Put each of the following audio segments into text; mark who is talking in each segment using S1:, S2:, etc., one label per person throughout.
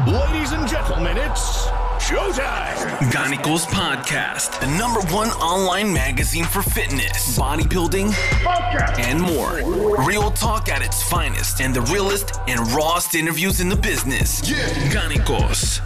S1: Ladies and gentlemen, it's showtime.
S2: Ganicos Podcast, the number one online magazine for fitness, bodybuilding, and more. Real talk at its finest and the realest and rawest interviews in the business. Yeah. Ganicos.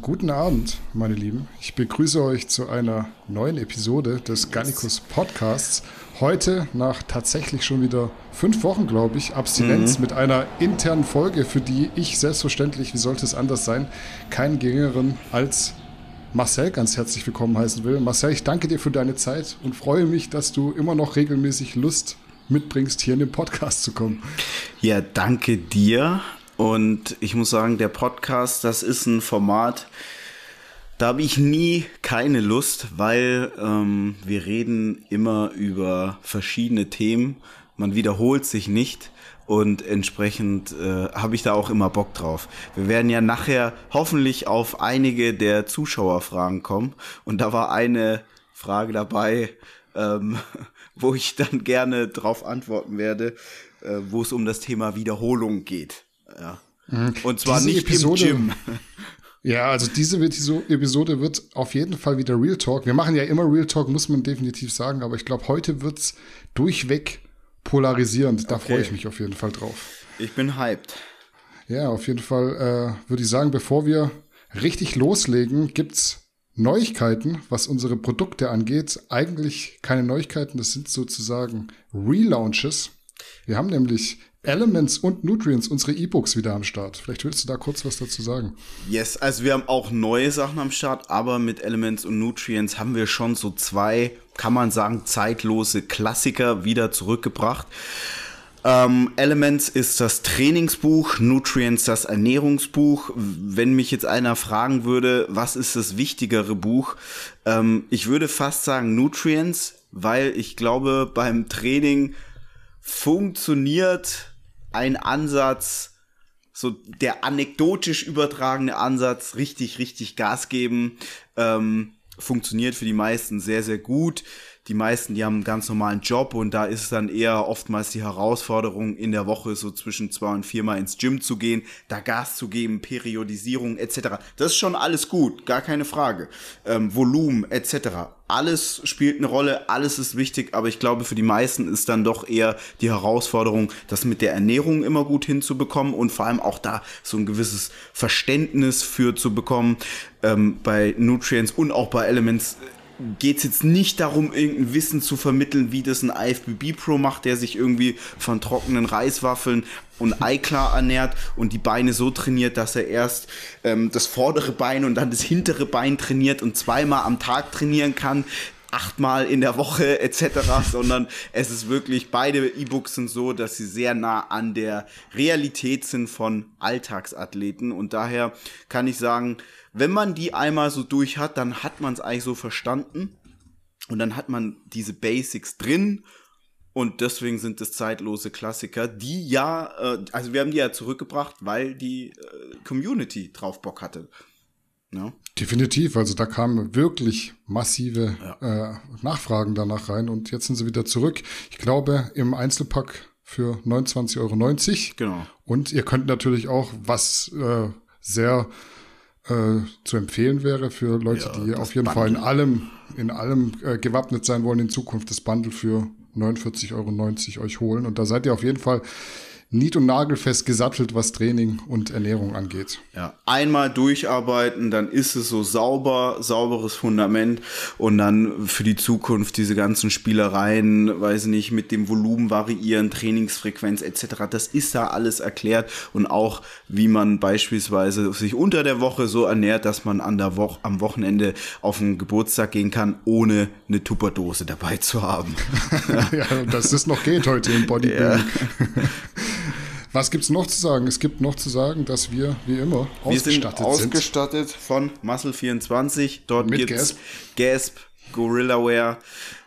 S3: Guten Abend, meine Lieben. Ich begrüße euch zu einer neuen Episode des Gallicus Podcasts. Heute nach tatsächlich schon wieder fünf Wochen, glaube ich, Abstinenz mit einer internen Folge, für die ich selbstverständlich, wie sollte es anders sein, keinen geringeren als Marcel ganz herzlich willkommen heißen will. Marcel, ich danke dir für deine Zeit und freue mich, dass du immer noch regelmäßig Lust mitbringst, hier in den Podcast zu kommen.
S4: Ja, danke dir. Und ich muss sagen, der Podcast, das ist ein Format, da habe ich nie keine Lust, weil ähm, wir reden immer über verschiedene Themen. Man wiederholt sich nicht und entsprechend äh, habe ich da auch immer Bock drauf. Wir werden ja nachher hoffentlich auf einige der Zuschauerfragen kommen und da war eine Frage dabei, ähm, wo ich dann gerne drauf antworten werde, äh, wo es um das Thema Wiederholung geht. Ja. Und zwar
S3: Diese
S4: nicht
S3: Episode-
S4: im Gym.
S3: Ja, also diese Episo- Episode wird auf jeden Fall wieder Real Talk. Wir machen ja immer Real Talk, muss man definitiv sagen, aber ich glaube, heute wird's durchweg polarisierend. Da freue ich mich auf jeden Fall drauf.
S4: Ich bin hyped.
S3: Ja, auf jeden Fall äh, würde ich sagen, bevor wir richtig loslegen, gibt's Neuigkeiten, was unsere Produkte angeht. Eigentlich keine Neuigkeiten, das sind sozusagen Relaunches. Wir haben nämlich Elements und Nutrients, unsere E-Books wieder am Start. Vielleicht willst du da kurz was dazu sagen.
S4: Yes, also wir haben auch neue Sachen am Start, aber mit Elements und Nutrients haben wir schon so zwei, kann man sagen, zeitlose Klassiker wieder zurückgebracht. Ähm, Elements ist das Trainingsbuch, Nutrients das Ernährungsbuch. Wenn mich jetzt einer fragen würde, was ist das wichtigere Buch? Ähm, ich würde fast sagen Nutrients, weil ich glaube, beim Training funktioniert ein Ansatz, so der anekdotisch übertragene Ansatz, richtig, richtig Gas geben, ähm, funktioniert für die meisten sehr, sehr gut. Die meisten, die haben einen ganz normalen Job und da ist es dann eher oftmals die Herausforderung, in der Woche so zwischen zwei und viermal ins Gym zu gehen, da Gas zu geben, Periodisierung etc. Das ist schon alles gut, gar keine Frage. Ähm, Volumen etc. Alles spielt eine Rolle, alles ist wichtig, aber ich glaube, für die meisten ist dann doch eher die Herausforderung, das mit der Ernährung immer gut hinzubekommen und vor allem auch da so ein gewisses Verständnis für zu bekommen. Ähm, bei Nutrients und auch bei Elements geht es jetzt nicht darum, irgendein Wissen zu vermitteln, wie das ein IFBB Pro macht, der sich irgendwie von trockenen Reiswaffeln und Eiklar ernährt und die Beine so trainiert, dass er erst ähm, das vordere Bein und dann das hintere Bein trainiert und zweimal am Tag trainieren kann achtmal in der Woche etc., sondern es ist wirklich, beide E-Books sind so, dass sie sehr nah an der Realität sind von Alltagsathleten und daher kann ich sagen, wenn man die einmal so durch hat, dann hat man es eigentlich so verstanden und dann hat man diese Basics drin und deswegen sind es zeitlose Klassiker, die ja, äh, also wir haben die ja zurückgebracht, weil die äh, Community drauf Bock hatte. Ja.
S3: Definitiv, also da kamen wirklich massive äh, Nachfragen danach rein und jetzt sind sie wieder zurück. Ich glaube im Einzelpack für 29,90 Euro.
S4: Genau.
S3: Und ihr könnt natürlich auch, was äh, sehr äh, zu empfehlen wäre für Leute,
S4: Ja,
S3: die auf jeden Fall in
S4: Bundle.
S3: allem, in allem äh, gewappnet sein wollen in Zukunft, das Bundle für 49,90 Euro euch holen. Und da seid ihr auf jeden Fall nied- und nagelfest gesattelt, was Training und Ernährung angeht.
S4: Ja, einmal durcharbeiten, dann ist es so sauber, sauberes Fundament und dann für die Zukunft diese ganzen Spielereien, weiß nicht, mit dem Volumen variieren, Trainingsfrequenz etc. Das ist da alles erklärt und auch wie man beispielsweise sich unter der Woche so ernährt, dass man an der Woche am Wochenende auf einen Geburtstag gehen kann, ohne eine Tupperdose dabei zu haben.
S3: ja, dass das noch geht heute im Bodybuilding. Was gibt's noch zu sagen? Es gibt noch zu sagen, dass wir wie immer
S4: Wir sind
S3: ausgestattet sind.
S4: ausgestattet von Muscle24. Dort
S3: Mit
S4: gibt's Gasp, Gorillaware,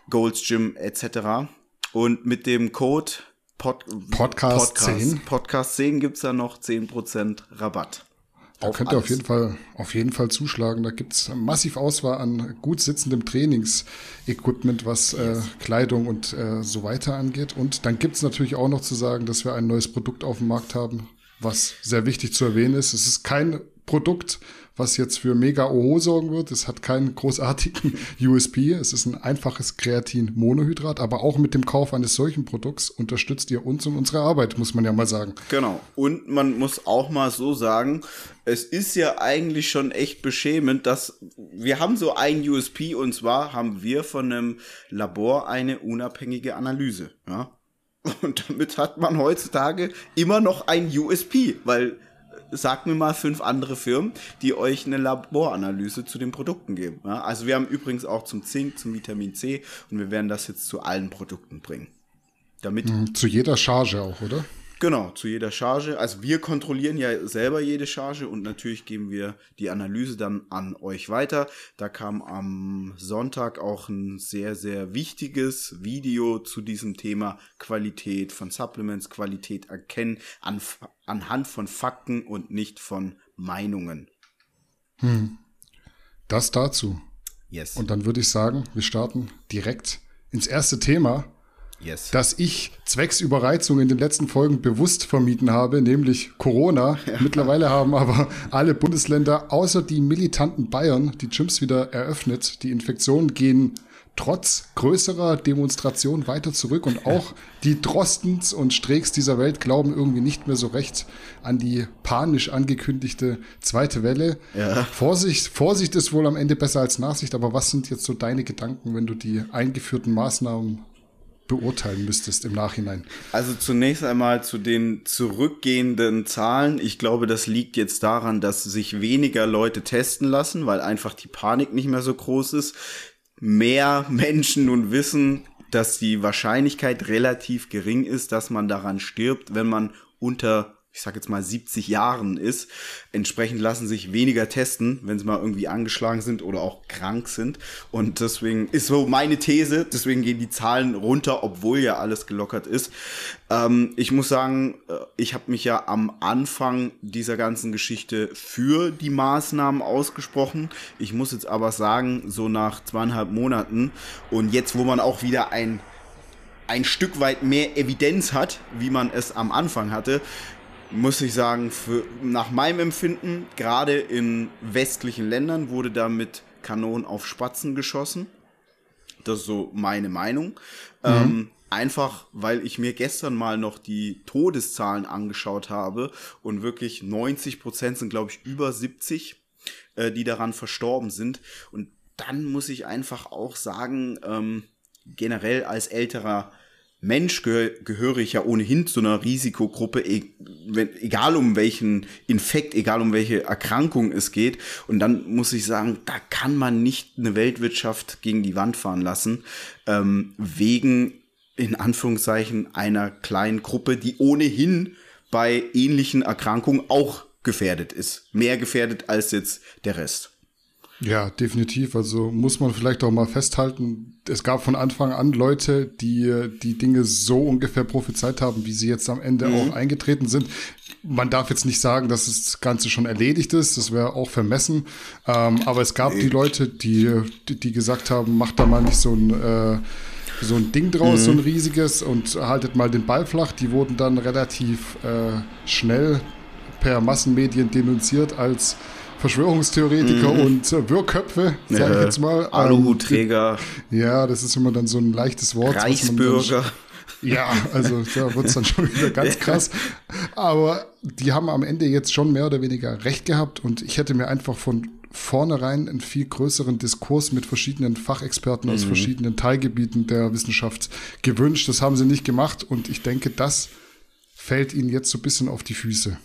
S4: Gold's Gym etc. Und mit dem Code Pod
S3: Podcast 10.
S4: Podcast 10 gibt's da noch 10% Rabatt.
S3: Da könnt ihr auf jeden Fall, auf jeden Fall zuschlagen. Da gibt's massiv Auswahl an gut sitzendem Trainingsequipment, was äh, Kleidung und äh, so weiter angeht. Und dann gibt's natürlich auch noch zu sagen, dass wir ein neues Produkt auf dem Markt haben, was sehr wichtig zu erwähnen ist. Es ist kein Produkt, was jetzt für mega Oho sorgen wird. Es hat keinen großartigen USP. Es ist ein einfaches Kreatin-Monohydrat, aber auch mit dem Kauf eines solchen Produkts unterstützt ihr uns und unsere Arbeit, muss man ja mal sagen.
S4: Genau. Und man muss auch mal so sagen, es ist ja eigentlich schon echt beschämend, dass wir haben so ein USP und zwar haben wir von einem Labor eine unabhängige Analyse. Ja? Und damit hat man heutzutage immer noch ein USP, weil sag mir mal fünf andere Firmen, die euch eine Laboranalyse zu den Produkten geben. Ja? Also wir haben übrigens auch zum Zink, zum Vitamin C und wir werden das jetzt zu allen Produkten bringen.
S3: Damit mhm, zu jeder Charge auch, oder?
S4: Genau, zu jeder Charge. Also wir kontrollieren ja selber jede Charge und natürlich geben wir die Analyse dann an euch weiter. Da kam am Sonntag auch ein sehr, sehr wichtiges Video zu diesem Thema Qualität von Supplements, Qualität erkennen an, anhand von Fakten und nicht von Meinungen.
S3: Hm. Das dazu. Yes. Und dann würde ich sagen, wir starten direkt ins erste Thema yes. das ich zwecks Überreizung in den letzten Folgen bewusst vermieden habe, nämlich Corona. Ja. Mittlerweile haben aber alle Bundesländer außer die militanten Bayern die Gyms wieder eröffnet. Die Infektionen gehen trotz größerer Demonstrationen weiter zurück und auch die Drostens und Streeks dieser Welt glauben irgendwie nicht mehr so recht an die panisch angekündigte zweite Welle. Ja. Vorsicht, Vorsicht ist wohl am Ende besser als Nachsicht, aber was sind jetzt so deine Gedanken, wenn du die eingeführten Maßnahmen beurteilen müsstest im Nachhinein?
S4: Also zunächst einmal zu den zurückgehenden Zahlen. Ich glaube, das liegt jetzt daran, dass sich weniger Leute testen lassen, weil einfach die Panik nicht mehr so groß ist. Mehr Menschen nun wissen, dass die Wahrscheinlichkeit relativ gering ist, dass man daran stirbt, wenn man unter ich sag jetzt mal 70 Jahren ist. Entsprechend lassen sich weniger testen, wenn sie mal irgendwie angeschlagen sind oder auch krank sind. Und deswegen ist so meine These, deswegen gehen die Zahlen runter, obwohl ja alles gelockert ist. Ähm, ich muss sagen, äh, ich habe mich ja am Anfang dieser ganzen Geschichte für die Maßnahmen ausgesprochen. Ich muss jetzt aber sagen, so nach zweieinhalb Monaten und jetzt, wo man auch wieder ein ein Stück weit mehr Evidenz hat, wie man es am Anfang hatte, muss ich sagen, für, nach meinem Empfinden, gerade in westlichen Ländern wurde da mit Kanonen auf Spatzen geschossen. Das ist so meine Meinung. Mhm. Ähm, einfach, weil ich mir gestern mal noch die Todeszahlen angeschaut habe und wirklich 90 Prozent sind, glaube ich, über 70, äh, die daran verstorben sind. Und dann muss ich einfach auch sagen, ähm, generell als älterer Mensch gehö gehöre ich ja ohnehin zu einer Risikogruppe, e egal um welchen Infekt, egal um welche Erkrankung es geht. Und dann muss ich sagen, da kann man nicht eine Weltwirtschaft gegen die Wand fahren lassen, ähm, wegen in Anführungszeichen einer kleinen Gruppe, die ohnehin bei ähnlichen Erkrankungen auch gefährdet ist. Mehr gefährdet als jetzt der Rest.
S3: Ja, definitiv. Also muss man vielleicht auch mal festhalten, es gab von Anfang an Leute, die die Dinge so ungefähr prophezeit haben, wie sie jetzt am Ende mhm. auch eingetreten sind. Man darf jetzt nicht sagen, dass das Ganze schon erledigt ist, das wäre auch vermessen. Ähm, aber es gab nee. die Leute, die, die, die, gesagt haben, macht da mal nicht so ein äh, so ein Ding draus, mhm. so ein riesiges und haltet mal den Ball flach. Die wurden dann relativ äh, schnell per Massenmedien denunziert als Verschwörungstheoretiker mhm. und äh, Wirrköpfe, sage ich jetzt mal.
S4: Aluhutträger.
S3: Ähm, ja, das ist immer dann so ein leichtes Wort.
S4: Reichsbürger.
S3: Ja, also da wird es dann schon wieder ganz krass. Aber die haben am Ende jetzt schon mehr oder weniger recht gehabt und ich hätte mir einfach von vornherein einen viel größeren Diskurs mit verschiedenen Fachexperten mhm. aus verschiedenen Teilgebieten der Wissenschaft gewünscht. Das haben sie nicht gemacht und ich denke, das fällt ihnen jetzt so ein bisschen auf die Füße.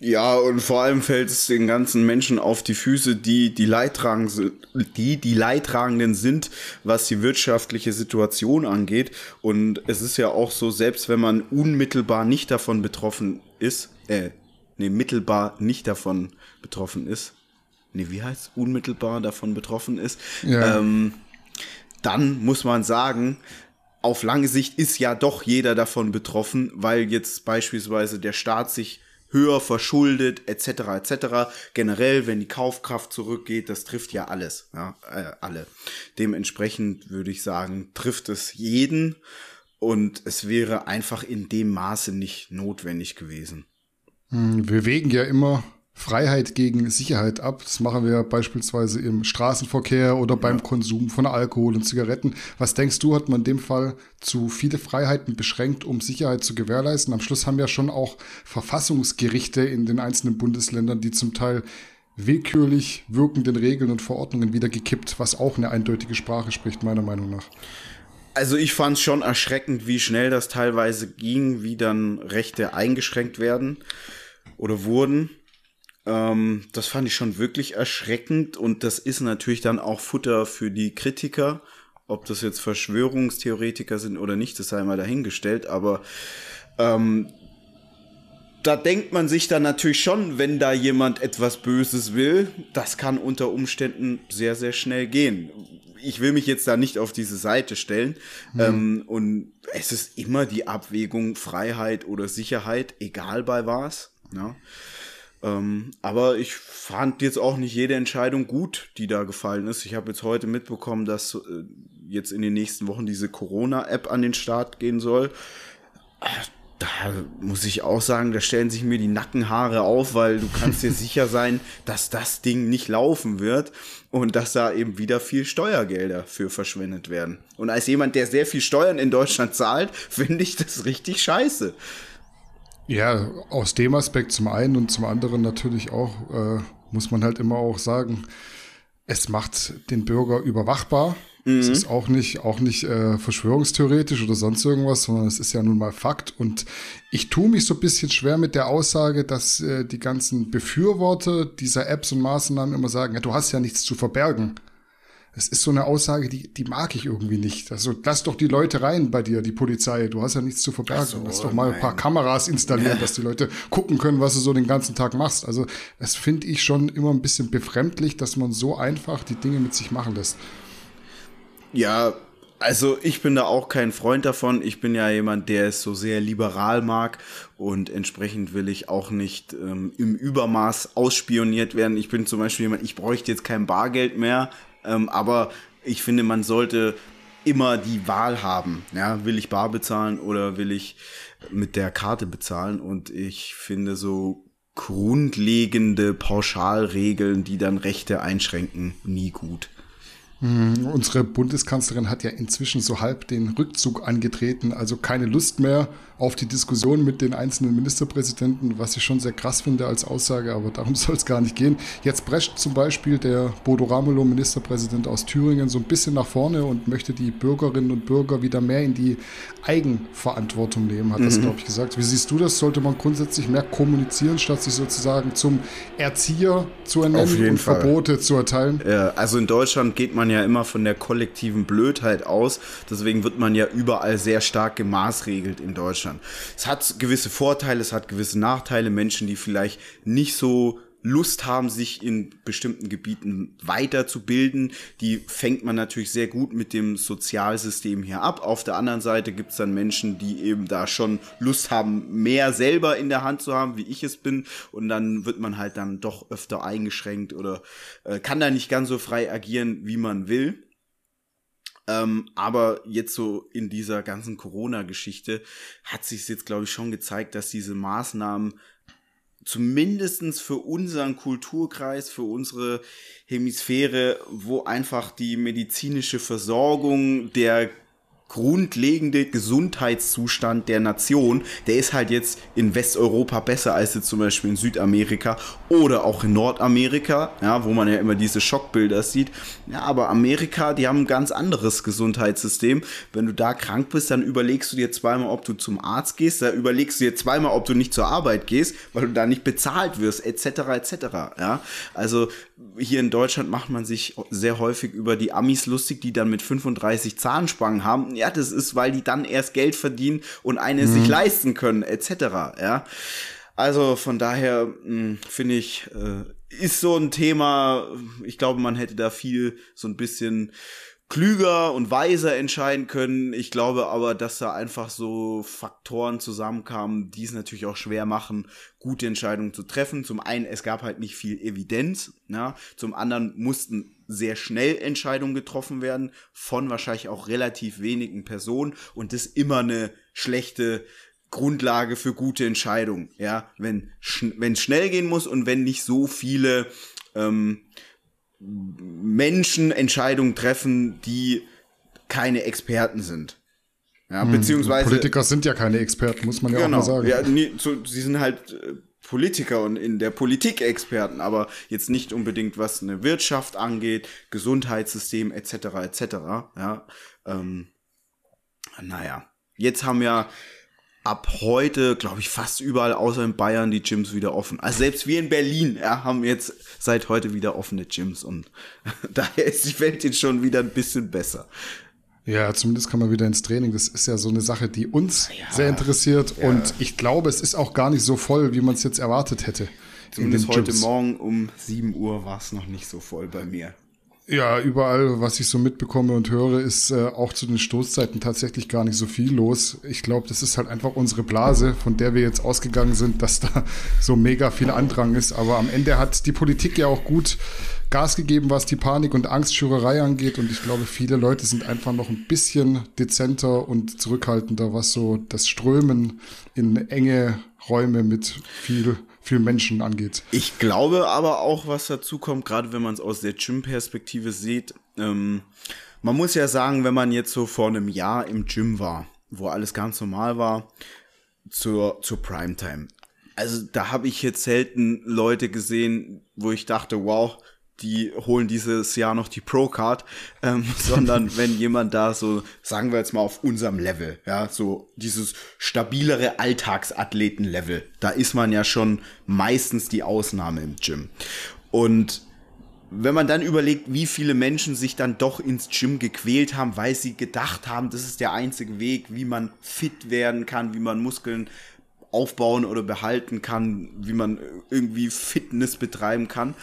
S4: Ja, und vor allem fällt es den ganzen Menschen auf die Füße, die die Leidtragenden, die die Leidtragenden sind, was die wirtschaftliche Situation angeht. Und es ist ja auch so, selbst wenn man unmittelbar nicht davon betroffen ist, äh, nee, mittelbar nicht davon betroffen ist, nee, wie heißt unmittelbar davon betroffen ist, ja. ähm, dann muss man sagen, auf lange Sicht ist ja doch jeder davon betroffen, weil jetzt beispielsweise der Staat sich höher verschuldet, etc. etc. Generell, wenn die Kaufkraft zurückgeht, das trifft ja alles, ja, äh, alle. Dementsprechend würde ich sagen, trifft es jeden und es wäre einfach in dem Maße nicht notwendig gewesen.
S3: Hm, wir wägen ja immer Freiheit gegen Sicherheit ab. Das machen wir beispielsweise im Straßenverkehr oder beim Konsum von Alkohol und Zigaretten. Was denkst du, hat man in dem Fall zu viele Freiheiten beschränkt, um Sicherheit zu gewährleisten? Am Schluss haben ja schon auch Verfassungsgerichte in den einzelnen Bundesländern, die zum Teil willkürlich wirkenden Regeln und Verordnungen wieder gekippt, was auch eine eindeutige Sprache spricht, meiner Meinung nach.
S4: Also ich fand es schon erschreckend, wie schnell das teilweise ging, wie dann Rechte eingeschränkt werden oder wurden. Ähm, das fand ich schon wirklich erschreckend und das ist natürlich dann auch Futter für die Kritiker. Ob das jetzt Verschwörungstheoretiker sind oder nicht, das sei mal dahingestellt, aber ähm, da denkt man sich dann natürlich schon, wenn da jemand etwas Böses will, das kann unter Umständen sehr, sehr schnell gehen. Ich will mich jetzt da nicht auf diese Seite stellen. Mhm. Ähm, und es ist immer die Abwägung Freiheit oder Sicherheit, egal bei was. Ja. Ähm, aber ich fand jetzt auch nicht jede Entscheidung gut, die da gefallen ist. Ich habe jetzt heute mitbekommen, dass äh, jetzt in den nächsten Wochen diese Corona-App an den Start gehen soll. Da muss ich auch sagen, da stellen sich mir die Nackenhaare auf, weil du kannst dir sicher sein, dass das Ding nicht laufen wird und dass da eben wieder viel Steuergelder für verschwendet werden. Und als jemand, der sehr viel Steuern in Deutschland zahlt, finde ich das richtig scheiße.
S3: Ja, aus dem Aspekt zum einen und zum anderen natürlich auch, äh, muss man halt immer auch sagen, es macht den Bürger überwachbar. Mhm. Es ist auch nicht, auch nicht äh, verschwörungstheoretisch oder sonst irgendwas, sondern es ist ja nun mal Fakt. Und ich tue mich so ein bisschen schwer mit der Aussage, dass äh, die ganzen Befürworter dieser Apps und Maßnahmen immer sagen, ja, du hast ja nichts zu verbergen. Das ist so eine Aussage, die, die mag ich irgendwie nicht. Also lass doch die Leute rein bei dir, die Polizei. Du hast ja nichts zu verbergen. So, lass doch mal nein. ein paar Kameras installieren, dass die Leute gucken können, was du so den ganzen Tag machst. Also das finde ich schon immer ein bisschen befremdlich, dass man so einfach die Dinge mit sich machen lässt.
S4: Ja, also ich bin da auch kein Freund davon. Ich bin ja jemand, der es so sehr liberal mag und entsprechend will ich auch nicht ähm, im Übermaß ausspioniert werden. Ich bin zum Beispiel jemand, ich bräuchte jetzt kein Bargeld mehr, ähm, aber ich finde, man sollte immer die Wahl haben. Ja, will ich bar bezahlen oder will ich mit der Karte bezahlen? Und ich finde so grundlegende Pauschalregeln, die dann Rechte einschränken, nie gut.
S3: Mhm, unsere Bundeskanzlerin hat ja inzwischen so halb den Rückzug angetreten, also keine Lust mehr auf die Diskussion mit den einzelnen Ministerpräsidenten, was ich schon sehr krass finde als Aussage, aber darum soll es gar nicht gehen. Jetzt prescht zum Beispiel der Bodo Ramelow, Ministerpräsident aus Thüringen, so ein bisschen nach vorne und möchte die Bürgerinnen und Bürger wieder mehr in die Eigenverantwortung nehmen, hat mhm. das, glaube ich, gesagt. Wie siehst du das? Sollte man grundsätzlich mehr kommunizieren, statt sich sozusagen zum Erzieher zu ernennen und Fall. Verbote zu erteilen?
S4: Ja, also in Deutschland geht man ja immer von der kollektiven Blödheit aus, deswegen wird man ja überall sehr stark gemaßregelt in Deutschland. Deutschland. Es hat gewisse Vorteile, es hat gewisse Nachteile. Menschen, die vielleicht nicht so Lust haben, sich in bestimmten Gebieten weiterzubilden, die fängt man natürlich sehr gut mit dem Sozialsystem hier ab. Auf der anderen Seite gibt es dann Menschen, die eben da schon Lust haben, mehr selber in der Hand zu haben, wie ich es bin. Und dann wird man halt dann doch öfter eingeschränkt oder äh, kann da nicht ganz so frei agieren, wie man will. Ähm, aber jetzt so in dieser ganzen Corona-Geschichte hat sich jetzt, glaube ich, schon gezeigt, dass diese Maßnahmen zumindestens für unseren Kulturkreis, für unsere Hemisphäre, wo einfach die medizinische Versorgung der grundlegende Gesundheitszustand der Nation, der ist halt jetzt in Westeuropa besser als jetzt zum Beispiel in Südamerika oder auch in Nordamerika, ja, wo man ja immer diese Schockbilder sieht. Ja, aber Amerika, die haben ein ganz anderes Gesundheitssystem. Wenn du da krank bist, dann überlegst du dir zweimal, ob du zum Arzt gehst, da überlegst du dir zweimal, ob du nicht zur Arbeit gehst, weil du da nicht bezahlt wirst, etc., etc., ja. Also hier in Deutschland macht man sich sehr häufig über die Amis lustig, die dann mit 35 Zahnspangen haben ja, das ist, weil die dann erst Geld verdienen und eine mhm. sich leisten können, etc. Ja. Also von daher hm, finde ich, äh, ist so ein Thema, ich glaube, man hätte da viel so ein bisschen klüger und weiser entscheiden können. Ich glaube aber, dass da einfach so Faktoren zusammenkamen, die es natürlich auch schwer machen, gute Entscheidungen zu treffen. Zum einen, es gab halt nicht viel Evidenz. Ja? Zum anderen mussten sehr schnell Entscheidungen getroffen werden von wahrscheinlich auch relativ wenigen Personen und das immer eine schlechte Grundlage für gute Entscheidungen. Ja, wenn wenn schnell gehen muss und wenn nicht so viele ähm, Menschen Entscheidungen treffen, die keine Experten sind.
S3: Ja, hm, beziehungsweise. Politiker sind ja keine Experten, muss man ja genau, auch mal sagen.
S4: Ja, nee, so, sie sind halt äh, Politiker und in der Politik Experten, aber jetzt nicht unbedingt was eine Wirtschaft angeht, Gesundheitssystem etc. etc. Ja, ähm, naja, jetzt haben ja ab heute, glaube ich, fast überall außer in Bayern die Gyms wieder offen. Also selbst wir in Berlin ja, haben jetzt seit heute wieder offene Gyms und daher ist die Welt jetzt schon wieder ein bisschen besser.
S3: Ja, zumindest kann man wieder ins Training. Das ist ja so eine Sache, die uns ja, sehr interessiert. Ja. Und ich glaube, es ist auch gar nicht so voll, wie man es jetzt erwartet hätte.
S4: Zumindest heute Morgen um 7 Uhr war es noch nicht so voll bei mir.
S3: Ja, überall, was ich so mitbekomme und höre, ist äh, auch zu den Stoßzeiten tatsächlich gar nicht so viel los. Ich glaube, das ist halt einfach unsere Blase, von der wir jetzt ausgegangen sind, dass da so mega viel Andrang ist. Aber am Ende hat die Politik ja auch gut Gas gegeben, was die Panik und Angstschürerei angeht. Und ich glaube, viele Leute sind einfach noch ein bisschen dezenter und zurückhaltender, was so das Strömen in enge Räume mit viel viel Menschen angeht.
S4: Ich glaube aber auch, was dazu kommt, gerade wenn man es aus der Gym-Perspektive sieht, ähm, man muss ja sagen, wenn man jetzt so vor einem Jahr im Gym war, wo alles ganz normal war, zur, zur Primetime. Also da habe ich jetzt selten Leute gesehen, wo ich dachte, wow, die holen dieses Jahr noch die Pro-Card, ähm, sondern wenn jemand da so, sagen wir jetzt mal auf unserem Level, ja, so dieses stabilere Alltagsathleten-Level, da ist man ja schon meistens die Ausnahme im Gym. Und wenn man dann überlegt, wie viele Menschen sich dann doch ins Gym gequält haben, weil sie gedacht haben, das ist der einzige Weg, wie man fit werden kann, wie man Muskeln aufbauen oder behalten kann, wie man irgendwie Fitness betreiben kann,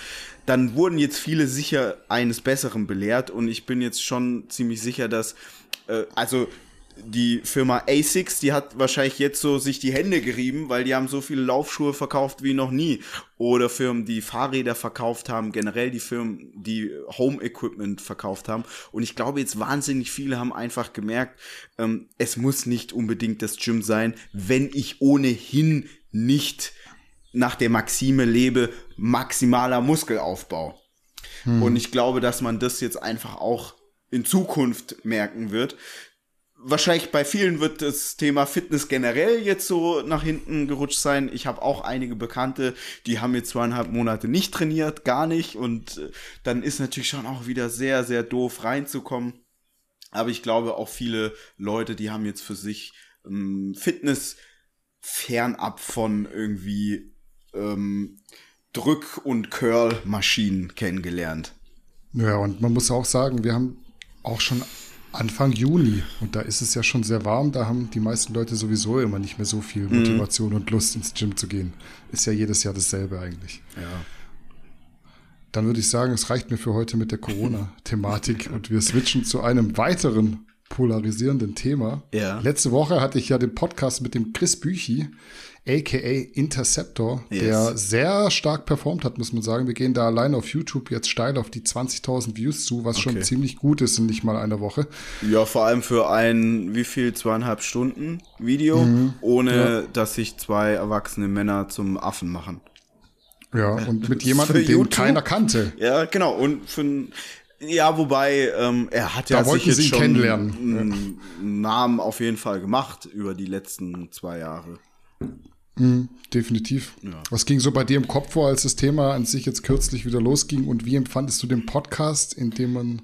S4: dann wurden jetzt viele sicher eines Besseren belehrt. Und ich bin jetzt schon ziemlich sicher, dass, äh, also die Firma ASICS, die hat wahrscheinlich jetzt so sich die Hände gerieben, weil die haben so viele Laufschuhe verkauft wie noch nie. Oder Firmen, die Fahrräder verkauft haben, generell die Firmen, die Home Equipment verkauft haben. Und ich glaube jetzt wahnsinnig viele haben einfach gemerkt, ähm, es muss nicht unbedingt das Gym sein, wenn ich ohnehin nicht nach der Maxime lebe, maximaler Muskelaufbau. Hm. Und ich glaube, dass man das jetzt einfach auch in Zukunft merken wird, wahrscheinlich bei vielen wird das Thema Fitness generell jetzt so nach hinten gerutscht sein. Ich habe auch einige Bekannte, die haben jetzt zweieinhalb Monate nicht trainiert, gar nicht. Und äh, dann ist natürlich schon auch wieder sehr, sehr doof reinzukommen. Aber ich glaube auch viele Leute, die haben jetzt für sich ähm, Fitness fernab von irgendwie ähm, Drück- und Curl-Maschinen kennengelernt.
S3: Ja, und man muss auch sagen, wir haben auch schon Anfang Juni. Und da ist es ja schon sehr warm. Da haben die meisten Leute sowieso immer nicht mehr so viel mhm. Motivation mhm. und Lust ins Gym zu gehen. Ist ja jedes Jahr dasselbe eigentlich.
S4: Ja.
S3: Dann würde ich sagen, es reicht mir für heute mit der Corona-Thematik und wir switchen zu einem weiteren polarisierenden Thema.
S4: Ja.
S3: Letzte Woche hatte ich ja den Podcast mit dem Chris Büchi aka Interceptor, yes. der sehr stark performt hat, muss man sagen. Wir gehen da allein auf YouTube jetzt steil auf die 20.000 Views zu, was okay. schon ziemlich gut ist in nicht mal einer Woche.
S4: Ja, vor allem für ein, wie viel, zweieinhalb Stunden Video, mhm. ohne ja. dass sich zwei erwachsene Männer zum Affen machen.
S3: Ja, und mit jemandem, den keiner kannte.
S4: Ja, genau. Und für ein ja, wobei ähm, er hat ja
S3: da sich jetzt schon
S4: einen Namen auf jeden Fall gemacht über die letzten zwei Jahre.
S3: Mhm, definitiv. Ja. Was ging so bei dir im Kopf vor, als das Thema an sich jetzt kürzlich wieder losging? Und wie empfandest du den Podcast, in dem man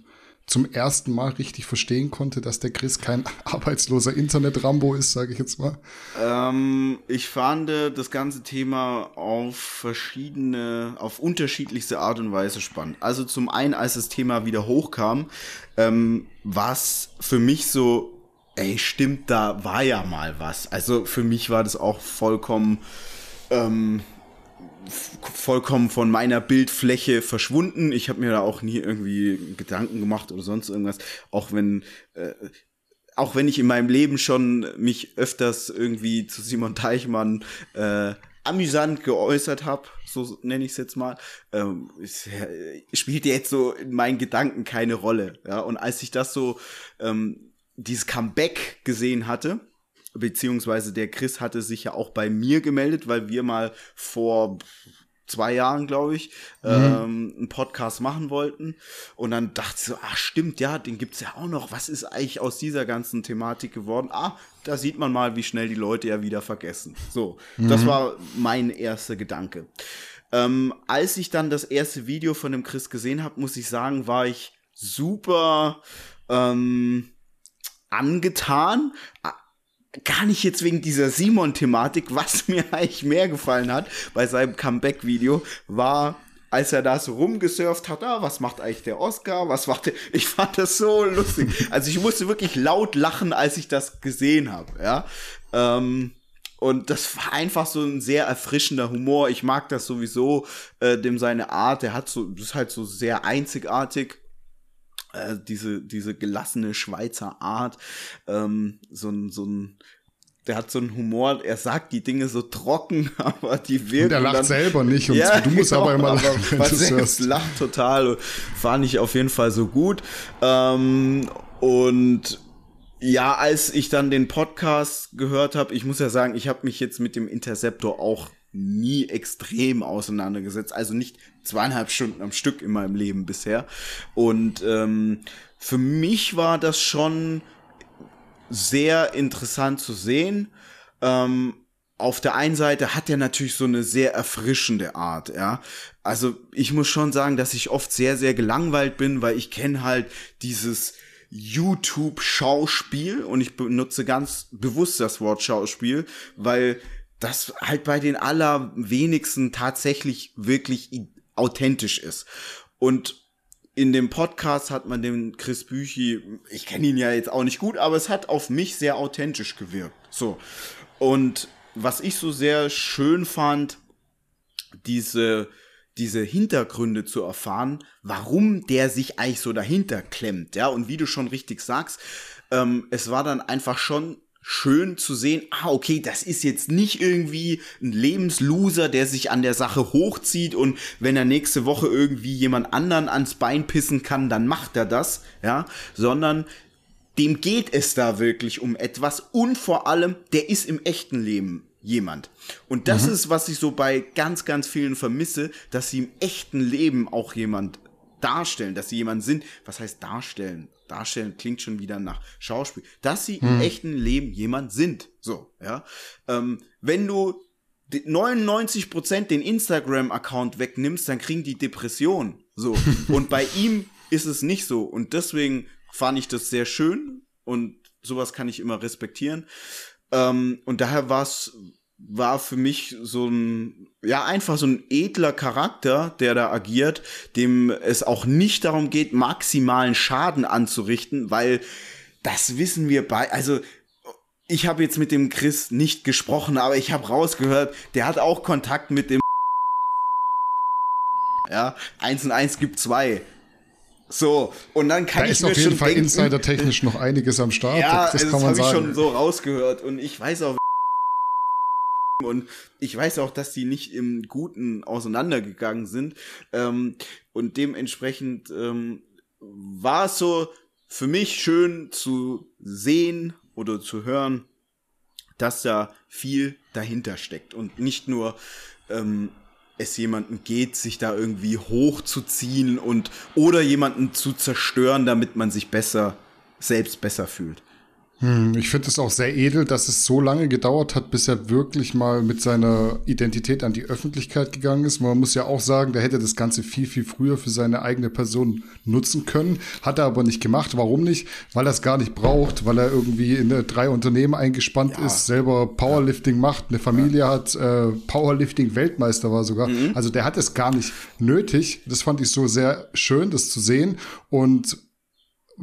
S3: zum ersten Mal richtig verstehen konnte, dass der Chris kein arbeitsloser Internet-Rambo ist, sage ich jetzt mal?
S4: Ähm, ich fand das ganze Thema auf verschiedene, auf unterschiedlichste Art und Weise spannend. Also zum einen, als das Thema wieder hochkam, ähm, war es für mich so ey, stimmt, da war ja mal was. Also für mich war das auch vollkommen ähm, vollkommen von meiner Bildfläche verschwunden. Ich habe mir da auch nie irgendwie Gedanken gemacht oder sonst irgendwas. Auch wenn äh, auch wenn ich in meinem Leben schon mich öfters irgendwie zu Simon Teichmann äh, amüsant geäußert habe, so nenne ich es jetzt mal, ähm, äh, spielt jetzt so in meinen Gedanken keine Rolle. Ja, und als ich das so ähm, dieses Comeback gesehen hatte, beziehungsweise der Chris hatte sich ja auch bei mir gemeldet, weil wir mal vor zwei Jahren, glaube ich, mhm. ähm, einen Podcast machen wollten. Und dann dachte ich so, ach stimmt, ja, den gibt's ja auch noch. Was ist eigentlich aus dieser ganzen Thematik geworden? Ah, da sieht man mal, wie schnell die Leute ja wieder vergessen. So, mhm. das war mein erster Gedanke. Ähm, als ich dann das erste Video von dem Chris gesehen habe, muss ich sagen, war ich super ähm, angetan gar nicht jetzt wegen dieser Simon-Thematik, was mir eigentlich mehr gefallen hat bei seinem Comeback-Video, war, als er da so rumgesurft hat, ah, was macht eigentlich der Oscar, was macht der, ich fand das so lustig. Also ich musste wirklich laut lachen, als ich das gesehen habe, ja. Ähm, und das war einfach so ein sehr erfrischender Humor. Ich mag das sowieso, äh, dem seine Art. Der hat so, das ist halt so sehr einzigartig. Äh, diese, diese gelassene Schweizer Art, ähm, so ein, so ein, der hat so einen Humor, er sagt die Dinge so trocken, aber die wirken. Und
S3: er lacht
S4: dann,
S3: selber nicht und ja, du musst genau, aber immer lachen.
S4: Aber man selbst lacht total, fand ich auf jeden Fall so gut. Ähm, und ja, als ich dann den Podcast gehört habe, ich muss ja sagen, ich habe mich jetzt mit dem Interceptor auch nie extrem auseinandergesetzt. Also nicht zweieinhalb Stunden am Stück in meinem Leben bisher. Und ähm, für mich war das schon sehr interessant zu sehen. Ähm, auf der einen Seite hat er natürlich so eine sehr erfrischende Art, ja. Also ich muss schon sagen, dass ich oft sehr, sehr gelangweilt bin, weil ich kenne halt dieses YouTube-Schauspiel und ich benutze ganz bewusst das Wort Schauspiel, weil das halt bei den allerwenigsten tatsächlich wirklich authentisch ist. Und in dem Podcast hat man den Chris Büchi, ich kenne ihn ja jetzt auch nicht gut, aber es hat auf mich sehr authentisch gewirkt. So. Und was ich so sehr schön fand, diese, diese Hintergründe zu erfahren, warum der sich eigentlich so dahinter klemmt, ja, und wie du schon richtig sagst, ähm, es war dann einfach schon schön zu sehen, ah, okay, das ist jetzt nicht irgendwie ein Lebensloser, der sich an der Sache hochzieht und wenn er nächste Woche irgendwie jemand anderen ans Bein pissen kann, dann macht er das, ja, sondern dem geht es da wirklich um etwas und vor allem, der ist im echten Leben jemand. Und das mhm. ist, was ich so bei ganz, ganz vielen vermisse, dass sie im echten Leben auch jemand darstellen, dass sie jemand sind. Was heißt darstellen? Darstellen klingt schon wieder nach Schauspiel, dass sie hm. im echten Leben jemand sind. So, ja. Ähm, wenn du 99% den Instagram-Account wegnimmst, dann kriegen die Depression. So. und bei ihm ist es nicht so. Und deswegen fand ich das sehr schön und sowas kann ich immer respektieren. Ähm, und daher war es war für mich so ein, ja, einfach so ein edler Charakter, der da agiert, dem es auch nicht darum geht, maximalen Schaden anzurichten, weil das wissen wir bei, also ich habe jetzt mit dem Chris nicht gesprochen, aber ich habe rausgehört, der hat auch Kontakt mit dem ja, eins und eins gibt zwei. So, und dann kann
S3: da
S4: ich
S3: ist mir auf jeden Fall insidertechnisch noch einiges am Start.
S4: Ja, das, das, das habe ich schon so rausgehört und ich weiß auch, und ich weiß auch, dass die nicht im Guten auseinandergegangen sind. Ähm, und dementsprechend ähm, war es so für mich schön zu sehen oder zu hören, dass da viel dahinter steckt und nicht nur ähm, es jemanden geht, sich da irgendwie hochzuziehen und oder jemanden zu zerstören, damit man sich besser selbst besser fühlt.
S3: Hm, ich finde es auch sehr edel, dass es so lange gedauert hat, bis er wirklich mal mit seiner Identität an die Öffentlichkeit gegangen ist. Man muss ja auch sagen, der hätte das Ganze viel, viel früher für seine eigene Person nutzen können. Hat er aber nicht gemacht. Warum nicht? Weil er es gar nicht braucht, weil er irgendwie in drei Unternehmen eingespannt ja. ist, selber Powerlifting ja. macht, eine Familie ja. hat, äh, Powerlifting-Weltmeister war sogar. Mhm. Also der hat es gar nicht nötig. Das fand ich so sehr schön, das zu sehen. Und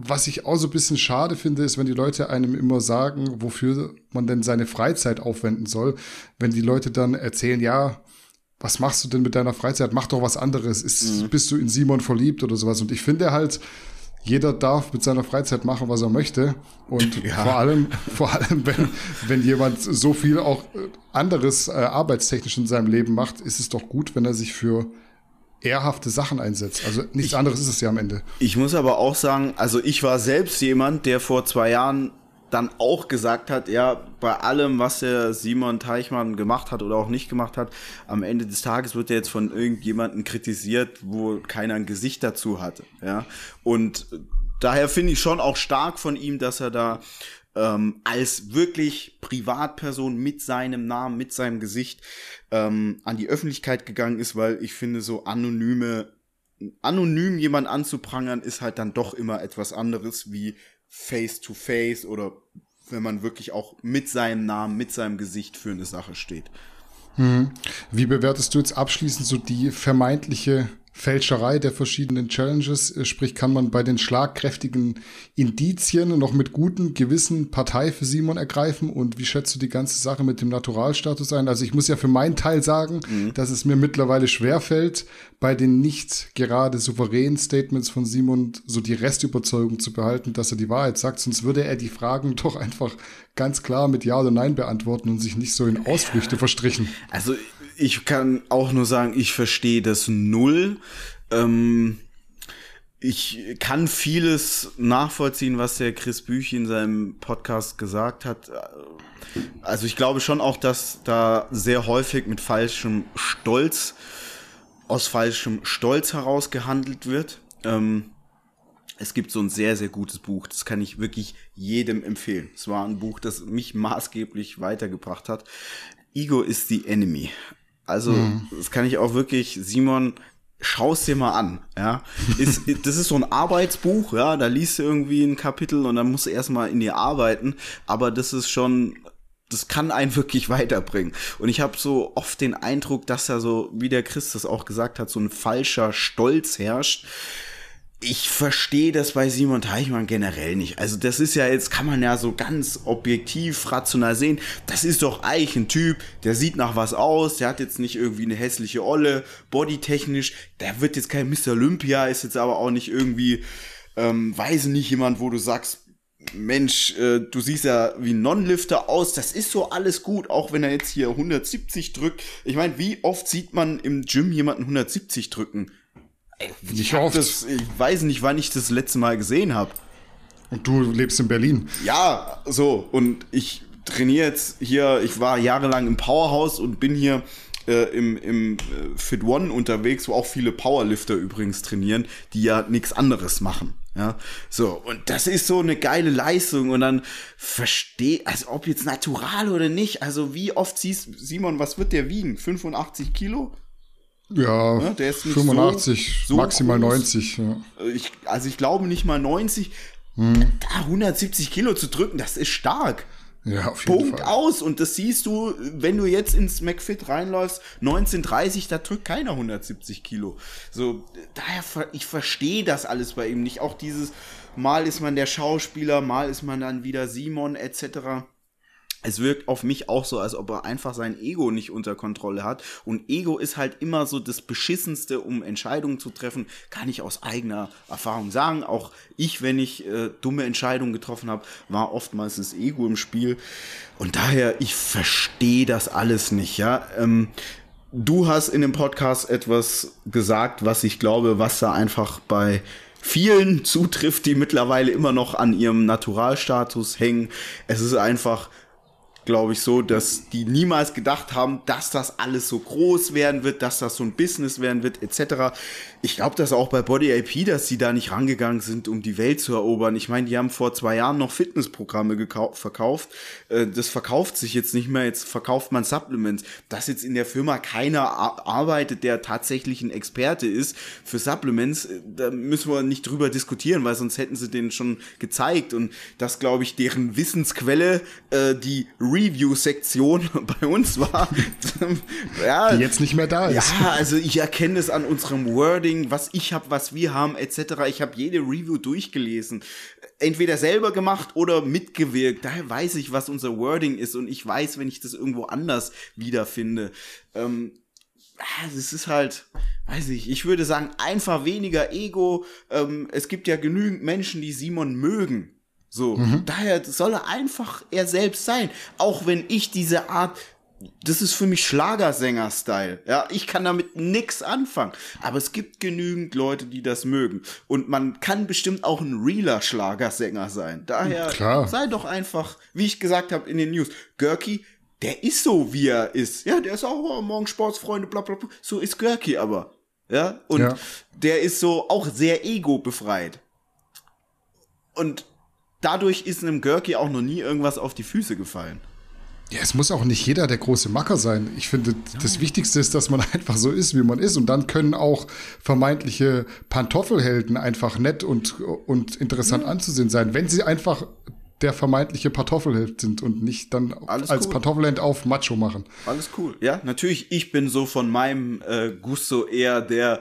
S3: was ich auch so ein bisschen schade finde, ist, wenn die Leute einem immer sagen, wofür man denn seine Freizeit aufwenden soll. Wenn die Leute dann erzählen, ja, was machst du denn mit deiner Freizeit? Mach doch was anderes. Ist, mhm. Bist du in Simon verliebt oder sowas? Und ich finde halt, jeder darf mit seiner Freizeit machen, was er möchte. Und ja. vor allem, vor allem, wenn, wenn jemand so viel auch anderes äh, arbeitstechnisch in seinem Leben macht, ist es doch gut, wenn er sich für ehrhafte Sachen einsetzt. Also nichts ich, anderes ist es ja am Ende.
S4: Ich muss aber auch sagen, also ich war selbst jemand, der vor zwei Jahren dann auch gesagt hat, ja, bei allem, was der Simon Teichmann gemacht hat oder auch nicht gemacht hat, am Ende des Tages wird er jetzt von irgendjemandem kritisiert, wo keiner ein Gesicht dazu hatte, ja. Und daher finde ich schon auch stark von ihm, dass er da ähm, als wirklich Privatperson mit seinem Namen, mit seinem Gesicht ähm, an die Öffentlichkeit gegangen ist, weil ich finde, so anonyme, anonym jemand anzuprangern, ist halt dann doch immer etwas anderes wie face to face oder wenn man wirklich auch mit seinem Namen, mit seinem Gesicht für eine Sache steht.
S3: Hm. Wie bewertest du jetzt abschließend so die vermeintliche Fälscherei der verschiedenen Challenges, äh, sprich kann man bei den schlagkräftigen Indizien noch mit gutem Gewissen Partei für Simon ergreifen und wie schätzt du die ganze Sache mit dem Naturalstatus ein? Also ich muss ja für meinen Teil sagen, mhm. dass es mir mittlerweile schwerfällt, bei den nicht gerade souveränen Statements von Simon so die Restüberzeugung zu behalten, dass er die Wahrheit sagt, sonst würde er die Fragen doch einfach ganz klar mit Ja oder Nein beantworten und sich nicht so in Ausflüchte verstrichen.
S4: Also ich kann auch nur sagen, ich verstehe das null. Ähm, ich kann vieles nachvollziehen, was der Chris Büch in seinem Podcast gesagt hat. Also ich glaube schon auch, dass da sehr häufig mit falschem Stolz, aus falschem Stolz heraus gehandelt wird. Ähm, es gibt so ein sehr, sehr gutes Buch, das kann ich wirklich jedem empfehlen. Es war ein Buch, das mich maßgeblich weitergebracht hat. Ego is the enemy. Also, mhm. das kann ich auch wirklich, Simon, schau's dir mal an, ja. Ist, das ist so ein Arbeitsbuch, ja, da liest du irgendwie ein Kapitel und dann musst du erstmal in dir arbeiten, aber das ist schon, das kann einen wirklich weiterbringen. Und ich habe so oft den Eindruck, dass da so, wie der Christus auch gesagt hat, so ein falscher Stolz herrscht ich verstehe das bei Simon Teichmann generell nicht. Also das ist ja jetzt, kann man ja so ganz objektiv, rational sehen. Das ist doch eigentlich ein Typ, der sieht nach was aus, der hat jetzt nicht irgendwie eine hässliche Olle, bodytechnisch, der wird jetzt kein Mr. Olympia, ist jetzt aber auch nicht irgendwie, ähm, weiß nicht, jemand, wo du sagst, Mensch, äh, du siehst ja wie ein Non-Lifter aus, das ist so alles gut, auch wenn er jetzt hier 170 drückt. Ich meine, wie oft sieht man im Gym jemanden 170 drücken?
S3: Nicht oft.
S4: Das, ich weiß nicht, wann ich das letzte Mal gesehen habe.
S3: Und du lebst in Berlin.
S4: Ja, so. Und ich trainiere jetzt hier, ich war jahrelang im Powerhouse und bin hier äh, im, im äh, Fit One unterwegs, wo auch viele Powerlifter übrigens trainieren, die ja nichts anderes machen. Ja, so, und das ist so eine geile Leistung und dann verstehe, also ob jetzt natural oder nicht, also wie oft siehst, Simon, was wird der wiegen? 85 Kilo?
S3: Ja, ja der ist 85, so, so maximal groß. 90. Ja.
S4: Ich, also ich glaube nicht mal 90. Hm. Da 170 Kilo zu drücken, das ist stark.
S3: Ja, auf jeden
S4: Punkt
S3: Fall.
S4: aus. Und das siehst du, wenn du jetzt ins McFit reinläufst, 1930, da drückt keiner 170 Kilo. So, daher, ich verstehe das alles bei ihm nicht. Auch dieses, mal ist man der Schauspieler, mal ist man dann wieder Simon, etc es wirkt auf mich auch so, als ob er einfach sein Ego nicht unter Kontrolle hat. Und Ego ist halt immer so das Beschissenste, um Entscheidungen zu treffen. Kann ich aus eigener Erfahrung sagen. Auch ich, wenn ich äh, dumme Entscheidungen getroffen habe, war oftmals das Ego im Spiel. Und daher, ich verstehe das alles nicht, ja. Ähm, du hast in dem Podcast etwas gesagt, was ich glaube, was da einfach bei vielen zutrifft, die mittlerweile immer noch an ihrem Naturalstatus hängen. Es ist einfach glaube ich, so, dass die niemals gedacht haben, dass das alles so groß werden wird, dass das so ein Business werden wird, etc. Ich glaube das auch bei Body AP, dass sie da nicht rangegangen sind, um die Welt zu erobern. Ich meine, die haben vor zwei Jahren noch Fitnessprogramme verkauft. Äh, das verkauft sich jetzt nicht mehr. Jetzt verkauft man Supplements. Dass jetzt in der Firma keiner arbeitet, der tatsächlich ein Experte ist für Supplements, äh, da müssen wir nicht drüber diskutieren, weil sonst hätten sie den schon gezeigt. Und das, glaube ich, deren Wissensquelle, äh, die Review-Sektion bei uns war.
S3: ja, die jetzt nicht mehr da ist.
S4: Ja, also ich erkenne es an unserem Wording was ich habe, was wir haben, etc. Ich habe jede Review durchgelesen. Entweder selber gemacht oder mitgewirkt. Daher weiß ich, was unser Wording ist und ich weiß, wenn ich das irgendwo anders wiederfinde. Ähm, es ist halt, weiß ich, ich würde sagen, einfach weniger Ego. Ähm, es gibt ja genügend Menschen, die Simon mögen. So, mhm. daher soll er einfach er selbst sein. Auch wenn ich diese Art das ist für mich Schlagersänger-Style. Ja, ich kann damit nix anfangen. Aber es gibt genügend Leute, die das mögen. Und man kann bestimmt auch ein realer Schlagersänger sein. Daher Klar. sei doch einfach, wie ich gesagt habe in den News, Görki, der ist so, wie er ist. Ja, der ist auch oh, morgen Sportsfreunde, bla bla bla. So ist Görki aber. Ja, und ja. der ist so auch sehr ego-befreit. Und dadurch ist einem Görki auch noch nie irgendwas auf die Füße gefallen.
S3: Ja, es muss auch nicht jeder der große Macker sein. Ich finde, das Wichtigste ist, dass man einfach so ist, wie man ist. Und dann können auch vermeintliche Pantoffelhelden einfach nett und, und interessant mhm. anzusehen sein, wenn sie einfach der vermeintliche Pantoffelheld sind und nicht dann Alles als cool. Pantoffelheld auf Macho machen.
S4: Alles cool. Ja, natürlich, ich bin so von meinem äh, Gusto eher der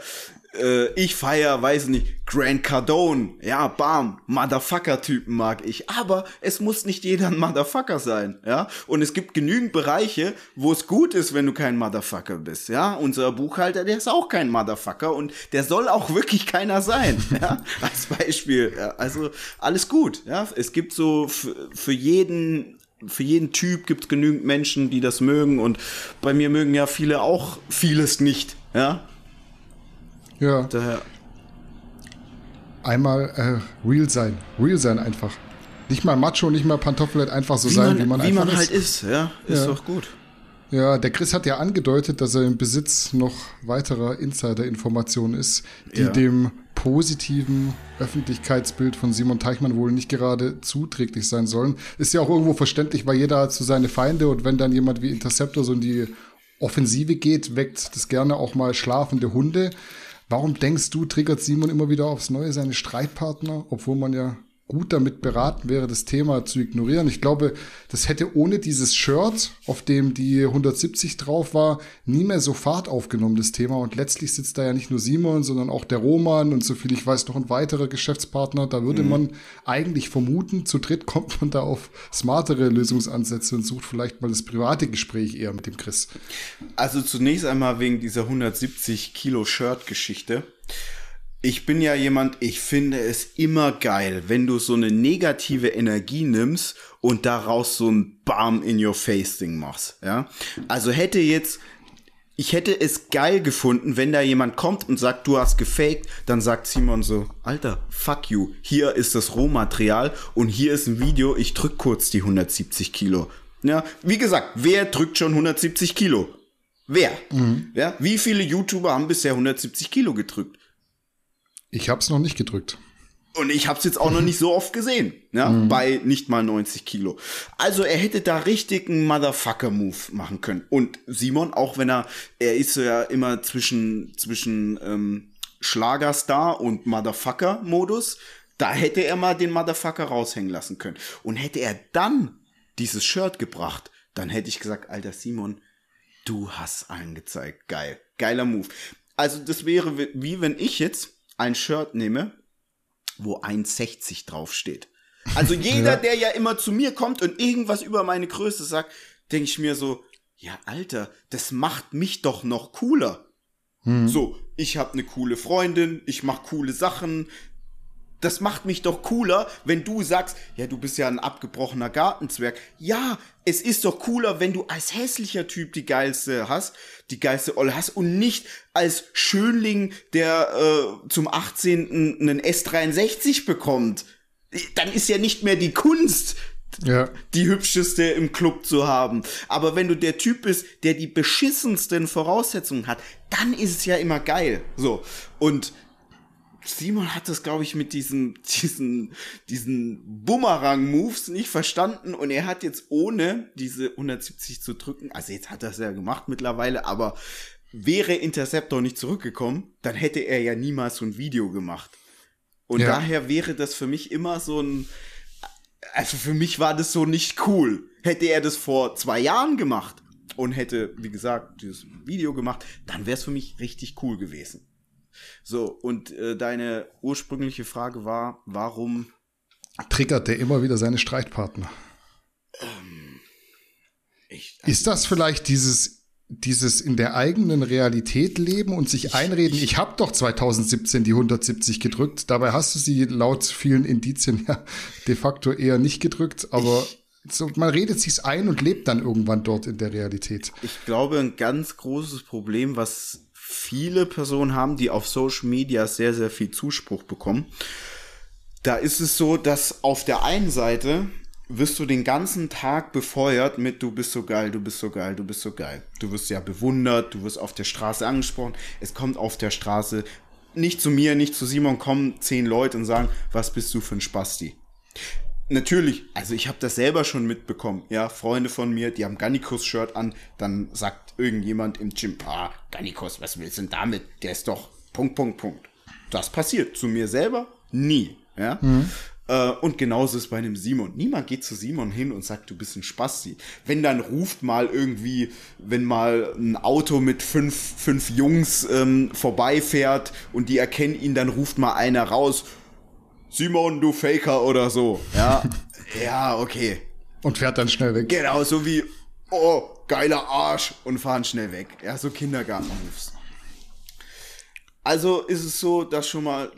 S4: äh, ich feier, weiß nicht, Grant Cardone. Ja, bam, Motherfucker-Typen mag ich. Aber es muss nicht jeder ein Motherfucker sein, ja. Und es gibt genügend Bereiche, wo es gut ist, wenn du kein Motherfucker bist, ja. Unser Buchhalter, der ist auch kein Motherfucker und der soll auch wirklich keiner sein, ja. Als Beispiel. Ja, also alles gut, ja. Es gibt so für jeden für jeden Typ gibt es genügend Menschen, die das mögen und bei mir mögen ja viele auch vieles nicht, ja.
S3: Ja. Daher. Einmal äh, real sein. Real sein einfach. Nicht mal Macho, nicht mal Pantoffelett, einfach so wie sein,
S4: man,
S3: wie man
S4: wie einfach man halt ist. Ja, ist ja. doch gut.
S3: Ja, der Chris hat ja angedeutet, dass er im Besitz noch weiterer Insider-Informationen ist, die ja. dem positiven Öffentlichkeitsbild von Simon Teichmann wohl nicht gerade zuträglich sein sollen. Ist ja auch irgendwo verständlich, weil jeder hat so seine Feinde und wenn dann jemand wie Interceptor so in die Offensive geht, weckt das gerne auch mal schlafende Hunde. Warum denkst du, triggert Simon immer wieder aufs Neue seine Streitpartner, obwohl man ja gut damit beraten wäre, das Thema zu ignorieren. Ich glaube, das hätte ohne dieses Shirt, auf dem die 170 drauf war, nie mehr so Fahrt aufgenommen, das Thema. Und letztlich sitzt da ja nicht nur Simon, sondern auch der Roman und soviel ich weiß noch ein weiterer Geschäftspartner. Da würde mhm. man eigentlich vermuten, zu dritt kommt man da auf smartere Lösungsansätze und sucht vielleicht mal das private Gespräch eher mit dem Chris.
S4: Also zunächst einmal wegen dieser 170 Kilo Shirt-Geschichte ich bin ja jemand, ich finde es immer geil, wenn du so eine negative Energie nimmst und daraus so ein Bam in your face Ding machst, ja? Also hätte jetzt ich hätte es geil gefunden, wenn da jemand kommt und sagt, du hast gefaked, dann sagt Simon so, Alter, fuck you, hier ist das Rohmaterial und hier ist ein Video, ich drück kurz die 170 Kilo. Ja, wie gesagt, wer drückt schon 170 Kilo? Wer? Mhm. Ja, wie viele YouTuber haben bisher 170 Kilo gedrückt?
S3: Ich habe es noch nicht gedrückt.
S4: Und ich habe es jetzt auch noch nicht so oft gesehen, ja, mhm. bei nicht mal 90 Kilo. Also er hätte da richtig einen Motherfucker-Move machen können. Und Simon, auch wenn er, er ist ja immer zwischen, zwischen ähm, Schlagerstar und Motherfucker-Modus, da hätte er mal den Motherfucker raushängen lassen können. Und hätte er dann dieses Shirt gebracht, dann hätte ich gesagt, alter Simon, du hast angezeigt. Geil. Geiler Move. Also das wäre wie wenn ich jetzt ein Shirt nehme, wo 1,60 draufsteht. Also jeder, ja. der ja immer zu mir kommt und irgendwas über meine Größe sagt, denke ich mir so, ja, Alter, das macht mich doch noch cooler. Hm. So, ich habe eine coole Freundin, ich mache coole Sachen, das macht mich doch cooler, wenn du sagst, ja, du bist ja ein abgebrochener Gartenzwerg. Ja, es ist doch cooler, wenn du als hässlicher Typ die geilste hast, die geilste Olle hast und nicht als Schönling, der äh, zum 18. einen S63 bekommt. Dann ist ja nicht mehr die Kunst, ja. die hübscheste im Club zu haben. Aber wenn du der Typ bist, der die beschissensten Voraussetzungen hat, dann ist es ja immer geil. So. Und Simon hat das, glaube ich, mit diesen, diesen, diesen Bumerang-Moves nicht verstanden und er hat jetzt ohne diese 170 zu drücken, also jetzt hat er es ja gemacht mittlerweile, aber wäre Interceptor nicht zurückgekommen, dann hätte er ja niemals so ein Video gemacht. Und ja. daher wäre das für mich immer so ein, also für mich war das so nicht cool. Hätte er das vor zwei Jahren gemacht und hätte, wie gesagt, dieses Video gemacht, dann wäre es für mich richtig cool gewesen. So, und äh, deine ursprüngliche Frage war, warum
S3: triggert der immer wieder seine Streitpartner? Ähm, ich, also ist das vielleicht dieses dieses in der eigenen Realität leben und sich einreden, ich habe doch 2017 die 170 gedrückt, dabei hast du sie laut vielen Indizien ja de facto eher nicht gedrückt, aber so, man redet sich's ein und lebt dann irgendwann dort in der Realität.
S4: Ich glaube, ein ganz großes Problem, was viele Personen haben, die auf Social Media sehr, sehr viel Zuspruch bekommen, da ist es so, dass auf der einen Seite wirst du den ganzen Tag befeuert mit du bist so geil, du bist so geil, du bist so geil. Du wirst ja bewundert, du wirst auf der Straße angesprochen. Es kommt auf der Straße nicht zu mir, nicht zu Simon, kommen zehn Leute und sagen, was bist du für ein Spasti? Natürlich, also ich habe das selber schon mitbekommen, ja, Freunde von mir, die haben Gannikus-Shirt an, dann sagt irgendjemand im Gym, ah, Gannikus, was willst du denn damit? Der ist doch Punkt, Punkt, Punkt. Das passiert zu mir selber nie, ja. Mhm. Äh, und genauso ist bei einem Simon. Niemand geht zu Simon hin und sagt, du bist ein Spasti. Wenn dann ruft mal irgendwie, wenn mal ein Auto mit fünf, fünf Jungs ähm, vorbeifährt und die erkennen ihn, dann ruft mal einer raus, Simon, du Faker oder so. Ja, ja, okay.
S3: Und fährt dann schnell weg.
S4: Genau, so wie, oh, geiler Arsch und fahren schnell weg. Ja, so Kindergartenrufs. Also ist es so, dass schon mal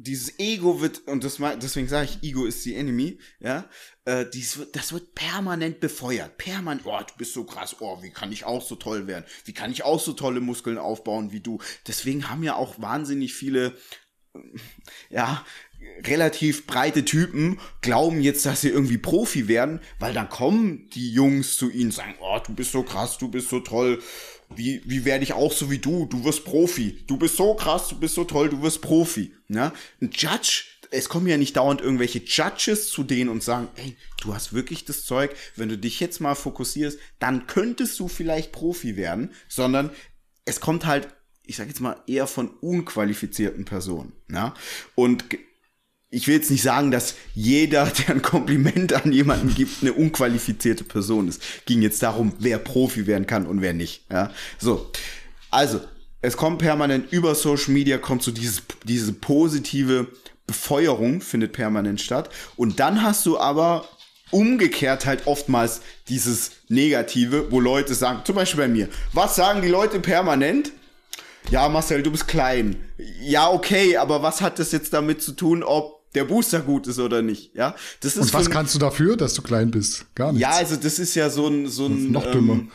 S4: dieses Ego wird, und das, deswegen sage ich, Ego ist die Enemy, ja, äh, dies, das wird permanent befeuert. Permanent, oh, du bist so krass, oh, wie kann ich auch so toll werden? Wie kann ich auch so tolle Muskeln aufbauen wie du? Deswegen haben ja auch wahnsinnig viele, ja, relativ breite Typen glauben jetzt, dass sie irgendwie Profi werden, weil dann kommen die Jungs zu ihnen und sagen, oh, du bist so krass, du bist so toll, wie, wie werde ich auch so wie du? Du wirst Profi. Du bist so krass, du bist so toll, du wirst Profi. Ja? Ein Judge, es kommen ja nicht dauernd irgendwelche Judges zu denen und sagen, ey, du hast wirklich das Zeug, wenn du dich jetzt mal fokussierst, dann könntest du vielleicht Profi werden, sondern es kommt halt, ich sag jetzt mal, eher von unqualifizierten Personen. Ja? Und ich will jetzt nicht sagen, dass jeder, der ein Kompliment an jemanden gibt, eine unqualifizierte Person ist. Ging jetzt darum, wer Profi werden kann und wer nicht. Ja, so. Also, es kommt permanent über Social Media, kommt so dieses, diese positive Befeuerung findet permanent statt. Und dann hast du aber umgekehrt halt oftmals dieses Negative, wo Leute sagen, zum Beispiel bei mir, was sagen die Leute permanent? Ja, Marcel, du bist klein. Ja, okay, aber was hat das jetzt damit zu tun, ob der Booster gut ist oder nicht, ja.
S3: Das ist Und was kannst du dafür, dass du klein bist? Gar nichts.
S4: Ja, also das ist ja so ein, so ein,
S3: noch dümmer.
S4: Ähm,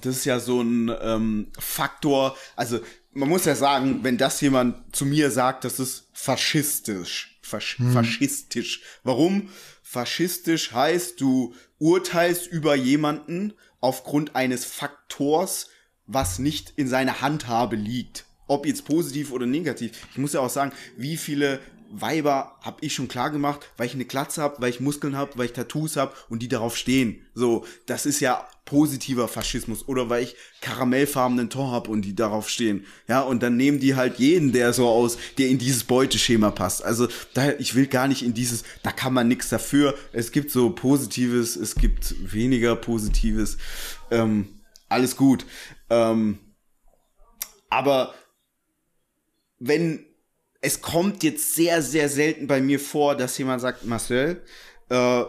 S4: das ist ja so ein ähm, Faktor, also man muss ja sagen, wenn das jemand zu mir sagt, das ist faschistisch. Fasch hm. Faschistisch. Warum? Faschistisch heißt, du urteilst über jemanden aufgrund eines Faktors, was nicht in seiner Handhabe liegt. Ob jetzt positiv oder negativ. Ich muss ja auch sagen, wie viele Weiber habe ich schon klar gemacht, weil ich eine Klatze habe, weil ich Muskeln habe, weil ich Tattoos habe und die darauf stehen. So, das ist ja positiver Faschismus oder weil ich karamellfarbenen Ton habe und die darauf stehen. Ja, und dann nehmen die halt jeden, der so aus, der in dieses Beuteschema passt. Also, da, ich will gar nicht in dieses, da kann man nichts dafür. Es gibt so Positives, es gibt weniger Positives. Ähm, alles gut. Ähm, aber wenn es kommt jetzt sehr, sehr selten bei mir vor, dass jemand sagt, Marcel, äh,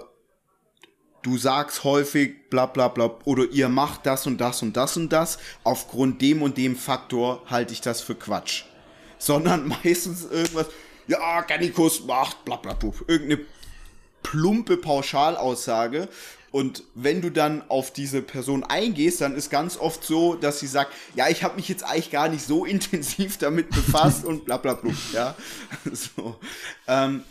S4: du sagst häufig bla bla bla oder ihr macht das und das und das und das, aufgrund dem und dem Faktor halte ich das für Quatsch. Sondern meistens irgendwas, ja, Gannikus macht bla bla bla, irgendeine plumpe Pauschalaussage und wenn du dann auf diese Person eingehst, dann ist ganz oft so, dass sie sagt, ja, ich habe mich jetzt eigentlich gar nicht so intensiv damit befasst und bla bla bla. Ja, so. Ähm,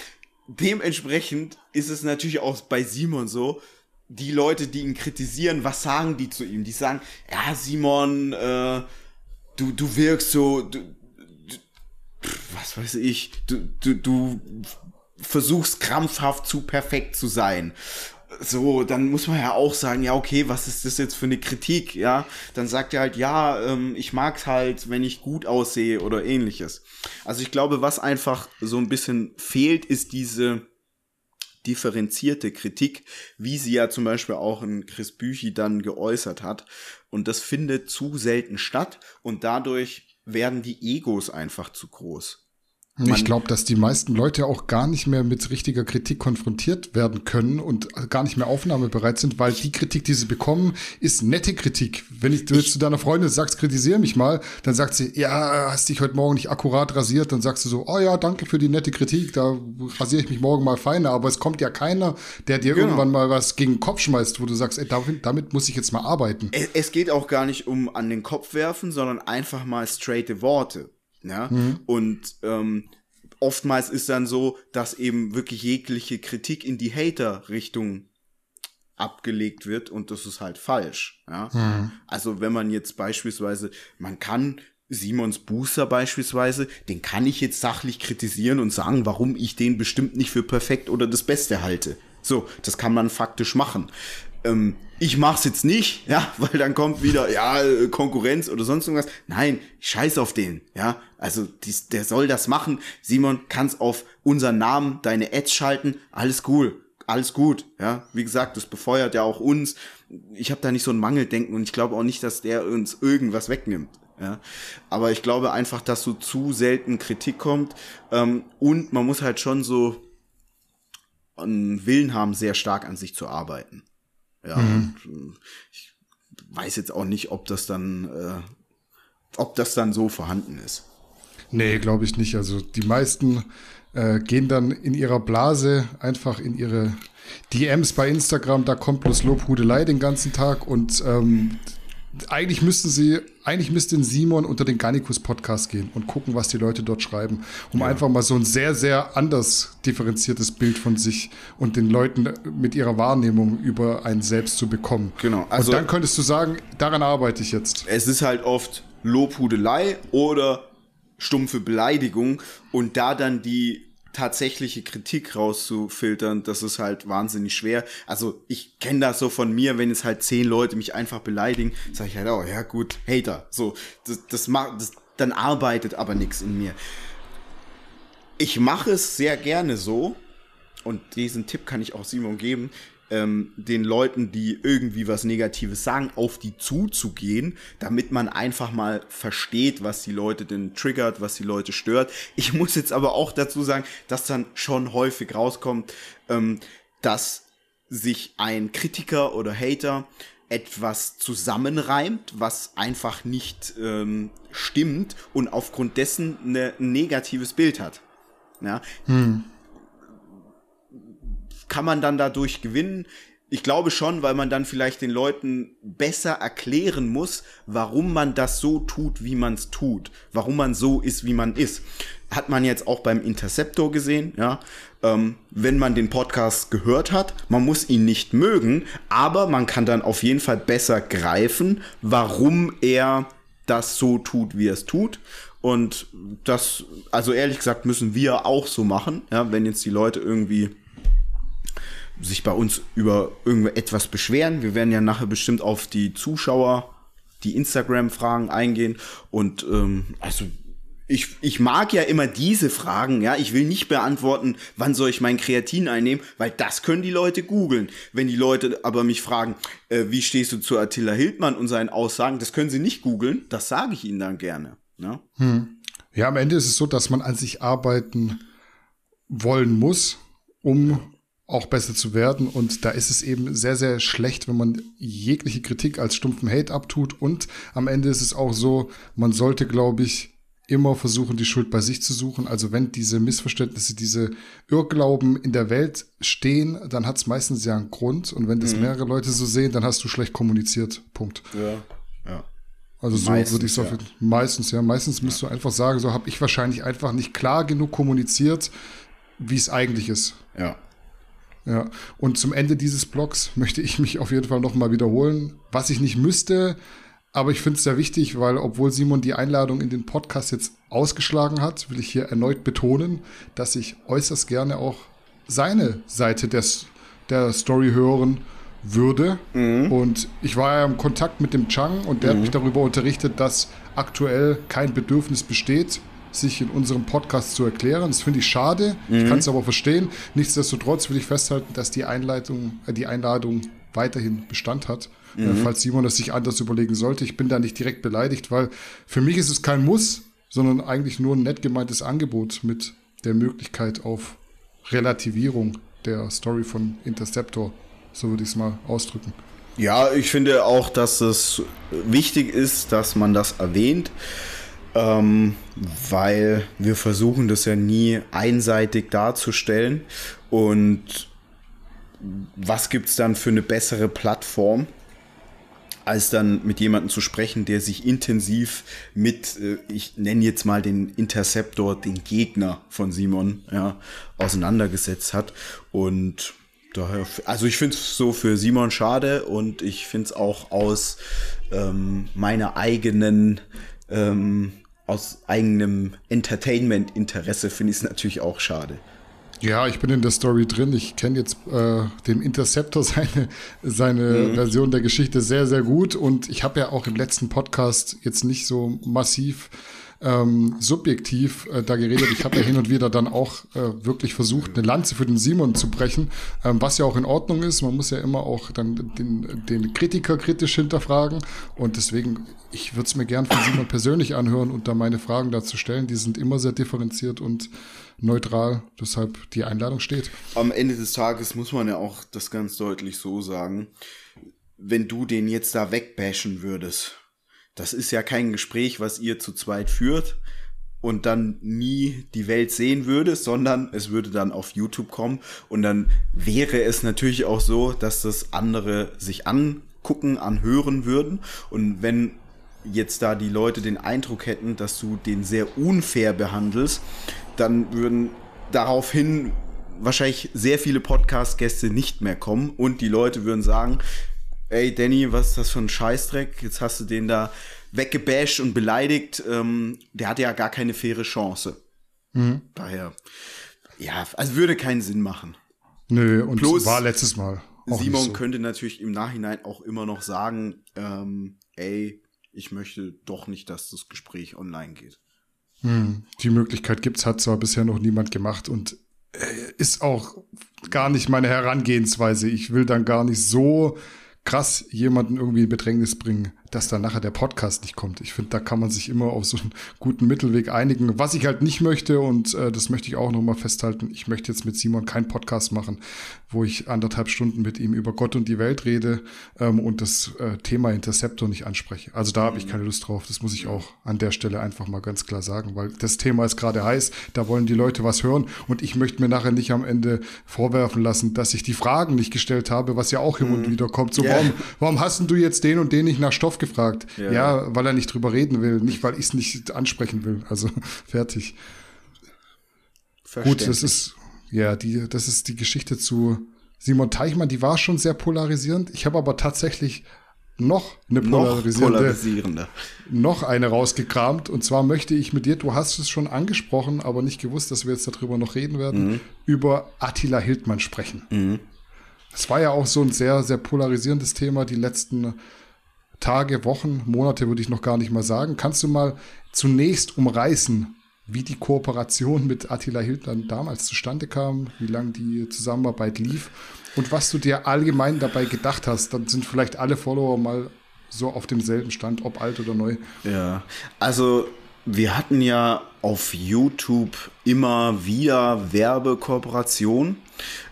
S4: dementsprechend ist es natürlich auch bei Simon so, die Leute, die ihn kritisieren, was sagen die zu ihm? Die sagen, ja, Simon, äh, du, du wirkst so, du, du, was weiß ich, du, du, du versuchst krampfhaft zu perfekt zu sein so, dann muss man ja auch sagen, ja, okay, was ist das jetzt für eine Kritik, ja? Dann sagt er halt, ja, ähm, ich mag's halt, wenn ich gut aussehe oder ähnliches. Also ich glaube, was einfach so ein bisschen fehlt, ist diese differenzierte Kritik, wie sie ja zum Beispiel auch in Chris Büchi dann geäußert hat. Und das findet zu selten statt und dadurch werden die Egos einfach zu groß.
S3: Ich glaube, dass die meisten Leute auch gar nicht mehr mit richtiger Kritik konfrontiert werden können und gar nicht mehr aufnahmebereit sind, weil die Kritik, die sie bekommen, ist nette Kritik. Wenn ich, du jetzt zu deiner Freundin sagst, kritisiere mich mal, dann sagt sie, ja, hast dich heute Morgen nicht akkurat rasiert, dann sagst du so, oh ja, danke für die nette Kritik, da rasiere ich mich morgen mal feiner, aber es kommt ja keiner, der dir genau. irgendwann mal was gegen den Kopf schmeißt, wo du sagst, ey, damit, damit muss ich jetzt mal arbeiten.
S4: Es geht auch gar nicht um an den Kopf werfen, sondern einfach mal straighte Worte. Ja, mhm. und ähm, oftmals ist dann so, dass eben wirklich jegliche Kritik in die Hater-Richtung abgelegt wird und das ist halt falsch. Ja? Mhm. Also wenn man jetzt beispielsweise, man kann Simons Booster beispielsweise, den kann ich jetzt sachlich kritisieren und sagen, warum ich den bestimmt nicht für perfekt oder das Beste halte. So, das kann man faktisch machen ähm, ich mach's jetzt nicht, ja, weil dann kommt wieder, ja, Konkurrenz oder sonst irgendwas. Nein, scheiß auf den, ja. Also, dies, der soll das machen. Simon, kannst auf unseren Namen deine Ads schalten. Alles cool. Alles gut, ja. Wie gesagt, das befeuert ja auch uns. Ich habe da nicht so ein Mangeldenken und ich glaube auch nicht, dass der uns irgendwas wegnimmt. Ja, aber ich glaube einfach, dass so zu selten Kritik kommt ähm, und man muss halt schon so einen Willen haben, sehr stark an sich zu arbeiten. Ja, mhm. und, äh, ich weiß jetzt auch nicht, ob das dann, äh, ob das dann so vorhanden ist.
S3: Nee, glaube ich nicht. Also die meisten äh, gehen dann in ihrer Blase einfach in ihre DMs bei Instagram, da kommt bloß Lobhudelei den ganzen Tag und ähm, eigentlich müssten sie, eigentlich müsste Simon unter den Garnicus Podcast gehen und gucken, was die Leute dort schreiben, um ja. einfach mal so ein sehr, sehr anders differenziertes Bild von sich und den Leuten mit ihrer Wahrnehmung über einen selbst zu bekommen.
S4: Genau.
S3: Also, und dann könntest du sagen, daran arbeite ich jetzt.
S4: Es ist halt oft Lobhudelei oder stumpfe Beleidigung und da dann die tatsächliche Kritik rauszufiltern, das ist halt wahnsinnig schwer. Also ich kenne das so von mir, wenn es halt zehn Leute mich einfach beleidigen, sage ich halt, oh ja gut, Hater. So, das, das macht, das, dann arbeitet aber nichts in mir. Ich mache es sehr gerne so, und diesen Tipp kann ich auch Simon geben ähm, den Leuten, die irgendwie was Negatives sagen, auf die zuzugehen, damit man einfach mal versteht, was die Leute denn triggert, was die Leute stört. Ich muss jetzt aber auch dazu sagen, dass dann schon häufig rauskommt, ähm, dass sich ein Kritiker oder Hater etwas zusammenreimt, was einfach nicht ähm, stimmt und aufgrund dessen ne, ein negatives Bild hat. Ja. Hm kann man dann dadurch gewinnen? Ich glaube schon, weil man dann vielleicht den Leuten besser erklären muss, warum man das so tut, wie man es tut, warum man so ist, wie man ist. Hat man jetzt auch beim Interceptor gesehen, ja. Ähm, wenn man den Podcast gehört hat, man muss ihn nicht mögen, aber man kann dann auf jeden Fall besser greifen, warum er das so tut, wie er es tut. Und das, also ehrlich gesagt, müssen wir auch so machen, ja, wenn jetzt die Leute irgendwie sich bei uns über irgendetwas beschweren. Wir werden ja nachher bestimmt auf die Zuschauer, die Instagram-Fragen eingehen. Und ähm, also ich, ich mag ja immer diese Fragen, ja. Ich will nicht beantworten, wann soll ich mein Kreatin einnehmen, weil das können die Leute googeln. Wenn die Leute aber mich fragen, äh, wie stehst du zu Attila Hildmann und seinen Aussagen, das können sie nicht googeln, das sage ich ihnen dann gerne. Ne?
S3: Hm. Ja, am Ende ist es so, dass man an sich arbeiten wollen muss, um auch besser zu werden. Und da ist es eben sehr, sehr schlecht, wenn man jegliche Kritik als stumpfen Hate abtut. Und am Ende ist es auch so, man sollte, glaube ich, immer versuchen, die Schuld bei sich zu suchen. Also wenn diese Missverständnisse, diese Irrglauben in der Welt stehen, dann hat es meistens ja einen Grund. Und wenn das mhm. mehrere Leute so sehen, dann hast du schlecht kommuniziert. Punkt.
S4: Ja, ja.
S3: Also so würde ich es ja. meistens, ja. Meistens ja. musst du einfach sagen, so habe ich wahrscheinlich einfach nicht klar genug kommuniziert, wie es eigentlich ist.
S4: Ja.
S3: Ja, und zum Ende dieses Blogs möchte ich mich auf jeden Fall nochmal wiederholen, was ich nicht müsste, aber ich finde es sehr wichtig, weil obwohl Simon die Einladung in den Podcast jetzt ausgeschlagen hat, will ich hier erneut betonen, dass ich äußerst gerne auch seine Seite des, der Story hören würde. Mhm. Und ich war ja im Kontakt mit dem Chang und der mhm. hat mich darüber unterrichtet, dass aktuell kein Bedürfnis besteht, sich in unserem Podcast zu erklären. Das finde ich schade. Mhm. Ich kann es aber verstehen. Nichtsdestotrotz will ich festhalten, dass die Einleitung, äh, die Einladung weiterhin Bestand hat. Äh, mhm. Falls Simon es sich anders überlegen sollte. Ich bin da nicht direkt beleidigt, weil für mich ist es kein Muss. sondern eigentlich nur ein nett gemeintes Angebot mit der Möglichkeit auf Relativierung der Story von Interceptor. So würde ich es mal ausdrücken.
S4: Ja, ich finde auch, dass es wichtig ist, dass man das erwähnt, ähm, weil wir versuchen das ja nie einseitig darzustellen. Und was gibt es dann für eine bessere Plattform? als dann mit jemandem zu sprechen, der sich intensiv mit, äh, ich nenne jetzt mal den Interceptor, den Gegner von Simon, ja, auseinandergesetzt hat. Und daher, also ich finde es so für Simon schade und ich finde es auch aus ähm, meiner eigenen, ähm, aus eigenem Entertainment-Interesse finde ich es natürlich auch schade.
S3: Ja, ich bin in der Story drin. Ich kenne jetzt äh, dem Interceptor seine, seine mhm. Version der Geschichte sehr, sehr gut. Und ich habe ja auch im letzten Podcast jetzt nicht so massiv ähm, subjektiv äh, da geredet. Ich habe ja hin und wieder dann auch äh, wirklich versucht, eine Lanze für den Simon zu brechen, ähm, was ja auch in Ordnung ist. Man muss ja immer auch dann den, den Kritiker kritisch hinterfragen. Und deswegen, ich würde es mir gern von Simon persönlich anhören und da meine Fragen dazu stellen. Die sind immer sehr differenziert und neutral. Deshalb die Einladung steht.
S4: Am Ende des Tages muss man ja auch das ganz deutlich so sagen. Wenn du den jetzt da wegbashen würdest, das ist ja kein Gespräch, was ihr zu zweit führt und dann nie die Welt sehen würde, sondern es würde dann auf YouTube kommen. Und dann wäre es natürlich auch so, dass das andere sich angucken, anhören würden. Und wenn jetzt da die Leute den Eindruck hätten, dass du den sehr unfair behandelst, dann würden daraufhin wahrscheinlich sehr viele Podcast-Gäste nicht mehr kommen. Und die Leute würden sagen, ey Danny, was ist das für ein Scheißdreck? Jetzt hast du den da weggebasht und beleidigt. Ähm, der hatte ja gar keine faire Chance. Mhm. Daher, ja, also würde keinen Sinn machen.
S3: Nö, und Plus, war letztes Mal.
S4: Simon so. könnte natürlich im Nachhinein auch immer noch sagen, ähm, ey, ich möchte doch nicht, dass das Gespräch online geht.
S3: Hm, die Möglichkeit gibt's, hat zwar bisher noch niemand gemacht und äh, ist auch gar nicht meine Herangehensweise. Ich will dann gar nicht so krass jemanden irgendwie in Bedrängnis bringen dass dann nachher der Podcast nicht kommt. Ich finde, da kann man sich immer auf so einen guten Mittelweg einigen. Was ich halt nicht möchte, und äh, das möchte ich auch nochmal festhalten, ich möchte jetzt mit Simon keinen Podcast machen, wo ich anderthalb Stunden mit ihm über Gott und die Welt rede ähm, und das äh, Thema Interceptor nicht anspreche. Also da habe ich keine Lust drauf. Das muss ich auch an der Stelle einfach mal ganz klar sagen, weil das Thema ist gerade heiß, da wollen die Leute was hören und ich möchte mir nachher nicht am Ende vorwerfen lassen, dass ich die Fragen nicht gestellt habe, was ja auch immer mhm. wieder kommt. So, yeah. warum, warum hast du jetzt den und den nicht nach Stoff gefragt. Ja. ja, weil er nicht drüber reden will, nicht weil ich es nicht ansprechen will. Also fertig. Gut, das ist ja die, das ist die Geschichte zu Simon Teichmann. Die war schon sehr polarisierend. Ich habe aber tatsächlich noch eine polarisierende, noch, polarisierende. noch eine rausgekramt. Und zwar möchte ich mit dir, du hast es schon angesprochen, aber nicht gewusst, dass wir jetzt darüber noch reden werden, mhm. über Attila Hildmann sprechen. Mhm. Es war ja auch so ein sehr, sehr polarisierendes Thema die letzten Tage, Wochen, Monate würde ich noch gar nicht mal sagen. Kannst du mal zunächst umreißen, wie die Kooperation mit Attila Hildmann damals zustande kam, wie lange die Zusammenarbeit lief und was du dir allgemein dabei gedacht hast? Dann sind vielleicht alle Follower mal so auf demselben Stand, ob alt oder neu.
S4: Ja, also wir hatten ja auf YouTube immer wieder Werbekooperation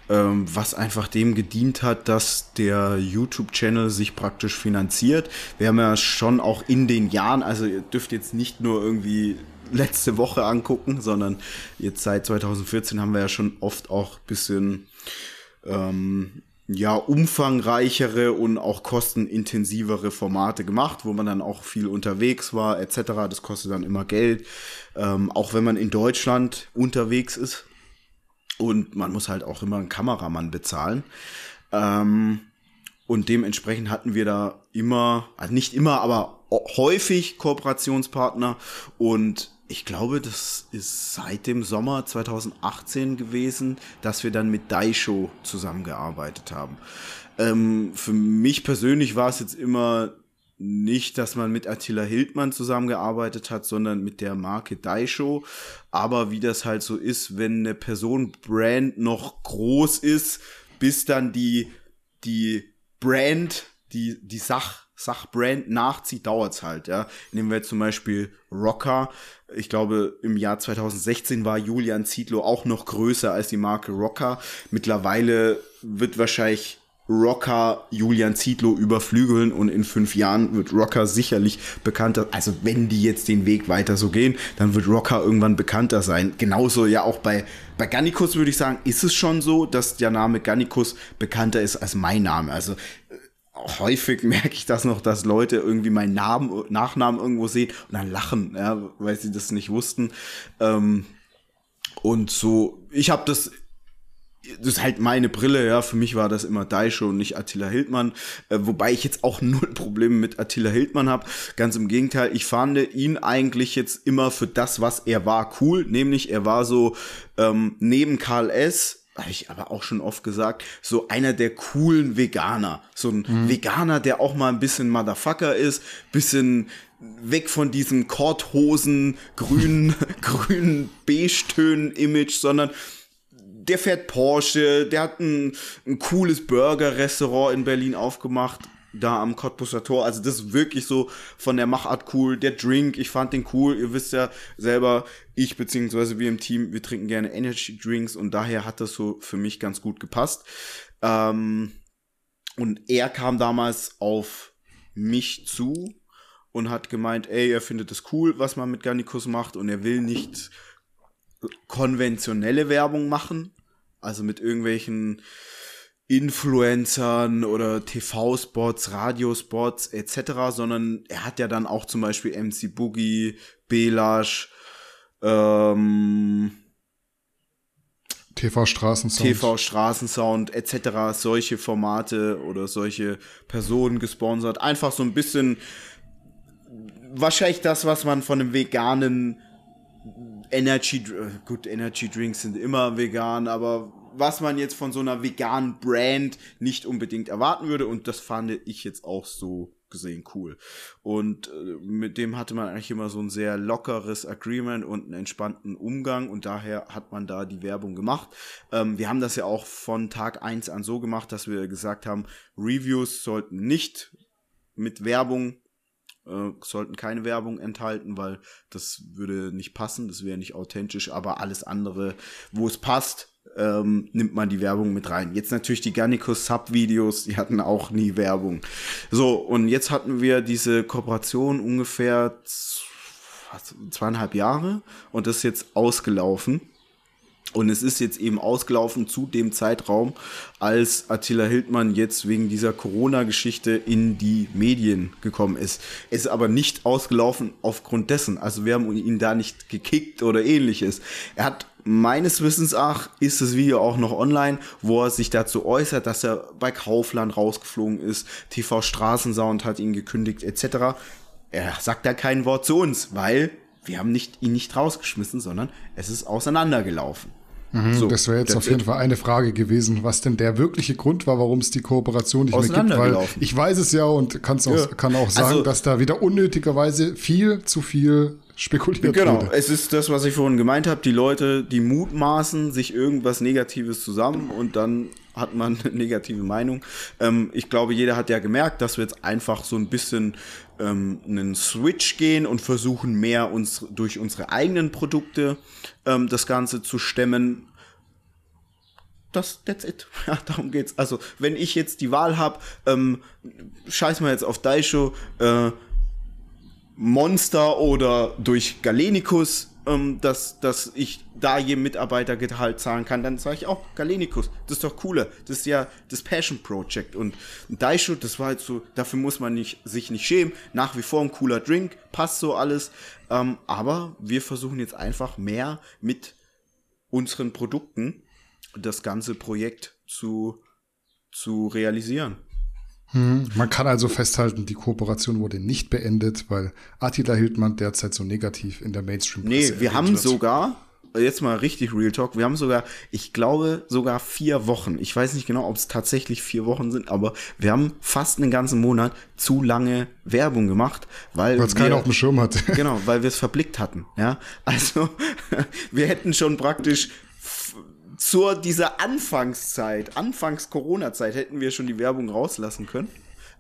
S4: ähm, was einfach dem gedient hat, dass der YouTube-Channel sich praktisch finanziert. Wir haben ja schon auch in den Jahren, also ihr dürft jetzt nicht nur irgendwie letzte Woche angucken, sondern jetzt seit 2014 haben wir ja schon oft auch bisschen ähm, ja umfangreichere und auch kostenintensivere Formate gemacht, wo man dann auch viel unterwegs war etc. Das kostet dann immer Geld, ähm, auch wenn man in Deutschland unterwegs ist. Und man muss halt auch immer einen Kameramann bezahlen. Ähm, und dementsprechend hatten wir da immer, also nicht immer, aber häufig Kooperationspartner. Und ich glaube, das ist seit dem Sommer 2018 gewesen, dass wir dann mit Daisho zusammengearbeitet haben. Ähm, für mich persönlich war es jetzt immer nicht, dass man mit Attila Hildmann zusammengearbeitet hat, sondern mit der Marke Daisho. Aber wie das halt so ist, wenn eine Person Brand noch groß ist, bis dann die, die Brand, die, die Sach, Sachbrand nachzieht, dauert's halt, ja. Nehmen wir zum Beispiel Rocker. Ich glaube, im Jahr 2016 war Julian Zietlow auch noch größer als die Marke Rocker. Mittlerweile wird wahrscheinlich Rocker Julian Zietlow überflügeln und in fünf Jahren wird Rocker sicherlich bekannter. Also wenn die jetzt den Weg weiter so gehen, dann wird Rocker irgendwann bekannter sein. Genauso ja auch bei, bei Gannikus würde ich sagen, ist es schon so, dass der Name Gannikus bekannter ist als mein Name. Also äh, häufig merke ich das noch, dass Leute irgendwie meinen Namen, Nachnamen irgendwo sehen und dann lachen, ja, weil sie das nicht wussten. Ähm, und so, ich habe das das ist halt meine Brille, ja. Für mich war das immer Daisho und nicht Attila Hildmann. Äh, wobei ich jetzt auch null Probleme mit Attila Hildmann habe. Ganz im Gegenteil, ich fand ihn eigentlich jetzt immer für das, was er war, cool. Nämlich, er war so ähm, neben Karl S habe ich aber auch schon oft gesagt, so einer der coolen Veganer. So ein mhm. Veganer, der auch mal ein bisschen Motherfucker ist, bisschen weg von diesem Korthosen, grünen, grünen Beige-Tönen-Image, sondern der fährt Porsche, der hat ein, ein cooles Burger-Restaurant in Berlin aufgemacht, da am Cottbusser Tor. Also das ist wirklich so von der Machart cool. Der Drink, ich fand den cool. Ihr wisst ja selber, ich beziehungsweise wir im Team, wir trinken gerne Energy Drinks und daher hat das so für mich ganz gut gepasst. Ähm, und er kam damals auf mich zu und hat gemeint, ey, er findet es cool, was man mit Garnikus macht und er will nicht konventionelle Werbung machen, also mit irgendwelchen Influencern oder TV-Spots, Radiospots etc., sondern er hat ja dann auch zum Beispiel MC Boogie, Belash, ähm,
S3: TV Straßensound.
S4: TV Straßensound etc. solche Formate oder solche Personen gesponsert. Einfach so ein bisschen wahrscheinlich das, was man von einem veganen Energy, gut, Energy Drinks sind immer vegan, aber was man jetzt von so einer veganen Brand nicht unbedingt erwarten würde und das fand ich jetzt auch so gesehen cool. Und äh, mit dem hatte man eigentlich immer so ein sehr lockeres Agreement und einen entspannten Umgang und daher hat man da die Werbung gemacht. Ähm, wir haben das ja auch von Tag eins an so gemacht, dass wir gesagt haben, Reviews sollten nicht mit Werbung äh, sollten keine Werbung enthalten, weil das würde nicht passen, das wäre nicht authentisch, aber alles andere, wo es passt, ähm, nimmt man die Werbung mit rein. Jetzt natürlich die Garnicus Sub-Videos, die hatten auch nie Werbung. So, und jetzt hatten wir diese Kooperation ungefähr zweieinhalb Jahre und das ist jetzt ausgelaufen. Und es ist jetzt eben ausgelaufen zu dem Zeitraum, als Attila Hildmann jetzt wegen dieser Corona-Geschichte in die Medien gekommen ist. Es ist aber nicht ausgelaufen aufgrund dessen. Also wir haben ihn da nicht gekickt oder ähnliches. Er hat meines Wissens ach, ist das Video auch noch online, wo er sich dazu äußert, dass er bei Kaufland rausgeflogen ist. TV Straßensound hat ihn gekündigt, etc. Er sagt da kein Wort zu uns, weil wir haben nicht, ihn nicht rausgeschmissen, sondern es ist auseinandergelaufen.
S3: Mhm, so, das wäre jetzt auf jeden. Fall eine Frage gewesen, was denn der wirkliche Grund war, warum es die Kooperation nicht mehr gibt. Weil ich weiß es ja und kann's auch, ja. kann auch sagen, also, dass da wieder unnötigerweise viel zu viel spekuliert
S4: genau. Genau, es ist das, was ich vorhin gemeint habe. Die Leute, die mutmaßen sich irgendwas Negatives zusammen und dann hat man eine negative Meinung. Ähm, ich glaube, jeder hat ja gemerkt, dass wir jetzt einfach so ein bisschen ähm, einen Switch gehen und versuchen mehr uns durch unsere eigenen Produkte ähm, das Ganze zu stemmen. Das, that's it. Ja, darum geht's. Also, wenn ich jetzt die Wahl habe, ähm, scheiß mal jetzt auf Daisho, äh, Monster oder durch Galenicus, ähm, dass, dass ich da jedem Mitarbeitergehalt zahlen kann, dann sage ich auch Galenicus. Das ist doch cooler. Das ist ja das Passion Project. Und Daisho, das war halt so, dafür muss man nicht, sich nicht schämen. Nach wie vor ein cooler Drink, passt so alles. Ähm, aber wir versuchen jetzt einfach mehr mit unseren Produkten das ganze Projekt zu, zu realisieren.
S3: Hm, man kann also festhalten, die Kooperation wurde nicht beendet, weil Attila Hildmann derzeit so negativ in der mainstream
S4: Nee, wir haben wird. sogar, jetzt mal richtig Real Talk, wir haben sogar, ich glaube, sogar vier Wochen. Ich weiß nicht genau, ob es tatsächlich vier Wochen sind, aber wir haben fast einen ganzen Monat zu lange Werbung gemacht, weil
S3: es keiner auf dem Schirm hatte.
S4: Genau, weil wir es verblickt hatten. Ja, also wir hätten schon praktisch zur dieser Anfangszeit, Anfangs Corona-Zeit hätten wir schon die Werbung rauslassen können.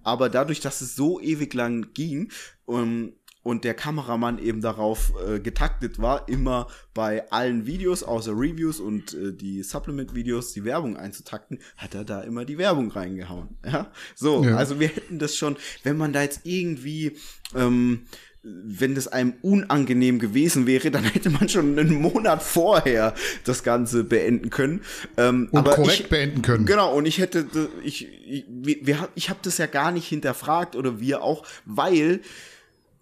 S4: aber dadurch, dass es so ewig lang ging, um, und der Kameramann eben darauf äh, getaktet war, immer bei allen Videos, außer Reviews und äh, die Supplement-Videos, die Werbung einzutakten, hat er da immer die Werbung reingehauen. Ja, so, ja. also wir hätten das schon, wenn man da jetzt irgendwie ähm, wenn das einem unangenehm gewesen wäre, dann hätte man schon einen Monat vorher das Ganze beenden können.
S3: Ähm, und korrekt ich, beenden können.
S4: Genau, und ich hätte, ich, ich, wir, ich habe das ja gar nicht hinterfragt oder wir auch, weil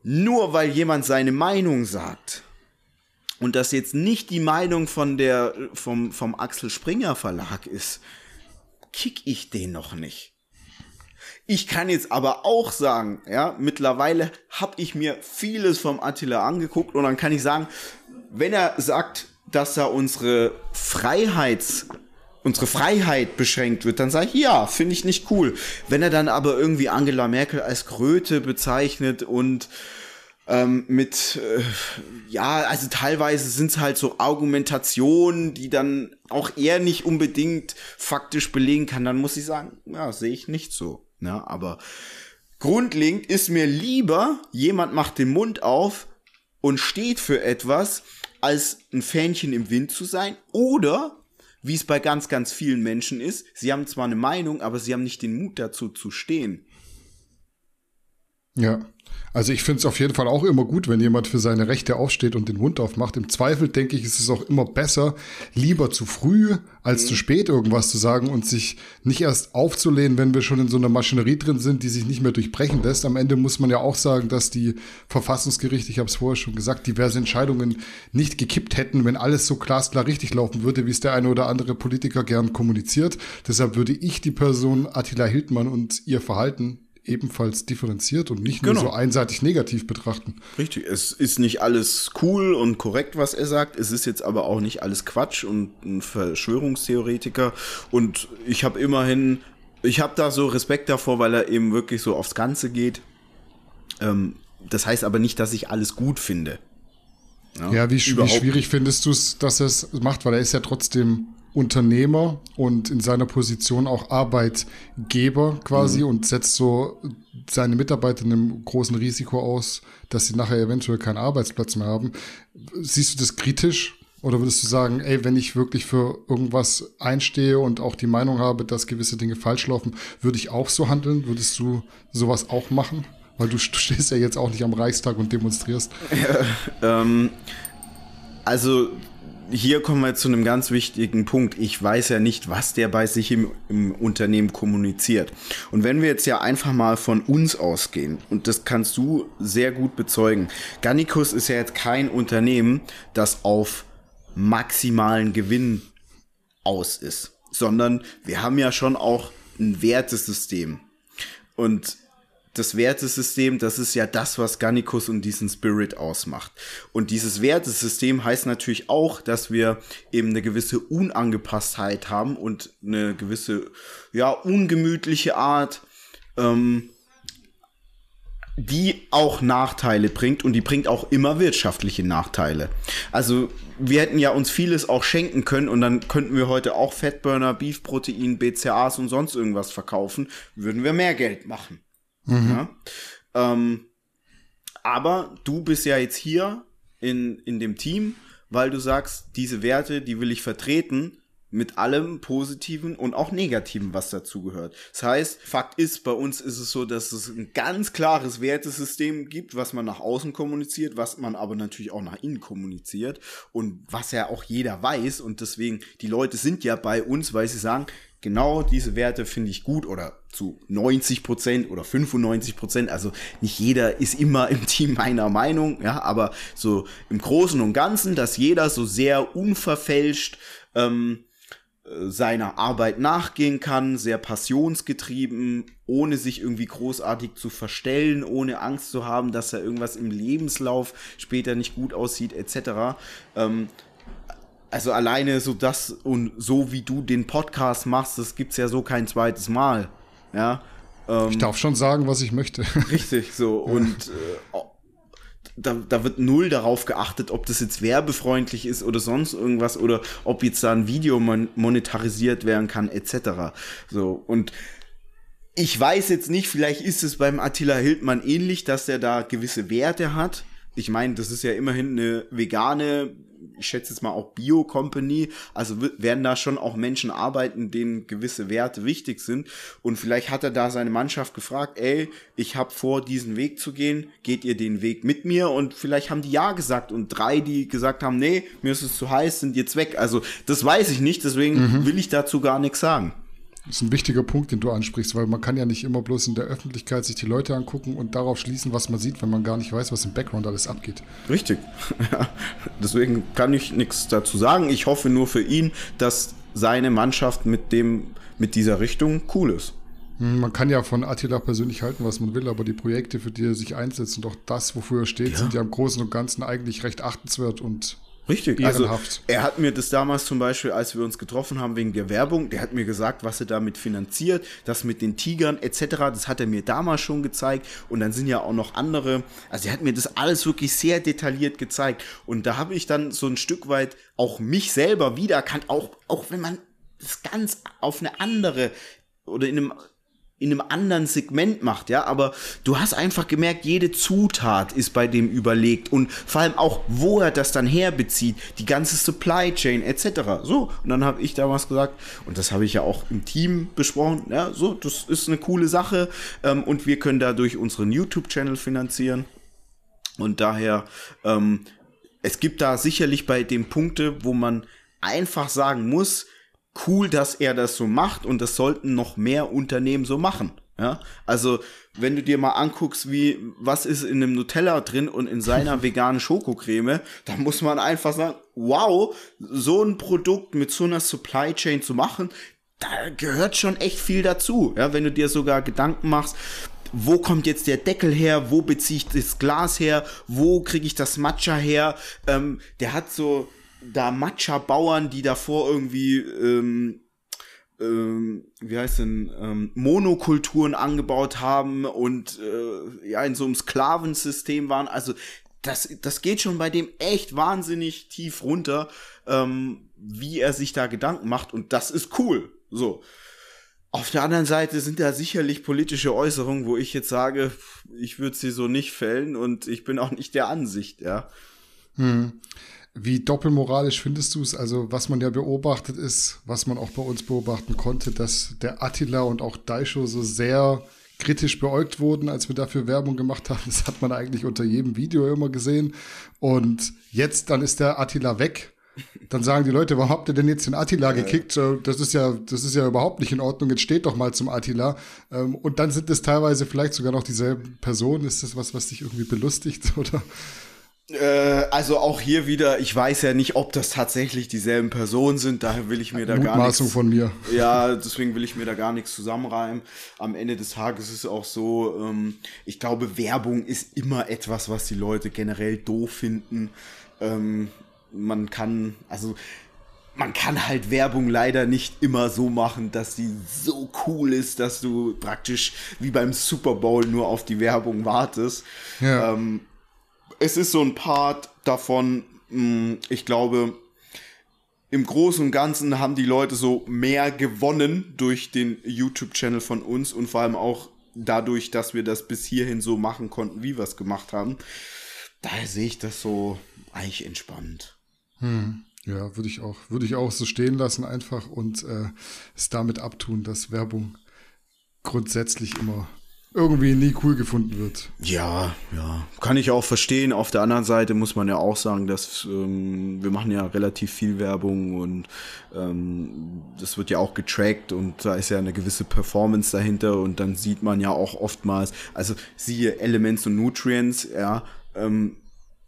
S4: nur weil jemand seine Meinung sagt und das jetzt nicht die Meinung von der, vom, vom Axel Springer Verlag ist, kick ich den noch nicht. Ich kann jetzt aber auch sagen, ja, mittlerweile habe ich mir vieles vom Attila angeguckt und dann kann ich sagen, wenn er sagt, dass er unsere Freiheits unsere Freiheit beschränkt wird, dann sage ich, ja, finde ich nicht cool. Wenn er dann aber irgendwie Angela Merkel als Kröte bezeichnet und ähm, mit, äh, ja, also teilweise sind es halt so Argumentationen, die dann auch er nicht unbedingt faktisch belegen kann, dann muss ich sagen, ja, sehe ich nicht so. Ja, aber grundlegend ist mir lieber, jemand macht den Mund auf und steht für etwas, als ein Fähnchen im Wind zu sein. Oder, wie es bei ganz, ganz vielen Menschen ist, sie haben zwar eine Meinung, aber sie haben nicht den Mut dazu zu stehen.
S3: Ja. Also ich finde es auf jeden Fall auch immer gut, wenn jemand für seine Rechte aufsteht und den Mund aufmacht. Im Zweifel denke ich, ist es auch immer besser, lieber zu früh als mhm. zu spät irgendwas zu sagen und sich nicht erst aufzulehnen, wenn wir schon in so einer Maschinerie drin sind, die sich nicht mehr durchbrechen lässt. Am Ende muss man ja auch sagen, dass die Verfassungsgerichte, ich habe es vorher schon gesagt, diverse Entscheidungen nicht gekippt hätten, wenn alles so glasklar richtig laufen würde, wie es der eine oder andere Politiker gern kommuniziert. Deshalb würde ich die Person Attila Hildmann und ihr Verhalten ebenfalls differenziert und nicht genau. nur so einseitig negativ betrachten.
S4: Richtig, es ist nicht alles cool und korrekt, was er sagt. Es ist jetzt aber auch nicht alles Quatsch und ein Verschwörungstheoretiker. Und ich habe immerhin, ich habe da so Respekt davor, weil er eben wirklich so aufs Ganze geht. Ähm, das heißt aber nicht, dass ich alles gut finde.
S3: Ja, ja wie, wie schwierig findest du es, dass er es macht, weil er ist ja trotzdem Unternehmer und in seiner Position auch Arbeitgeber quasi mhm. und setzt so seine Mitarbeiter einem großen Risiko aus, dass sie nachher eventuell keinen Arbeitsplatz mehr haben. Siehst du das kritisch? Oder würdest du sagen, ey, wenn ich wirklich für irgendwas einstehe und auch die Meinung habe, dass gewisse Dinge falsch laufen, würde ich auch so handeln? Würdest du sowas auch machen? Weil du, du stehst ja jetzt auch nicht am Reichstag und demonstrierst.
S4: Ja, ähm, also hier kommen wir zu einem ganz wichtigen Punkt. Ich weiß ja nicht, was der bei sich im, im, Unternehmen kommuniziert. Und wenn wir jetzt ja einfach mal von uns ausgehen, und das kannst du sehr gut bezeugen, Gannikus ist ja jetzt kein Unternehmen, das auf maximalen Gewinn aus ist, sondern wir haben ja schon auch ein Wertesystem. Und das Wertesystem, das ist ja das, was Gannikus und diesen Spirit ausmacht. Und dieses Wertesystem heißt natürlich auch, dass wir eben eine gewisse Unangepasstheit haben und eine gewisse, ja, ungemütliche Art, ähm, die auch Nachteile bringt und die bringt auch immer wirtschaftliche Nachteile. Also wir hätten ja uns vieles auch schenken können und dann könnten wir heute auch Fettburner, Beefprotein, BCAAs und sonst irgendwas verkaufen, würden wir mehr Geld machen. Mhm. Ja? Ähm, aber du bist ja jetzt hier in, in dem Team, weil du sagst, diese Werte, die will ich vertreten mit allem Positiven und auch Negativen, was dazu gehört. Das heißt, Fakt ist, bei uns ist es so, dass es ein ganz klares Wertesystem gibt, was man nach außen kommuniziert, was man aber natürlich auch nach innen kommuniziert und was ja auch jeder weiß und deswegen, die Leute sind ja bei uns, weil sie sagen, genau diese Werte finde ich gut oder zu 90 Prozent oder 95 Prozent. Also nicht jeder ist immer im Team meiner Meinung, ja, aber so im Großen und Ganzen, dass jeder so sehr unverfälscht ähm, seiner Arbeit nachgehen kann, sehr passionsgetrieben, ohne sich irgendwie großartig zu verstellen, ohne Angst zu haben, dass er irgendwas im Lebenslauf später nicht gut aussieht, etc. Ähm, also alleine so das und so wie du den Podcast machst, das gibt's ja so kein zweites Mal. Ja.
S3: Ähm, ich darf schon sagen, was ich möchte.
S4: Richtig, so. Und äh, da, da wird null darauf geachtet, ob das jetzt werbefreundlich ist oder sonst irgendwas oder ob jetzt da ein Video mon monetarisiert werden kann, etc. So. Und ich weiß jetzt nicht, vielleicht ist es beim Attila Hildmann ähnlich, dass der da gewisse Werte hat. Ich meine, das ist ja immerhin eine vegane ich schätze jetzt mal auch Bio-Company, also werden da schon auch Menschen arbeiten, denen gewisse Werte wichtig sind. Und vielleicht hat er da seine Mannschaft gefragt, ey, ich habe vor, diesen Weg zu gehen, geht ihr den Weg mit mir? Und vielleicht haben die ja gesagt und drei, die gesagt haben, nee, mir ist es zu heiß, sind jetzt weg. Also das weiß ich nicht, deswegen mhm. will ich dazu gar nichts sagen.
S3: Das ist ein wichtiger Punkt, den du ansprichst, weil man kann ja nicht immer bloß in der Öffentlichkeit sich die Leute angucken und darauf schließen, was man sieht, wenn man gar nicht weiß, was im Background alles abgeht.
S4: Richtig. Deswegen kann ich nichts dazu sagen. Ich hoffe nur für ihn, dass seine Mannschaft mit dem, mit dieser Richtung cool ist.
S3: Hm, man kann ja von Attila persönlich halten, was man will, aber die Projekte, für die er sich einsetzt und auch das, wofür er steht, ja. sind ja im Großen und Ganzen eigentlich recht achtenswert und
S4: Richtig, also er hat mir das damals zum Beispiel, als wir uns getroffen haben wegen der Werbung, der hat mir gesagt, was er damit finanziert, das mit den Tigern etc., das hat er mir damals schon gezeigt und dann sind ja auch noch andere, also er hat mir das alles wirklich sehr detailliert gezeigt und da habe ich dann so ein Stück weit auch mich selber wiedererkannt, auch, auch wenn man das ganz auf eine andere oder in einem in einem anderen Segment macht, ja, aber du hast einfach gemerkt, jede Zutat ist bei dem überlegt und vor allem auch, wo er das dann herbezieht, die ganze Supply Chain etc. So, und dann habe ich damals gesagt, und das habe ich ja auch im Team besprochen, ja, so, das ist eine coole Sache ähm, und wir können dadurch unseren YouTube-Channel finanzieren und daher, ähm, es gibt da sicherlich bei dem Punkte, wo man einfach sagen muss, cool, dass er das so macht und das sollten noch mehr Unternehmen so machen. Ja, also wenn du dir mal anguckst, wie was ist in einem Nutella drin und in seiner veganen Schokocreme, da muss man einfach sagen, wow, so ein Produkt mit so einer Supply Chain zu machen, da gehört schon echt viel dazu. Ja, wenn du dir sogar Gedanken machst, wo kommt jetzt der Deckel her, wo beziehe ich das Glas her, wo kriege ich das Matcha her, ähm, der hat so da Matcha-Bauern, die davor irgendwie, ähm, ähm, wie heißt denn, ähm, Monokulturen angebaut haben und äh, ja in so einem Sklavensystem waren. Also das, das geht schon bei dem echt wahnsinnig tief runter, ähm, wie er sich da Gedanken macht und das ist cool. So. Auf der anderen Seite sind da sicherlich politische Äußerungen, wo ich jetzt sage, ich würde sie so nicht fällen und ich bin auch nicht der Ansicht, ja.
S3: Hm. Wie doppelmoralisch findest du es? Also, was man ja beobachtet ist, was man auch bei uns beobachten konnte, dass der Attila und auch Daisho so sehr kritisch beäugt wurden, als wir dafür Werbung gemacht haben. Das hat man eigentlich unter jedem Video immer gesehen. Und jetzt, dann ist der Attila weg. Dann sagen die Leute, warum habt ihr denn jetzt den Attila gekickt? Das ist ja, das ist ja überhaupt nicht in Ordnung. Jetzt steht doch mal zum Attila. Ähm, und dann sind es teilweise vielleicht sogar noch dieselben Personen. Ist das was, was dich irgendwie belustigt, oder?
S4: Äh, also auch hier wieder, ich weiß ja nicht, ob das tatsächlich dieselben Personen sind, daher will ich mir da gar nichts.
S3: von mir.
S4: Ja, deswegen will ich mir da gar nichts zusammenreimen. Am Ende des Tages ist es auch so, ähm, ich glaube, Werbung ist immer etwas, was die Leute generell doof finden. Ähm, man kann, also man kann halt Werbung leider nicht immer so machen, dass sie so cool ist, dass du praktisch wie beim Super Bowl nur auf die Werbung wartest. Ja. Ähm, es ist so ein Part davon, hm, ich glaube, im Großen und Ganzen haben die Leute so mehr gewonnen durch den YouTube-Channel von uns und vor allem auch dadurch, dass wir das bis hierhin so machen konnten, wie wir es gemacht haben. Daher sehe ich das so eigentlich entspannt.
S3: Hm. Ja, würde ich auch, würde ich auch so stehen lassen einfach und äh, es damit abtun, dass Werbung grundsätzlich immer irgendwie nie cool gefunden wird.
S4: Ja, ja. Kann ich auch verstehen. Auf der anderen Seite muss man ja auch sagen, dass ähm, wir machen ja relativ viel Werbung und ähm, das wird ja auch getrackt und da ist ja eine gewisse Performance dahinter und dann sieht man ja auch oftmals, also siehe Elements und Nutrients, ja, ähm,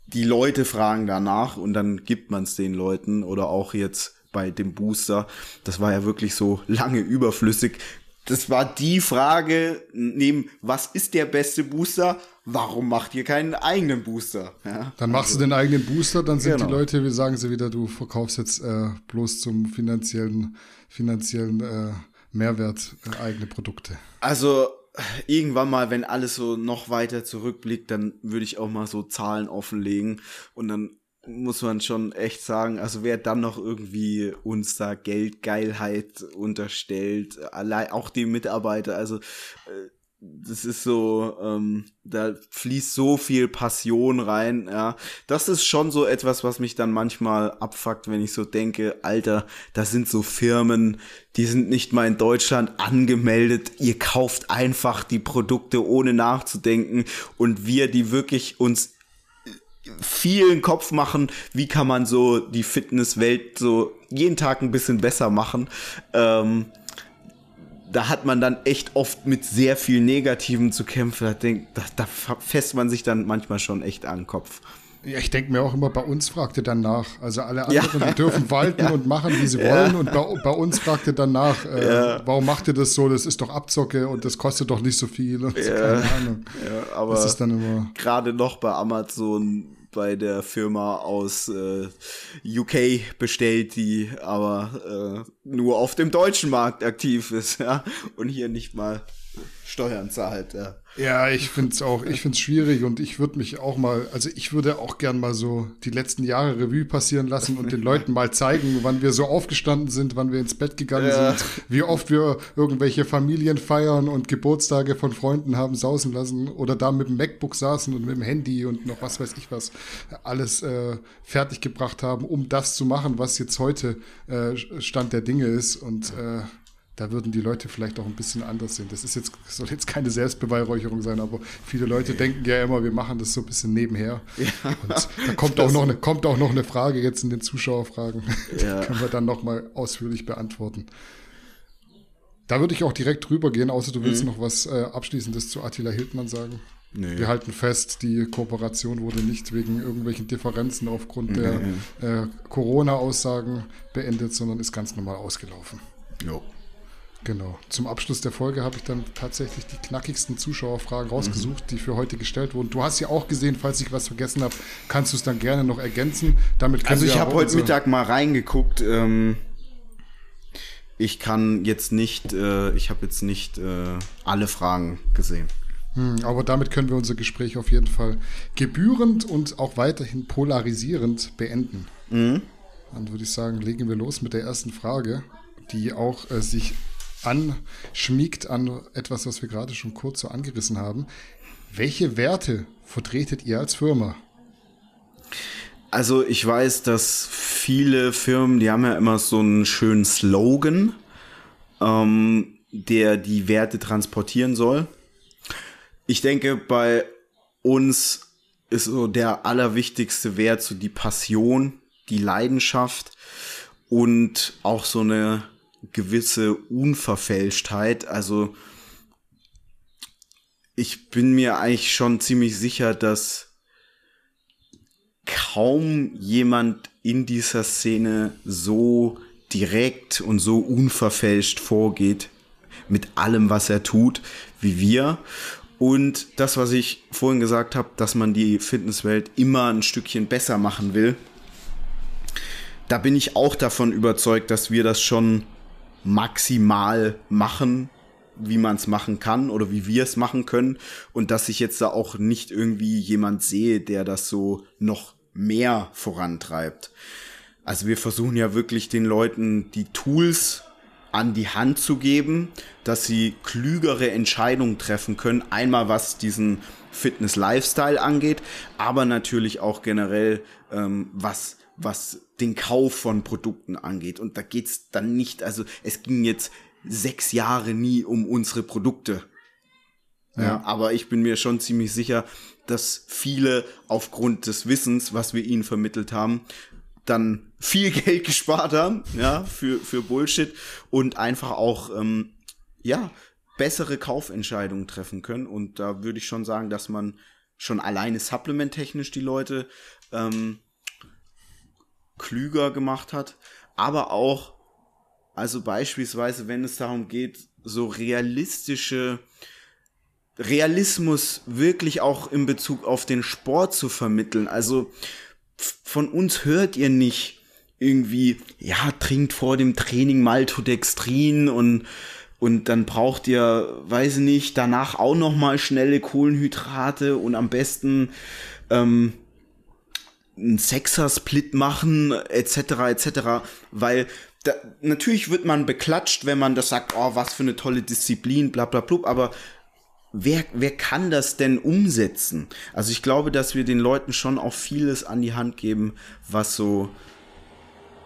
S4: die Leute fragen danach und dann gibt man es den Leuten oder auch jetzt bei dem Booster. Das war ja wirklich so lange überflüssig das war die Frage, neben was ist der beste Booster? Warum macht ihr keinen eigenen Booster?
S3: Ja, dann machst also, du den eigenen Booster, dann sind genau. die Leute, wie sagen sie wieder, du verkaufst jetzt äh, bloß zum finanziellen, finanziellen äh, Mehrwert äh, eigene Produkte.
S4: Also irgendwann mal, wenn alles so noch weiter zurückblickt, dann würde ich auch mal so Zahlen offenlegen und dann muss man schon echt sagen, also wer dann noch irgendwie uns da Geldgeilheit unterstellt, allein auch die Mitarbeiter, also äh, das ist so, ähm, da fließt so viel Passion rein, ja. Das ist schon so etwas, was mich dann manchmal abfuckt, wenn ich so denke, Alter, das sind so Firmen, die sind nicht mal in Deutschland angemeldet. Ihr kauft einfach die Produkte ohne nachzudenken und wir, die wirklich uns vielen Kopf machen, wie kann man so die Fitnesswelt so jeden Tag ein bisschen besser machen. Ähm, da hat man dann echt oft mit sehr viel Negativen zu kämpfen. Da, denk, da, da fässt man sich dann manchmal schon echt an den Kopf.
S3: Ja, ich denke mir auch immer, bei uns fragt ihr dann nach. Also alle anderen ja. dürfen walten ja. und machen, wie sie wollen. Und bei, bei, uns fragt ihr dann nach, äh, warum macht ihr das so? Das ist doch Abzocke und das kostet doch nicht so viel. Und so, keine Ahnung.
S4: Aber das ist dann immer gerade noch bei Amazon bei der Firma aus äh, UK bestellt, die aber äh, nur auf dem deutschen Markt aktiv ist, ja, und hier nicht mal Steuern zahlt, ja.
S3: Ja, ich finde es auch, ich finde es schwierig und ich würde mich auch mal, also ich würde auch gern mal so die letzten Jahre Revue passieren lassen und den Leuten mal zeigen, wann wir so aufgestanden sind, wann wir ins Bett gegangen ja. sind, wie oft wir irgendwelche Familien feiern und Geburtstage von Freunden haben sausen lassen oder da mit dem MacBook saßen und mit dem Handy und noch was weiß ich was alles äh, fertig gebracht haben, um das zu machen, was jetzt heute äh, Stand der Dinge ist und äh, da würden die Leute vielleicht auch ein bisschen anders sehen. Das ist jetzt, soll jetzt keine Selbstbeweihräucherung sein, aber viele Leute denken ja immer, wir machen das so ein bisschen nebenher. Ja, Und da kommt auch, noch eine, kommt auch noch eine Frage jetzt in den Zuschauerfragen. Ja. Die können wir dann nochmal ausführlich beantworten. Da würde ich auch direkt drüber gehen, außer du willst mhm. noch was äh, Abschließendes zu Attila Hildmann sagen. Nee. Wir halten fest, die Kooperation wurde nicht wegen irgendwelchen Differenzen aufgrund nee. der äh, Corona-Aussagen beendet, sondern ist ganz normal ausgelaufen.
S4: Jo.
S3: Genau. Zum Abschluss der Folge habe ich dann tatsächlich die knackigsten Zuschauerfragen rausgesucht, mhm. die für heute gestellt wurden. Du hast ja auch gesehen, falls ich was vergessen habe, kannst du es dann gerne noch ergänzen. Damit
S4: also ich habe heute Mittag mal reingeguckt. Ähm, ich kann jetzt nicht, äh, ich habe jetzt nicht äh, alle Fragen gesehen.
S3: Hm, aber damit können wir unser Gespräch auf jeden Fall gebührend und auch weiterhin polarisierend beenden. Mhm. Dann würde ich sagen, legen wir los mit der ersten Frage, die auch äh, sich anschmiegt an etwas, was wir gerade schon kurz so angerissen haben. Welche Werte vertretet ihr als Firma?
S4: Also ich weiß, dass viele Firmen, die haben ja immer so einen schönen Slogan, ähm, der die Werte transportieren soll. Ich denke, bei uns ist so der allerwichtigste Wert so die Passion, die Leidenschaft und auch so eine gewisse Unverfälschtheit. Also ich bin mir eigentlich schon ziemlich sicher, dass kaum jemand in dieser Szene so direkt und so unverfälscht vorgeht mit allem, was er tut, wie wir. Und das, was ich vorhin gesagt habe, dass man die Fitnesswelt immer ein Stückchen besser machen will, da bin ich auch davon überzeugt, dass wir das schon maximal machen, wie man es machen kann oder wie wir es machen können und dass ich jetzt da auch nicht irgendwie jemand sehe, der das so noch mehr vorantreibt. Also wir versuchen ja wirklich den Leuten die Tools an die Hand zu geben, dass sie klügere Entscheidungen treffen können. Einmal was diesen Fitness-Lifestyle angeht, aber natürlich auch generell ähm, was was den Kauf von Produkten angeht. Und da geht's dann nicht, also es ging jetzt sechs Jahre nie um unsere Produkte. Ja. ja. aber ich bin mir schon ziemlich sicher, dass viele aufgrund des Wissens, was wir ihnen vermittelt haben, dann viel Geld gespart haben, ja, für, für Bullshit und einfach auch, ähm, ja, bessere Kaufentscheidungen treffen können. Und da würde ich schon sagen, dass man schon alleine supplementtechnisch die Leute ähm, klüger gemacht hat, aber auch, also beispielsweise, wenn es darum geht, so realistische Realismus wirklich auch in Bezug auf den Sport zu vermitteln. Also von uns hört ihr nicht irgendwie, ja, trinkt vor dem Training Maltodextrin und und dann braucht ihr, weiß ich nicht, danach auch noch mal schnelle Kohlenhydrate und am besten ähm, einen Sexer-Split machen, etc., etc., weil da, natürlich wird man beklatscht, wenn man das sagt, oh, was für eine tolle Disziplin, bla bla bla, aber wer, wer kann das denn umsetzen? Also ich glaube, dass wir den Leuten schon auch vieles an die Hand geben, was so,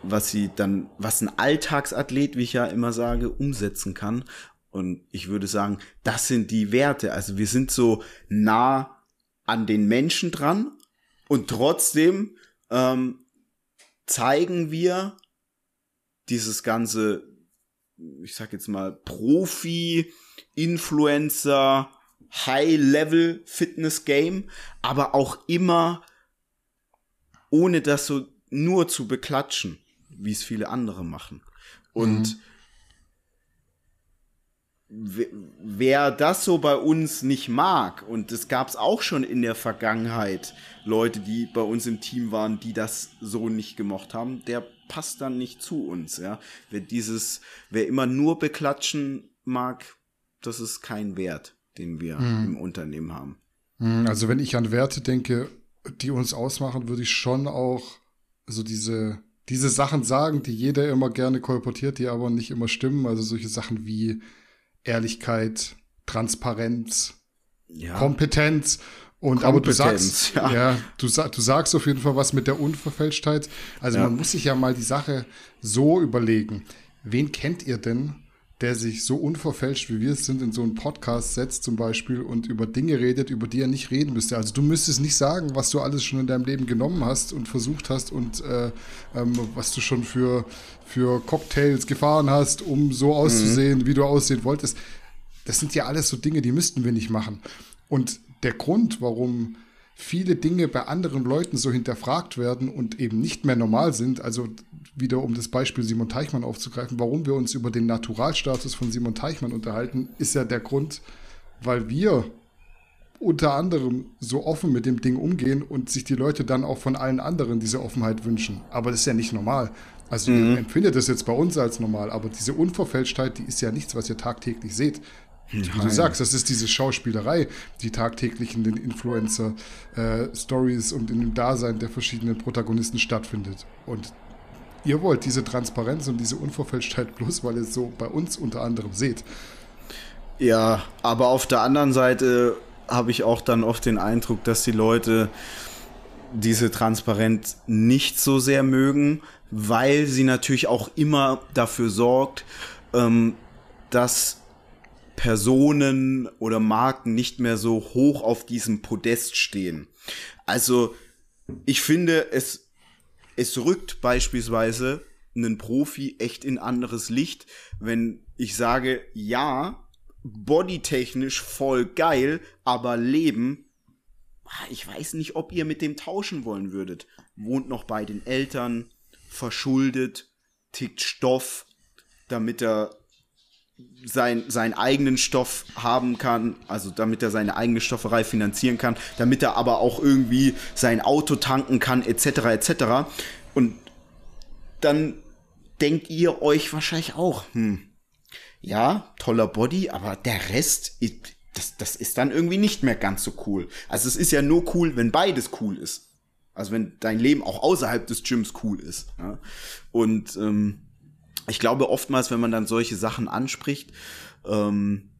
S4: was sie dann, was ein Alltagsathlet, wie ich ja immer sage, umsetzen kann. Und ich würde sagen, das sind die Werte. Also wir sind so nah an den Menschen dran und trotzdem ähm, zeigen wir dieses ganze, ich sag jetzt mal, Profi, Influencer, High-Level Fitness Game, aber auch immer ohne das so nur zu beklatschen, wie es viele andere machen. Und mhm wer das so bei uns nicht mag, und es gab es auch schon in der Vergangenheit Leute, die bei uns im Team waren, die das so nicht gemocht haben, der passt dann nicht zu uns, ja. Wer dieses, wer immer nur beklatschen mag, das ist kein Wert, den wir hm. im Unternehmen haben.
S3: Hm, also wenn ich an Werte denke, die uns ausmachen, würde ich schon auch so diese, diese Sachen sagen, die jeder immer gerne kolportiert, die aber nicht immer stimmen. Also solche Sachen wie Ehrlichkeit, Transparenz, ja. Kompetenz. Und aber du sagst, ja, ja du, du, sagst auf jeden Fall was mit der Unverfälschtheit. Also ja. man muss sich ja mal die Sache so überlegen. Wen kennt ihr denn, der sich so unverfälscht wie wir es sind in so einen Podcast setzt zum Beispiel und über Dinge redet, über die er nicht reden müsste. Also du müsstest nicht sagen, was du alles schon in deinem Leben genommen hast und versucht hast und äh, ähm, was du schon für, für Cocktails gefahren hast, um so auszusehen, mhm. wie du aussehen wolltest. Das sind ja alles so Dinge, die müssten wir nicht machen. Und der Grund, warum viele Dinge bei anderen Leuten so hinterfragt werden und eben nicht mehr normal sind. Also wieder um das Beispiel Simon Teichmann aufzugreifen, warum wir uns über den Naturalstatus von Simon Teichmann unterhalten, ist ja der Grund, weil wir unter anderem so offen mit dem Ding umgehen und sich die Leute dann auch von allen anderen diese Offenheit wünschen. Aber das ist ja nicht normal. Also mhm. ihr empfindet das jetzt bei uns als normal, aber diese Unverfälschtheit, die ist ja nichts, was ihr tagtäglich seht. Wie du sagst, das ist diese Schauspielerei, die tagtäglich in den Influencer-Stories äh, und in dem Dasein der verschiedenen Protagonisten stattfindet. Und ihr wollt diese Transparenz und diese Unverfälschtheit bloß, weil ihr es so bei uns unter anderem seht.
S4: Ja, aber auf der anderen Seite habe ich auch dann oft den Eindruck, dass die Leute diese Transparenz nicht so sehr mögen, weil sie natürlich auch immer dafür sorgt, ähm, dass Personen oder Marken nicht mehr so hoch auf diesem Podest stehen. Also ich finde, es, es rückt beispielsweise einen Profi echt in anderes Licht, wenn ich sage, ja, bodytechnisch voll geil, aber Leben, ah, ich weiß nicht, ob ihr mit dem tauschen wollen würdet. Wohnt noch bei den Eltern, verschuldet, tickt Stoff, damit er sein, seinen eigenen Stoff haben kann, also damit er seine eigene Stofferei finanzieren kann, damit er aber auch irgendwie sein Auto tanken kann, etc. etc. Und dann denkt ihr euch wahrscheinlich auch, hm, ja, toller Body, aber der Rest, das, das ist dann irgendwie nicht mehr ganz so cool. Also es ist ja nur cool, wenn beides cool ist. Also wenn dein Leben auch außerhalb des Gyms cool ist. Ja? Und ähm, ich glaube oftmals, wenn man dann solche Sachen anspricht, ähm,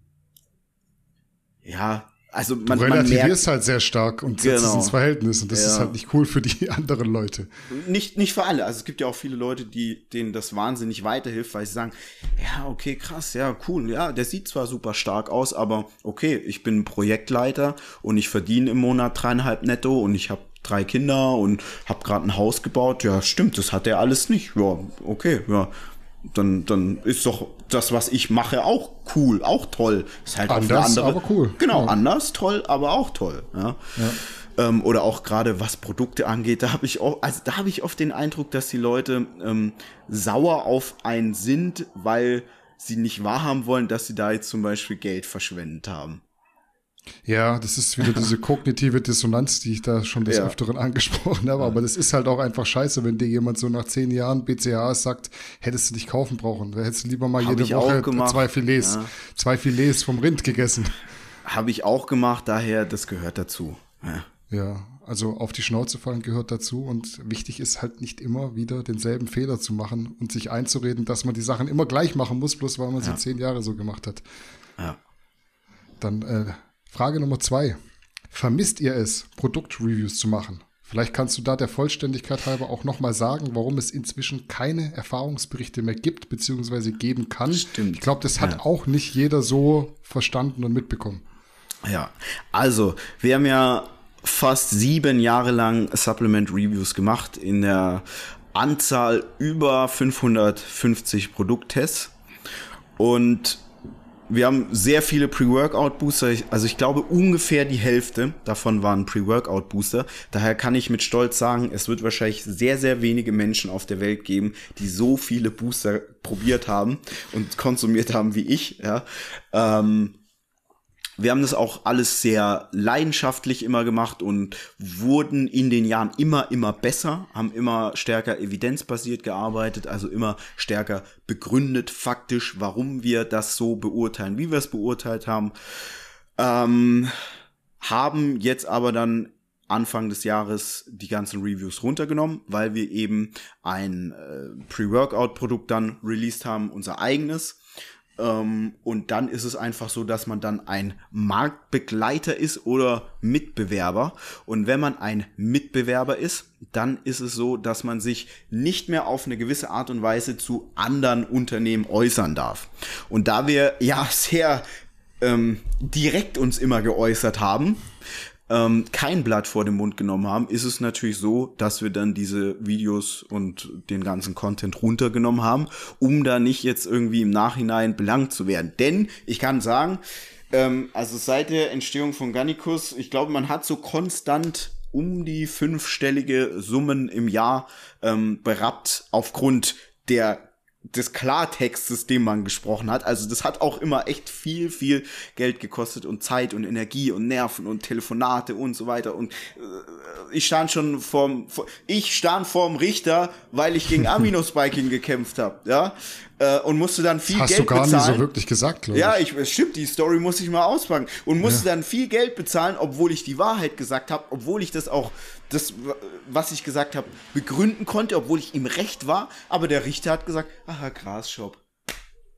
S4: ja, also man,
S3: du relativierst man halt sehr stark und setzt genau. es ins Verhältnis und das ja. ist halt nicht cool für die anderen Leute.
S4: Nicht, nicht für alle. Also es gibt ja auch viele Leute, die, denen das wahnsinnig weiterhilft, weil sie sagen, ja, okay, krass, ja, cool, ja, der sieht zwar super stark aus, aber okay, ich bin Projektleiter und ich verdiene im Monat dreieinhalb netto und ich habe drei Kinder und habe gerade ein Haus gebaut. Ja, stimmt, das hat er alles nicht. Ja, okay, ja dann, dann ist doch das, was ich mache, auch cool, auch toll. Ist halt
S3: anders, andere, aber cool.
S4: Genau, ja. anders, toll, aber auch toll. Ja. ja. Ähm, oder auch gerade was Produkte angeht, da habe ich auch, also da habe ich oft den Eindruck, dass die Leute ähm, sauer auf einen sind, weil sie nicht wahrhaben wollen, dass sie da jetzt zum Beispiel Geld verschwendet haben.
S3: Ja, das ist wieder diese kognitive Dissonanz, die ich da schon des ja. Öfteren angesprochen habe. Aber das ist halt auch einfach scheiße, wenn dir jemand so nach zehn Jahren BCA sagt, hättest du dich kaufen brauchen. Da hättest du lieber mal Hab jede Woche zwei Filets, ja. zwei Filets vom Rind gegessen.
S4: Habe ich auch gemacht, daher, das gehört dazu.
S3: Ja. ja. Also auf die Schnauze fallen gehört dazu und wichtig ist halt nicht immer wieder denselben Fehler zu machen und sich einzureden, dass man die Sachen immer gleich machen muss, bloß weil man ja. sie zehn Jahre so gemacht hat. Ja. Dann äh, Frage Nummer zwei. Vermisst ihr es, Produktreviews zu machen? Vielleicht kannst du da der Vollständigkeit halber auch nochmal sagen, warum es inzwischen keine Erfahrungsberichte mehr gibt, beziehungsweise geben kann. Stimmt. Ich glaube, das hat ja. auch nicht jeder so verstanden und mitbekommen.
S4: Ja, also wir haben ja fast sieben Jahre lang Supplement Reviews gemacht in der Anzahl über 550 Produkttests und wir haben sehr viele Pre-Workout-Booster. Also ich glaube ungefähr die Hälfte davon waren Pre-Workout-Booster. Daher kann ich mit Stolz sagen, es wird wahrscheinlich sehr, sehr wenige Menschen auf der Welt geben, die so viele Booster probiert haben und konsumiert haben wie ich. Ja. Ähm, wir haben das auch alles sehr leidenschaftlich immer gemacht und wurden in den Jahren immer, immer besser, haben immer stärker evidenzbasiert gearbeitet, also immer stärker begründet faktisch, warum wir das so beurteilen, wie wir es beurteilt haben. Ähm, haben jetzt aber dann Anfang des Jahres die ganzen Reviews runtergenommen, weil wir eben ein äh, Pre-Workout-Produkt dann released haben, unser eigenes ähm, und dann ist es einfach so, dass man dann ein Marktbegleiter ist oder Mitbewerber. Und wenn man ein Mitbewerber ist, dann ist es so, dass man sich nicht mehr auf eine gewisse Art und Weise zu anderen Unternehmen äußern darf. Und da wir ja sehr ähm, direkt uns immer geäußert haben, ähm, kein Blatt vor den Mund genommen haben, ist es natürlich so, dass wir dann diese Videos und den ganzen Content runtergenommen haben, um da nicht jetzt irgendwie im Nachhinein belangt zu werden. Denn ich kann sagen, ähm, also seit der Entstehung von Gannikus, ich glaube, man hat so konstant um die fünfstellige Summen im Jahr ähm, berappt aufgrund der des Klartextes, den man gesprochen hat. Also das hat auch immer echt viel, viel Geld gekostet und Zeit und Energie und Nerven und Telefonate und so weiter. Und äh, ich stand schon vorm, vor, ich stand vorm Richter, weil ich gegen Aminospiking gekämpft habe, ja, äh, und musste dann viel
S3: Geld
S4: bezahlen.
S3: Hast du gar nicht so wirklich gesagt,
S4: glaube ich. Ja, ich, es stimmt, die Story muss ich mal auspacken und musste ja. dann viel Geld bezahlen, obwohl ich die Wahrheit gesagt habe, obwohl ich das auch das, was ich gesagt habe, begründen konnte, obwohl ich ihm recht war. Aber der Richter hat gesagt, aha, Grasshop,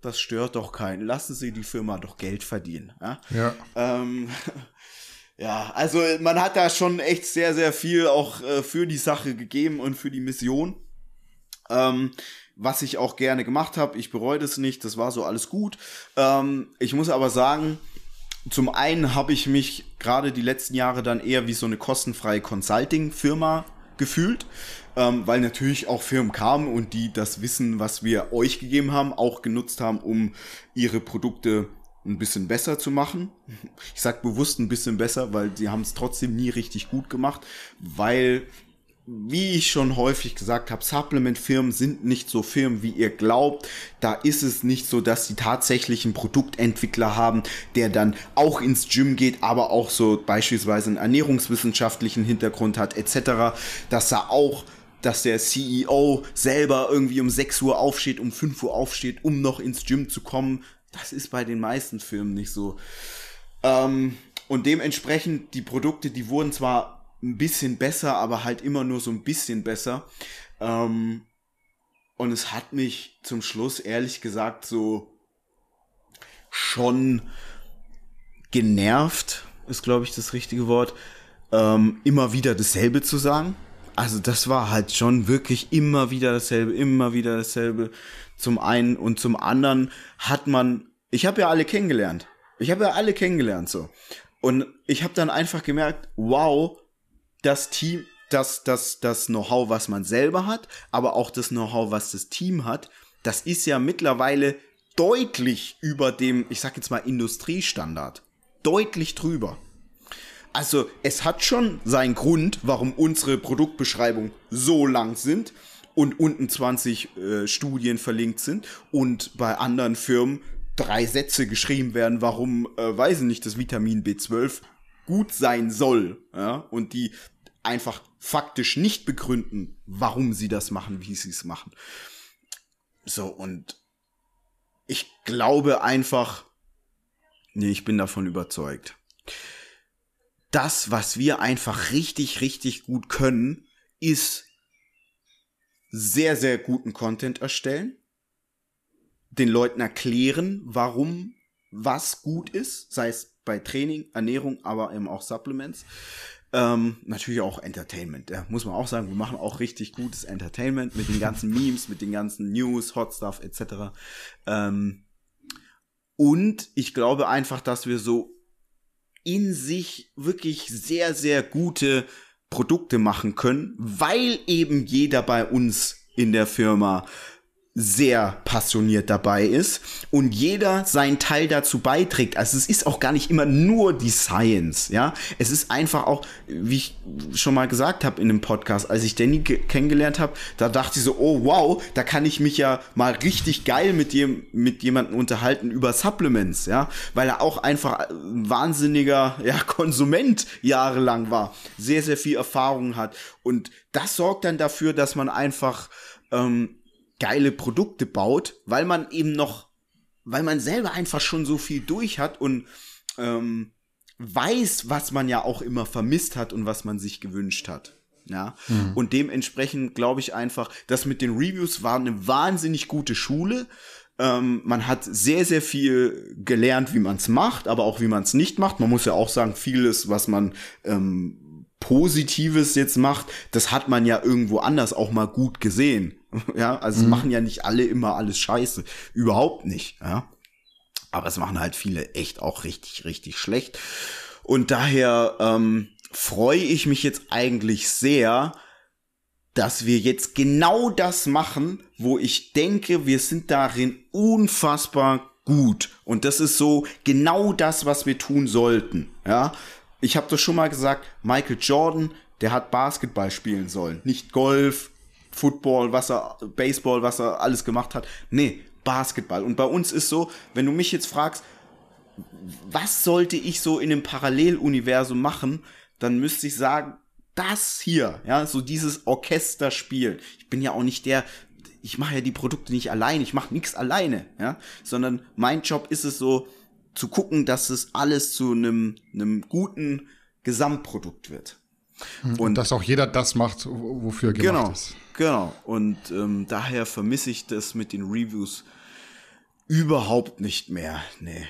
S4: das stört doch keinen. Lassen Sie die Firma doch Geld verdienen. Ja. Ja, ähm, ja also man hat da schon echt sehr, sehr viel auch äh, für die Sache gegeben und für die Mission. Ähm, was ich auch gerne gemacht habe. Ich bereue das nicht. Das war so alles gut. Ähm, ich muss aber sagen, zum einen habe ich mich gerade die letzten Jahre dann eher wie so eine kostenfreie Consulting-Firma gefühlt, ähm, weil natürlich auch Firmen kamen und die das Wissen, was wir euch gegeben haben, auch genutzt haben, um ihre Produkte ein bisschen besser zu machen. Ich sag bewusst ein bisschen besser, weil sie haben es trotzdem nie richtig gut gemacht, weil wie ich schon häufig gesagt habe, Supplement-Firmen sind nicht so Firmen, wie ihr glaubt. Da ist es nicht so, dass sie tatsächlich einen Produktentwickler haben, der dann auch ins Gym geht, aber auch so beispielsweise einen ernährungswissenschaftlichen Hintergrund hat, etc. Dass er auch dass der CEO selber irgendwie um 6 Uhr aufsteht, um 5 Uhr aufsteht, um noch ins Gym zu kommen. Das ist bei den meisten Firmen nicht so. Ähm, und dementsprechend, die Produkte, die wurden zwar ein bisschen besser, aber halt immer nur so ein bisschen besser. Ähm, und es hat mich zum Schluss ehrlich gesagt so schon genervt, ist glaube ich das richtige Wort, ähm, immer wieder dasselbe zu sagen. Also das war halt schon wirklich immer wieder dasselbe, immer wieder dasselbe. Zum einen und zum anderen hat man, ich habe ja alle kennengelernt. Ich habe ja alle kennengelernt so. Und ich habe dann einfach gemerkt, wow, das Team, das, das, das Know-how, was man selber hat, aber auch das Know-how, was das Team hat, das ist ja mittlerweile deutlich über dem, ich sag jetzt mal, Industriestandard. Deutlich drüber. Also es hat schon seinen Grund, warum unsere Produktbeschreibungen so lang sind und unten 20 äh, Studien verlinkt sind und bei anderen Firmen drei Sätze geschrieben werden, warum, äh, weiß ich nicht, das Vitamin B12 gut sein soll. Ja? Und die einfach faktisch nicht begründen, warum sie das machen, wie sie es machen. So, und ich glaube einfach, nee, ich bin davon überzeugt. das, was wir einfach richtig, richtig gut können, ist sehr, sehr guten Content erstellen, den Leuten erklären, warum was gut ist, sei es bei Training, Ernährung, aber eben auch Supplements. Ähm, natürlich auch Entertainment, ja, muss man auch sagen, wir machen auch richtig gutes Entertainment mit den ganzen Memes, mit den ganzen News, Hot Stuff etc. Ähm, und ich glaube einfach, dass wir so in sich wirklich sehr, sehr gute Produkte machen können, weil eben jeder bei uns in der Firma sehr passioniert dabei ist und jeder seinen Teil dazu beiträgt. Also es ist auch gar nicht immer nur die Science, ja. Es ist einfach auch, wie ich schon mal gesagt habe in dem Podcast, als ich Danny kennengelernt habe, da dachte ich so, oh wow, da kann ich mich ja mal richtig geil mit dem mit jemandem unterhalten über Supplements, ja, weil er auch einfach ein wahnsinniger ja, Konsument jahrelang war, sehr sehr viel Erfahrung hat und das sorgt dann dafür, dass man einfach ähm, geile Produkte baut, weil man eben noch, weil man selber einfach schon so viel durch hat und ähm, weiß, was man ja auch immer vermisst hat und was man sich gewünscht hat. Ja, mhm. und dementsprechend glaube ich einfach, dass mit den Reviews war eine wahnsinnig gute Schule. Ähm, man hat sehr, sehr viel gelernt, wie man es macht, aber auch wie man es nicht macht. Man muss ja auch sagen, vieles, was man ähm, Positives jetzt macht, das hat man ja irgendwo anders auch mal gut gesehen. Ja, also mhm. machen ja nicht alle immer alles scheiße. Überhaupt nicht, ja. Aber es machen halt viele echt auch richtig, richtig schlecht. Und daher ähm, freue ich mich jetzt eigentlich sehr, dass wir jetzt genau das machen, wo ich denke, wir sind darin unfassbar gut. Und das ist so genau das, was wir tun sollten. Ja, ich habe das schon mal gesagt. Michael Jordan, der hat Basketball spielen sollen, nicht Golf, Football, was er, Baseball, was er alles gemacht hat. Nee, Basketball. Und bei uns ist so, wenn du mich jetzt fragst, was sollte ich so in einem Paralleluniversum machen, dann müsste ich sagen, das hier, ja, so dieses Orchester spielen. Ich bin ja auch nicht der, ich mache ja die Produkte nicht alleine, ich mache nichts alleine, ja, sondern mein Job ist es so zu gucken, dass es alles zu einem einem guten Gesamtprodukt wird.
S3: Und, und dass auch jeder das macht, wofür er gemacht
S4: genau,
S3: ist.
S4: Genau. Und ähm, daher vermisse ich das mit den Reviews überhaupt nicht mehr. Nee.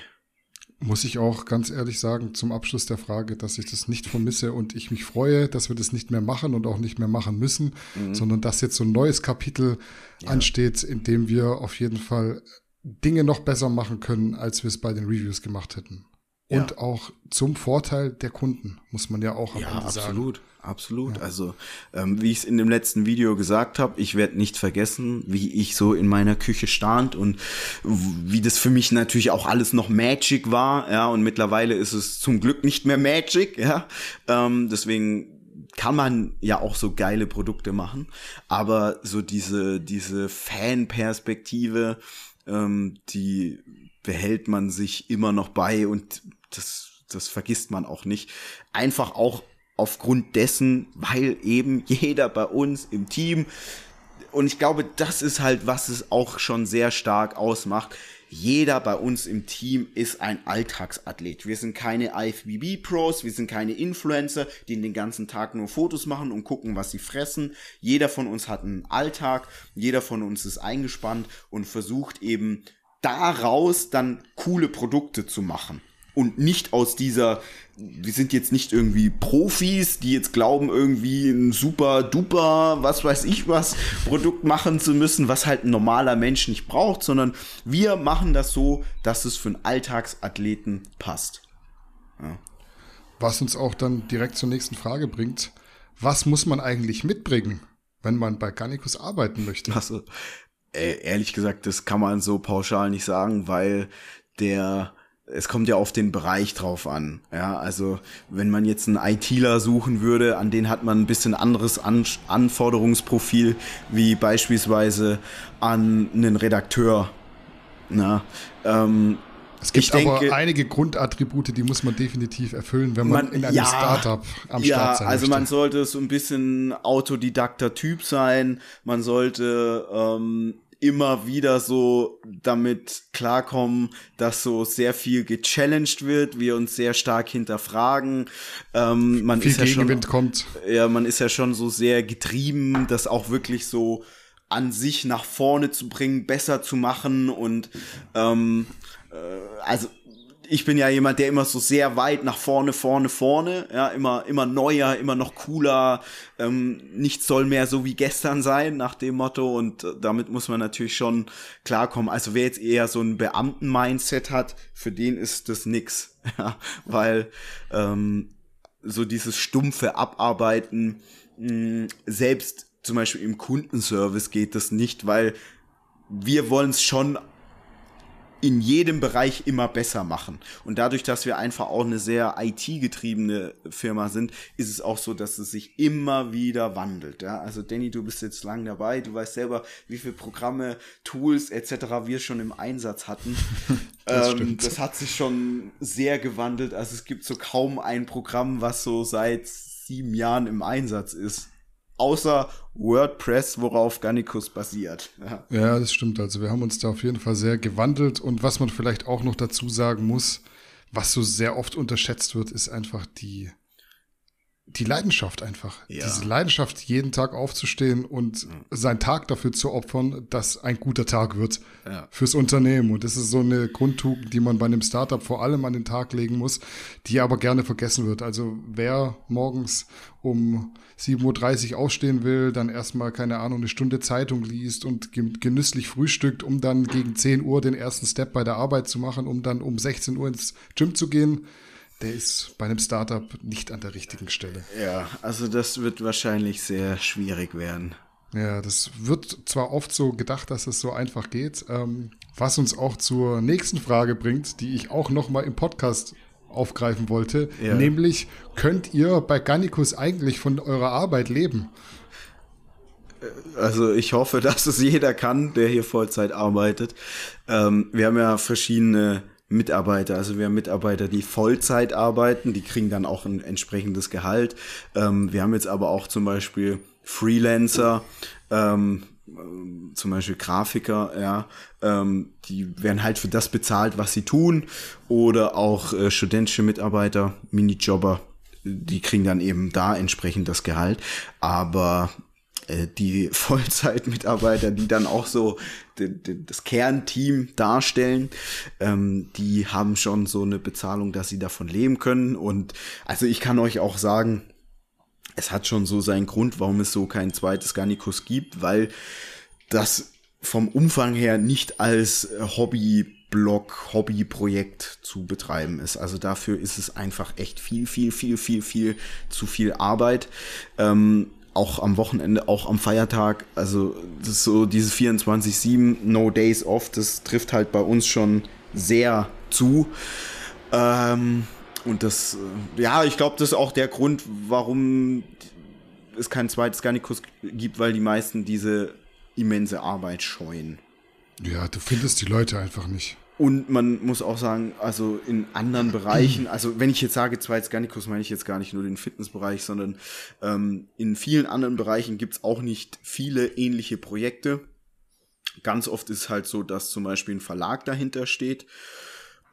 S3: Muss ich auch ganz ehrlich sagen, zum Abschluss der Frage, dass ich das nicht vermisse und ich mich freue, dass wir das nicht mehr machen und auch nicht mehr machen müssen, mhm. sondern dass jetzt so ein neues Kapitel ja. ansteht, in dem wir auf jeden Fall Dinge noch besser machen können, als wir es bei den Reviews gemacht hätten. Und ja. auch zum Vorteil der Kunden, muss man ja auch am
S4: ja,
S3: Ende
S4: absolut,
S3: sagen.
S4: Absolut, absolut. Ja. Also, ähm, wie ich es in dem letzten Video gesagt habe, ich werde nicht vergessen, wie ich so in meiner Küche stand und wie das für mich natürlich auch alles noch Magic war, ja, und mittlerweile ist es zum Glück nicht mehr Magic, ja. Ähm, deswegen kann man ja auch so geile Produkte machen, aber so diese, diese Fan-Perspektive, ähm, die behält man sich immer noch bei und das, das vergisst man auch nicht. Einfach auch aufgrund dessen, weil eben jeder bei uns im Team und ich glaube, das ist halt, was es auch schon sehr stark ausmacht. Jeder bei uns im Team ist ein Alltagsathlet. Wir sind keine IFBB-Pros, wir sind keine Influencer, die den ganzen Tag nur Fotos machen und gucken, was sie fressen. Jeder von uns hat einen Alltag, jeder von uns ist eingespannt und versucht eben daraus dann coole Produkte zu machen und nicht aus dieser, wir sind jetzt nicht irgendwie Profis, die jetzt glauben, irgendwie ein super duper, was weiß ich was, Produkt machen zu müssen, was halt ein normaler Mensch nicht braucht, sondern wir machen das so, dass es für einen Alltagsathleten passt.
S3: Ja. Was uns auch dann direkt zur nächsten Frage bringt. Was muss man eigentlich mitbringen, wenn man bei Garnicus arbeiten möchte?
S4: Also, ehrlich gesagt, das kann man so pauschal nicht sagen, weil der es kommt ja auf den Bereich drauf an. Ja, also wenn man jetzt einen ITler suchen würde, an den hat man ein bisschen anderes an Anforderungsprofil wie beispielsweise an einen Redakteur. Na, ähm,
S3: es gibt ich aber denke, einige Grundattribute, die muss man definitiv erfüllen, wenn man, man in einem ja, Startup am ja, Start sein
S4: also möchte. man sollte so ein bisschen autodidakter Typ sein. Man sollte ähm, immer wieder so damit klarkommen, dass so sehr viel gechallenged wird, wir uns sehr stark hinterfragen. Ähm, man
S3: viel
S4: ist ja schon,
S3: kommt.
S4: Ja, man ist ja schon so sehr getrieben, das auch wirklich so an sich nach vorne zu bringen, besser zu machen und ähm, äh, also ich bin ja jemand, der immer so sehr weit nach vorne, vorne, vorne, ja, immer, immer neuer, immer noch cooler, ähm, nichts soll mehr so wie gestern sein, nach dem Motto, und äh, damit muss man natürlich schon klarkommen. Also wer jetzt eher so ein Beamten-Mindset hat, für den ist das nix, ja, weil ähm, so dieses stumpfe Abarbeiten, mh, selbst zum Beispiel im Kundenservice geht das nicht, weil wir wollen es schon in jedem Bereich immer besser machen. Und dadurch, dass wir einfach auch eine sehr IT-getriebene Firma sind, ist es auch so, dass es sich immer wieder wandelt. Ja? Also Danny, du bist jetzt lang dabei, du weißt selber, wie viele Programme, Tools etc. wir schon im Einsatz hatten. das, ähm, das hat sich schon sehr gewandelt. Also es gibt so kaum ein Programm, was so seit sieben Jahren im Einsatz ist außer WordPress, worauf Garnicus basiert.
S3: Ja. ja, das stimmt. Also wir haben uns da auf jeden Fall sehr gewandelt und was man vielleicht auch noch dazu sagen muss, was so sehr oft unterschätzt wird, ist einfach die die Leidenschaft einfach. Ja. Diese Leidenschaft, jeden Tag aufzustehen und mhm. seinen Tag dafür zu opfern, dass ein guter Tag wird ja. fürs Unternehmen. Und das ist so eine Grundtugend, die man bei einem Startup vor allem an den Tag legen muss, die aber gerne vergessen wird. Also wer morgens um 7.30 Uhr aufstehen will, dann erstmal, keine Ahnung, eine Stunde Zeitung liest und genüsslich frühstückt, um dann gegen 10 Uhr den ersten Step bei der Arbeit zu machen, um dann um 16 Uhr ins Gym zu gehen, der ist bei einem Startup nicht an der richtigen Stelle.
S4: Ja, also das wird wahrscheinlich sehr schwierig werden.
S3: Ja, das wird zwar oft so gedacht, dass es so einfach geht, ähm, was uns auch zur nächsten Frage bringt, die ich auch noch mal im Podcast aufgreifen wollte, ja. nämlich könnt ihr bei Gannikus eigentlich von eurer Arbeit leben?
S4: Also ich hoffe, dass es jeder kann, der hier Vollzeit arbeitet. Ähm, wir haben ja verschiedene Mitarbeiter. Also wir haben Mitarbeiter, die Vollzeit arbeiten, die kriegen dann auch ein entsprechendes Gehalt. Ähm, wir haben jetzt aber auch zum Beispiel Freelancer, ähm, äh, zum Beispiel Grafiker, ja, ähm, die werden halt für das bezahlt, was sie tun. Oder auch äh, studentische Mitarbeiter, Minijobber, die kriegen dann eben da entsprechend das Gehalt. Aber die Vollzeitmitarbeiter, die dann auch so das Kernteam darstellen, ähm, die haben schon so eine Bezahlung, dass sie davon leben können. Und also ich kann euch auch sagen, es hat schon so seinen Grund, warum es so kein zweites Garnikus gibt, weil das vom Umfang her nicht als Hobby-Blog, Hobbyprojekt zu betreiben ist. Also dafür ist es einfach echt viel, viel, viel, viel, viel zu viel Arbeit. Ähm, auch am Wochenende, auch am Feiertag. Also das ist so dieses 24-7, No Days Off, das trifft halt bei uns schon sehr zu. Ähm, und das, äh, ja, ich glaube, das ist auch der Grund, warum es kein zweites Garnikus gibt, weil die meisten diese immense Arbeit scheuen.
S3: Ja, du findest die Leute einfach nicht.
S4: Und man muss auch sagen, also in anderen Bereichen, also wenn ich jetzt sage zweites Garnikus, meine ich jetzt gar nicht nur den Fitnessbereich, sondern ähm, in vielen anderen Bereichen gibt's auch nicht viele ähnliche Projekte. Ganz oft ist halt so, dass zum Beispiel ein Verlag dahinter steht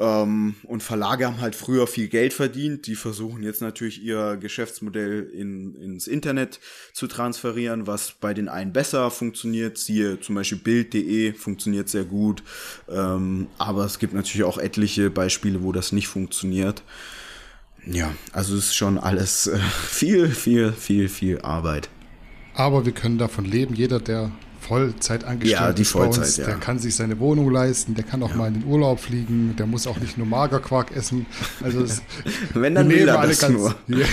S4: ähm, und Verlage haben halt früher viel Geld verdient. Die versuchen jetzt natürlich ihr Geschäftsmodell in, ins Internet zu transferieren, was bei den einen besser funktioniert. Siehe zum Beispiel Bild.de funktioniert sehr gut. Ähm, aber es gibt natürlich auch etliche Beispiele, wo das nicht funktioniert. Ja, also es ist schon alles äh, viel, viel, viel, viel Arbeit.
S3: Aber wir können davon leben. Jeder, der Vollzeit angestellt
S4: ja, die Vollzeit, uns,
S3: ja. der kann sich seine Wohnung leisten, der kann auch ja. mal in den Urlaub fliegen, der muss auch nicht nur Magerquark essen. Also es,
S4: wenn dann will er alle
S3: ganz,
S4: nur.
S3: Wir,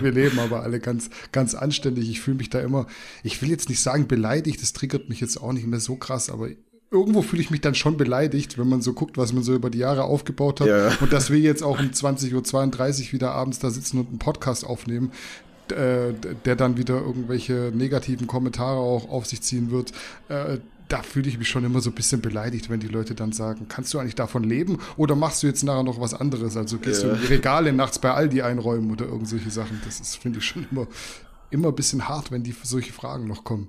S3: wir leben aber alle ganz, ganz anständig. Ich fühle mich da immer, ich will jetzt nicht sagen beleidigt, das triggert mich jetzt auch nicht mehr so krass, aber irgendwo fühle ich mich dann schon beleidigt, wenn man so guckt, was man so über die Jahre aufgebaut hat. Ja. Und dass wir jetzt auch um 20.32 Uhr wieder abends da sitzen und einen Podcast aufnehmen, der dann wieder irgendwelche negativen Kommentare auch auf sich ziehen wird, äh, da fühle ich mich schon immer so ein bisschen beleidigt, wenn die Leute dann sagen, kannst du eigentlich davon leben oder machst du jetzt nachher noch was anderes? Also gehst ja. du in die Regale nachts bei Aldi einräumen oder irgendwelche Sachen. Das ist, finde ich, schon immer, immer ein bisschen hart, wenn die solche Fragen noch kommen.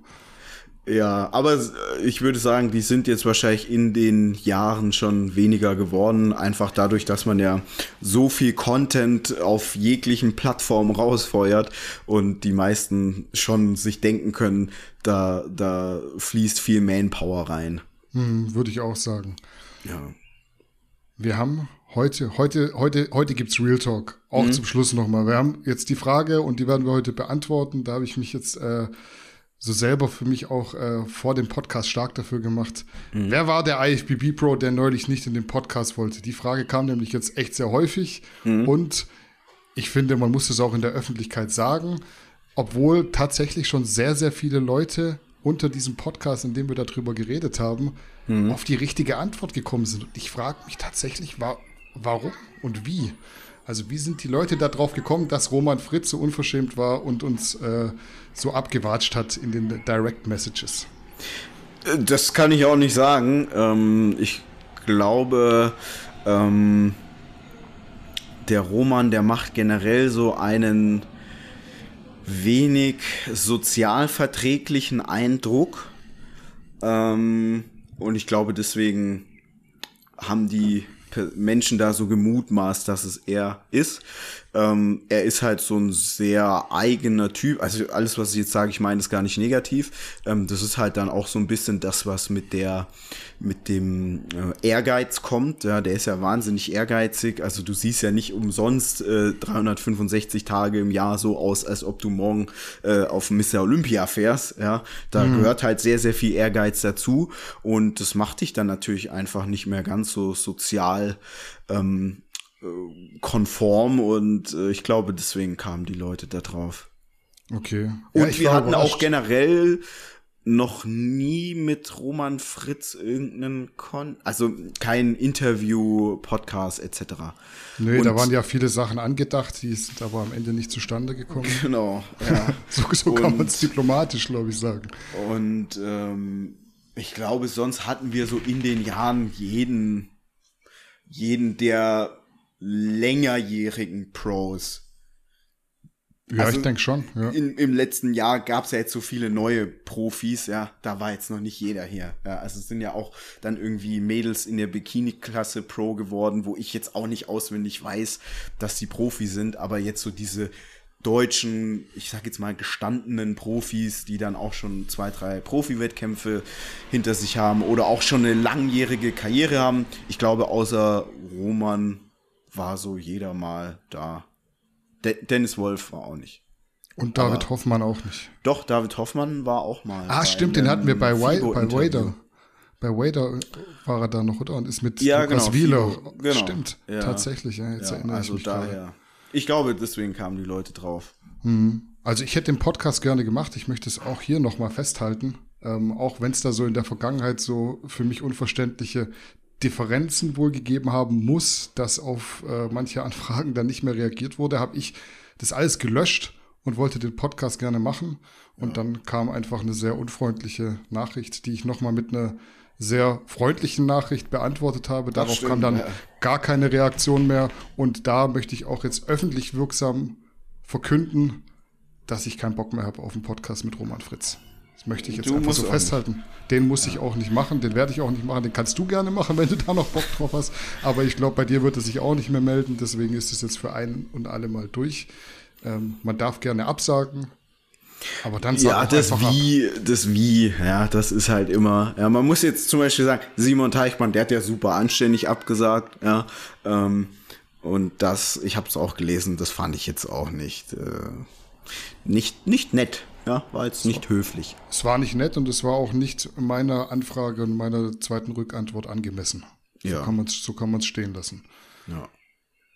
S4: Ja, aber ich würde sagen, die sind jetzt wahrscheinlich in den Jahren schon weniger geworden, einfach dadurch, dass man ja so viel Content auf jeglichen Plattformen rausfeuert und die meisten schon sich denken können, da, da fließt viel Manpower rein.
S3: Hm, würde ich auch sagen.
S4: Ja.
S3: Wir haben heute, heute, heute, heute gibt's Real Talk. Auch mhm. zum Schluss nochmal. Wir haben jetzt die Frage und die werden wir heute beantworten. Da habe ich mich jetzt äh, so selber für mich auch äh, vor dem Podcast stark dafür gemacht. Mhm. Wer war der IFBB Pro, der neulich nicht in den Podcast wollte? Die Frage kam nämlich jetzt echt sehr häufig mhm. und ich finde, man muss es auch in der Öffentlichkeit sagen, obwohl tatsächlich schon sehr, sehr viele Leute unter diesem Podcast, in dem wir darüber geredet haben, mhm. auf die richtige Antwort gekommen sind. Und ich frage mich tatsächlich, wa warum und wie? Also wie sind die Leute darauf gekommen, dass Roman Fritz so unverschämt war und uns äh, so abgewatscht hat in den Direct Messages?
S4: Das kann ich auch nicht sagen. Ähm, ich glaube, ähm, der Roman, der macht generell so einen wenig sozialverträglichen Eindruck. Ähm, und ich glaube, deswegen haben die Menschen da so gemutmaßt, dass es er ist. Ähm, er ist halt so ein sehr eigener Typ. Also alles, was ich jetzt sage, ich meine, ist gar nicht negativ. Ähm, das ist halt dann auch so ein bisschen das, was mit der, mit dem äh, Ehrgeiz kommt. Ja, der ist ja wahnsinnig ehrgeizig. Also du siehst ja nicht umsonst äh, 365 Tage im Jahr so aus, als ob du morgen äh, auf Mr. Olympia fährst. Ja, da mhm. gehört halt sehr, sehr viel Ehrgeiz dazu. Und das macht dich dann natürlich einfach nicht mehr ganz so sozial ähm, äh, konform und äh, ich glaube, deswegen kamen die Leute da drauf.
S3: Okay.
S4: Und ja, wir hatten auch generell noch nie mit Roman Fritz irgendeinen Kon also kein Interview, Podcast etc.
S3: Nee, und da waren ja viele Sachen angedacht, die sind aber am Ende nicht zustande gekommen.
S4: Genau, ja.
S3: so, so kann man es diplomatisch, glaube ich, sagen.
S4: Und ähm, ich glaube, sonst hatten wir so in den Jahren jeden, jeden, der längerjährigen Pros.
S3: Ja, also ich denke schon. Ja.
S4: In, Im letzten Jahr gab es ja jetzt so viele neue Profis, ja, da war jetzt noch nicht jeder hier. Ja, also es sind ja auch dann irgendwie Mädels in der Bikini-Klasse Pro geworden, wo ich jetzt auch nicht auswendig weiß, dass die Profi sind, aber jetzt so diese deutschen, ich sag jetzt mal gestandenen Profis, die dann auch schon zwei, drei Profi-Wettkämpfe hinter sich haben oder auch schon eine langjährige Karriere haben. Ich glaube, außer Roman war so jeder mal da. De Dennis Wolf war auch nicht.
S3: Und David Aber Hoffmann auch nicht.
S4: Doch, David Hoffmann war auch mal.
S3: Ah, stimmt, den hatten wir bei, bei Wader. Bei Wader war er da noch, oder? Und ist mit
S4: ja, Lukas
S3: genau, Wieler. Genau. Stimmt, ja. tatsächlich. Ja,
S4: jetzt ja, erinnere also ich mich daher. Gerade. Ich glaube, deswegen kamen die Leute drauf.
S3: Mhm. Also ich hätte den Podcast gerne gemacht. Ich möchte es auch hier nochmal festhalten. Ähm, auch wenn es da so in der Vergangenheit so für mich unverständliche Differenzen wohl gegeben haben muss, dass auf äh, manche Anfragen dann nicht mehr reagiert wurde, habe ich das alles gelöscht und wollte den Podcast gerne machen. Und ja. dann kam einfach eine sehr unfreundliche Nachricht, die ich nochmal mit einer sehr freundlichen Nachricht beantwortet habe. Darauf stimmt, kam dann ja. gar keine Reaktion mehr. Und da möchte ich auch jetzt öffentlich wirksam verkünden, dass ich keinen Bock mehr habe auf einen Podcast mit Roman Fritz. Das möchte ich jetzt du einfach so festhalten. Den muss ja. ich auch nicht machen, den werde ich auch nicht machen. Den kannst du gerne machen, wenn du da noch Bock drauf hast. Aber ich glaube, bei dir wird er sich auch nicht mehr melden. Deswegen ist es jetzt für ein und alle mal durch. Ähm, man darf gerne absagen. Aber dann
S4: ja, das wie, ab. das wie, ja, das ist halt immer. Ja, man muss jetzt zum Beispiel sagen, Simon Teichmann, der hat ja super anständig abgesagt, ja. Ähm, und das, ich habe es auch gelesen, das fand ich jetzt auch nicht, äh, nicht, nicht nett. Ja, war jetzt nicht höflich.
S3: Es war nicht nett und es war auch nicht meiner Anfrage und meiner zweiten Rückantwort angemessen. Ja. So kann man es so kann stehen lassen.
S4: Ja.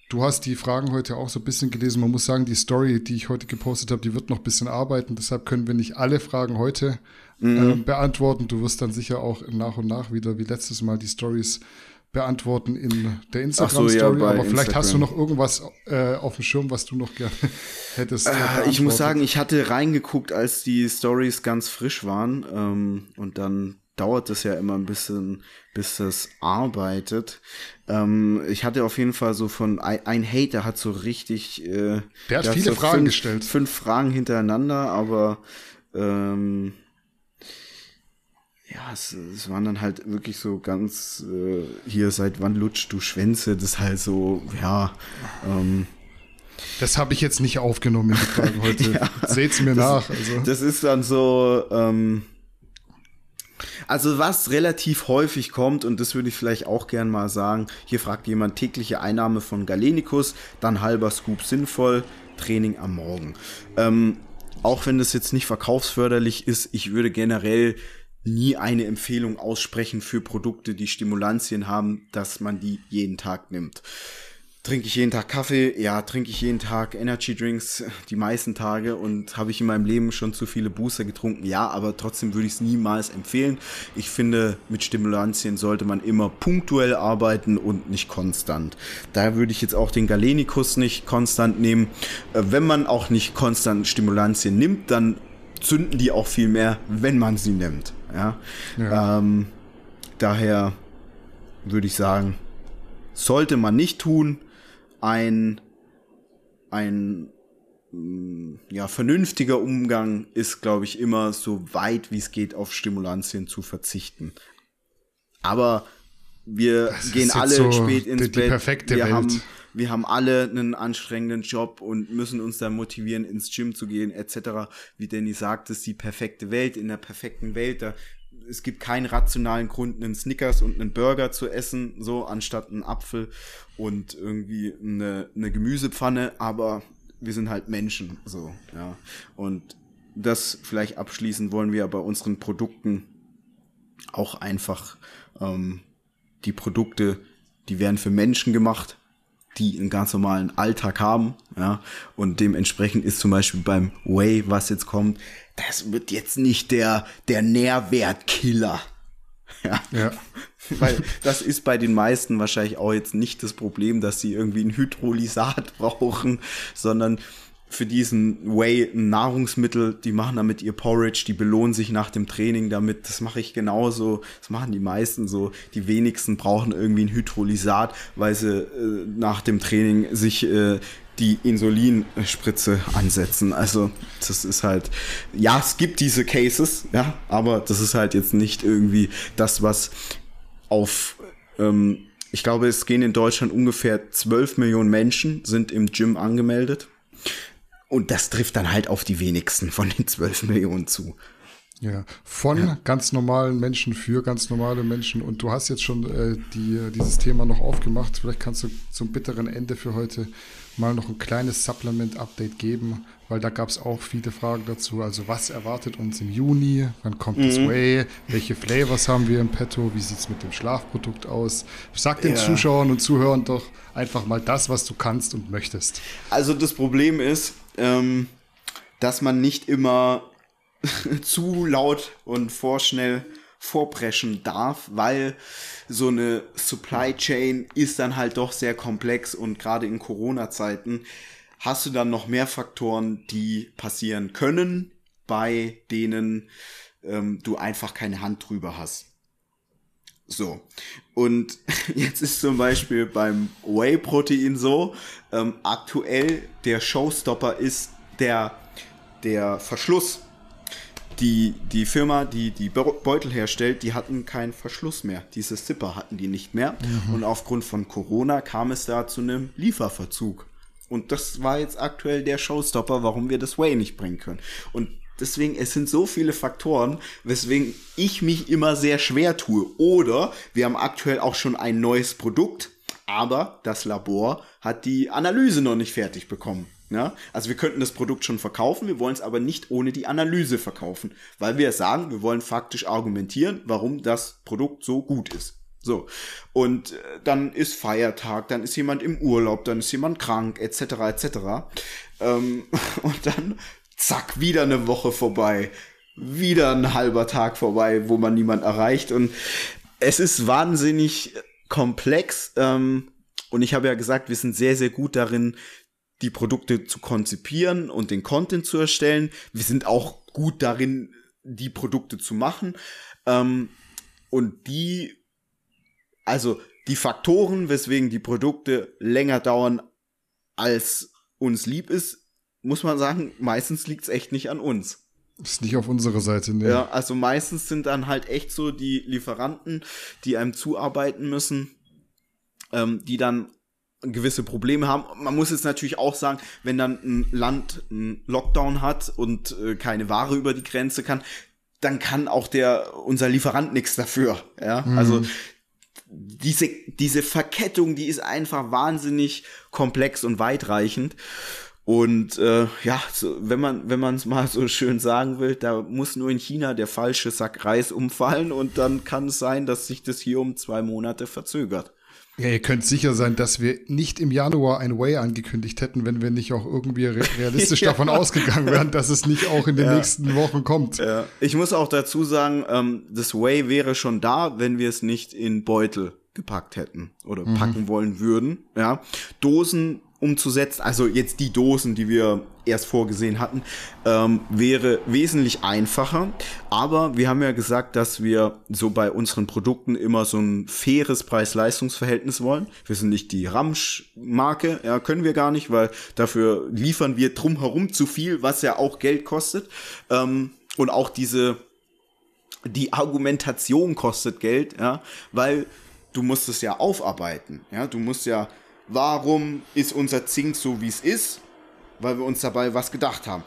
S3: Du hast die Fragen heute auch so ein bisschen gelesen. Man muss sagen, die Story, die ich heute gepostet habe, die wird noch ein bisschen arbeiten. Deshalb können wir nicht alle Fragen heute mhm. äh, beantworten. Du wirst dann sicher auch nach und nach wieder wie letztes Mal die Stories beantworten in der Instagram-Story, so, ja, aber vielleicht Instagram. hast du noch irgendwas äh, auf dem Schirm, was du noch gerne hättest. Äh,
S4: ich muss sagen, ich hatte reingeguckt, als die Stories ganz frisch waren ähm, und dann dauert es ja immer ein bisschen, bis das arbeitet. Ähm, ich hatte auf jeden Fall so von ein Hater hat so richtig. Äh,
S3: der hat der viele hat so Fragen
S4: fünf,
S3: gestellt.
S4: Fünf Fragen hintereinander, aber ähm, ja, es, es waren dann halt wirklich so ganz, äh, hier, seit wann lutscht du Schwänze? Das ist halt so, ja, ähm,
S3: das habe ich jetzt nicht aufgenommen in die Fragen heute. ja, Seht's mir
S4: das,
S3: nach. Also.
S4: Das ist dann so, ähm, also was relativ häufig kommt, und das würde ich vielleicht auch gern mal sagen, hier fragt jemand tägliche Einnahme von Galenicus, dann halber Scoop sinnvoll, Training am Morgen. Ähm, auch wenn das jetzt nicht verkaufsförderlich ist, ich würde generell nie eine Empfehlung aussprechen für Produkte, die Stimulantien haben, dass man die jeden Tag nimmt. Trinke ich jeden Tag Kaffee? Ja, trinke ich jeden Tag Energy Drinks, die meisten Tage und habe ich in meinem Leben schon zu viele Booster getrunken? Ja, aber trotzdem würde ich es niemals empfehlen. Ich finde, mit Stimulantien sollte man immer punktuell arbeiten und nicht konstant. Daher würde ich jetzt auch den Galenicus nicht konstant nehmen. Äh, wenn man auch nicht konstant Stimulantien nimmt, dann zünden die auch viel mehr, wenn man sie nimmt. Ja. ja. Ähm, daher würde ich sagen, sollte man nicht tun ein, ein mm, ja, vernünftiger Umgang ist, glaube ich, immer so weit wie es geht auf Stimulantien zu verzichten. Aber wir das gehen alle so spät ins die,
S3: die
S4: Bett.
S3: Perfekte
S4: wir
S3: Welt.
S4: haben wir haben alle einen anstrengenden Job und müssen uns da motivieren, ins Gym zu gehen, etc. Wie Danny sagt, ist die perfekte Welt. In der perfekten Welt, da es gibt keinen rationalen Grund, einen Snickers und einen Burger zu essen, so anstatt einen Apfel und irgendwie eine, eine Gemüsepfanne, aber wir sind halt Menschen, so, ja. Und das vielleicht abschließend wollen wir bei unseren Produkten auch einfach ähm, die Produkte, die werden für Menschen gemacht, die einen ganz normalen Alltag haben, ja, und dementsprechend ist zum Beispiel beim Way, was jetzt kommt, das wird jetzt nicht der, der Nährwertkiller. Ja. ja. Weil das ist bei den meisten wahrscheinlich auch jetzt nicht das Problem, dass sie irgendwie ein Hydrolysat brauchen, sondern für diesen Way ein Nahrungsmittel, die machen damit ihr Porridge, die belohnen sich nach dem Training damit. Das mache ich genauso. Das machen die meisten so. Die wenigsten brauchen irgendwie ein Hydrolysat, weil sie äh, nach dem Training sich äh, die Insulinspritze ansetzen. Also das ist halt, ja, es gibt diese Cases, ja, aber das ist halt jetzt nicht irgendwie das, was auf, ähm, ich glaube, es gehen in Deutschland ungefähr 12 Millionen Menschen sind im Gym angemeldet. Und das trifft dann halt auf die wenigsten von den 12 Millionen zu.
S3: Ja, von ja. ganz normalen Menschen für ganz normale Menschen. Und du hast jetzt schon äh, die, dieses Thema noch aufgemacht. Vielleicht kannst du zum bitteren Ende für heute mal noch ein kleines Supplement-Update geben, weil da gab es auch viele Fragen dazu. Also was erwartet uns im Juni? Wann kommt mhm. das Way? Welche Flavors haben wir im Petto? Wie sieht es mit dem Schlafprodukt aus? Sag den ja. Zuschauern und Zuhörern doch einfach mal das, was du kannst und möchtest.
S4: Also das Problem ist, ähm, dass man nicht immer zu laut und vorschnell vorpreschen darf, weil so eine Supply Chain ist dann halt doch sehr komplex und gerade in Corona-Zeiten hast du dann noch mehr Faktoren, die passieren können, bei denen ähm, du einfach keine Hand drüber hast. So. Und jetzt ist zum Beispiel beim Whey-Protein so, ähm, aktuell der Showstopper ist der, der Verschluss die, die Firma, die die Beutel herstellt, die hatten keinen Verschluss mehr. Diese Zipper hatten die nicht mehr. Mhm. Und aufgrund von Corona kam es da zu einem Lieferverzug. Und das war jetzt aktuell der Showstopper, warum wir das Way nicht bringen können. Und deswegen, es sind so viele Faktoren, weswegen ich mich immer sehr schwer tue. Oder wir haben aktuell auch schon ein neues Produkt, aber das Labor hat die Analyse noch nicht fertig bekommen. Ja? Also wir könnten das Produkt schon verkaufen, wir wollen es aber nicht ohne die Analyse verkaufen, weil wir sagen, wir wollen faktisch argumentieren, warum das Produkt so gut ist. So. Und äh, dann ist Feiertag, dann ist jemand im Urlaub, dann ist jemand krank, etc. etc. Ähm, und dann zack, wieder eine Woche vorbei. Wieder ein halber Tag vorbei, wo man niemand erreicht. Und es ist wahnsinnig komplex. Ähm, und ich habe ja gesagt, wir sind sehr, sehr gut darin, die Produkte zu konzipieren und den Content zu erstellen. Wir sind auch gut darin, die Produkte zu machen. Ähm, und die, also die Faktoren, weswegen die Produkte länger dauern, als uns lieb ist, muss man sagen, meistens liegt es echt nicht an uns.
S3: Ist nicht auf unserer Seite, ne?
S4: Ja, also meistens sind dann halt echt so die Lieferanten, die einem zuarbeiten müssen, ähm, die dann gewisse Probleme haben. Man muss jetzt natürlich auch sagen, wenn dann ein Land einen Lockdown hat und äh, keine Ware über die Grenze kann, dann kann auch der unser Lieferant nichts dafür. Ja, mhm. also diese diese Verkettung, die ist einfach wahnsinnig komplex und weitreichend. Und äh, ja, so, wenn man wenn man es mal so schön sagen will, da muss nur in China der falsche Sack Reis umfallen und dann kann es sein, dass sich das hier um zwei Monate verzögert.
S3: Ja, ihr könnt sicher sein, dass wir nicht im Januar ein Way angekündigt hätten, wenn wir nicht auch irgendwie realistisch ja. davon ausgegangen wären, dass es nicht auch in den ja. nächsten Wochen kommt.
S4: Ja. Ich muss auch dazu sagen, ähm, das Way wäre schon da, wenn wir es nicht in Beutel gepackt hätten oder mhm. packen wollen würden. Ja, Dosen umzusetzen, also jetzt die Dosen, die wir erst vorgesehen hatten, ähm, wäre wesentlich einfacher. Aber wir haben ja gesagt, dass wir so bei unseren Produkten immer so ein faires Preis-Leistungs-Verhältnis wollen. Wir sind nicht die Ramsch-Marke, ja, können wir gar nicht, weil dafür liefern wir drumherum zu viel, was ja auch Geld kostet. Ähm, und auch diese, die Argumentation kostet Geld, ja, weil du musst es ja aufarbeiten, ja, du musst ja warum ist unser Zink so, wie es ist? Weil wir uns dabei was gedacht haben.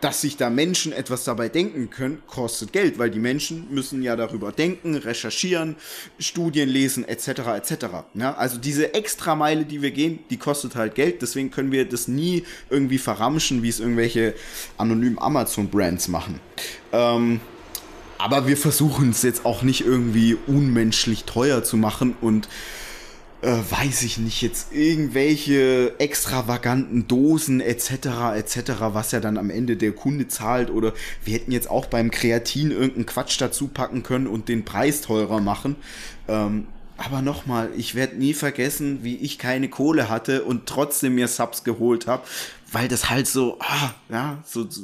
S4: Dass sich da Menschen etwas dabei denken können, kostet Geld, weil die Menschen müssen ja darüber denken, recherchieren, Studien lesen, etc. etc. Ja, also diese Extrameile, die wir gehen, die kostet halt Geld, deswegen können wir das nie irgendwie verramschen, wie es irgendwelche anonymen Amazon-Brands machen. Ähm, aber wir versuchen es jetzt auch nicht irgendwie unmenschlich teuer zu machen und äh, weiß ich nicht, jetzt irgendwelche extravaganten Dosen etc. etc., was ja dann am Ende der Kunde zahlt oder wir hätten jetzt auch beim Kreatin irgendeinen Quatsch dazu packen können und den Preis teurer machen. Ähm, aber nochmal, ich werde nie vergessen, wie ich keine Kohle hatte und trotzdem mir Subs geholt habe, weil das halt so, ah, ja, so, so,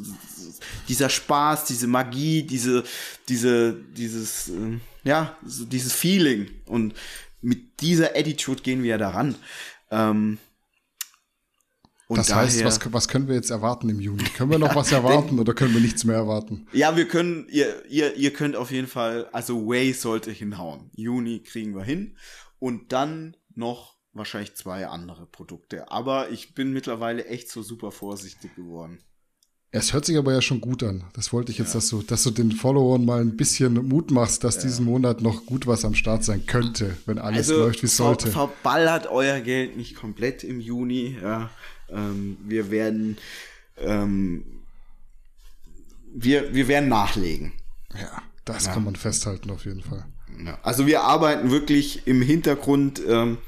S4: dieser Spaß, diese Magie, diese, diese, dieses, äh, ja, so dieses Feeling und mit dieser Attitude gehen wir ja daran. Ähm,
S3: das heißt, was, was, können wir jetzt erwarten im Juni? Können wir noch was erwarten denn, oder können wir nichts mehr erwarten?
S4: Ja, wir können, ihr, ihr, ihr könnt auf jeden Fall, also Way sollte hinhauen. Juni kriegen wir hin. Und dann noch wahrscheinlich zwei andere Produkte. Aber ich bin mittlerweile echt so super vorsichtig geworden.
S3: Es hört sich aber ja schon gut an. Das wollte ich jetzt, ja. dass, du, dass du den Followern mal ein bisschen Mut machst, dass ja. diesen Monat noch gut was am Start sein könnte, wenn alles also, läuft, wie es sollte.
S4: Verballert euer Geld nicht komplett im Juni. Ja. Ähm, wir werden ähm, wir, wir werden nachlegen.
S3: Ja, das kann man festhalten auf jeden Fall.
S4: Also wir arbeiten wirklich im Hintergrund. Ähm,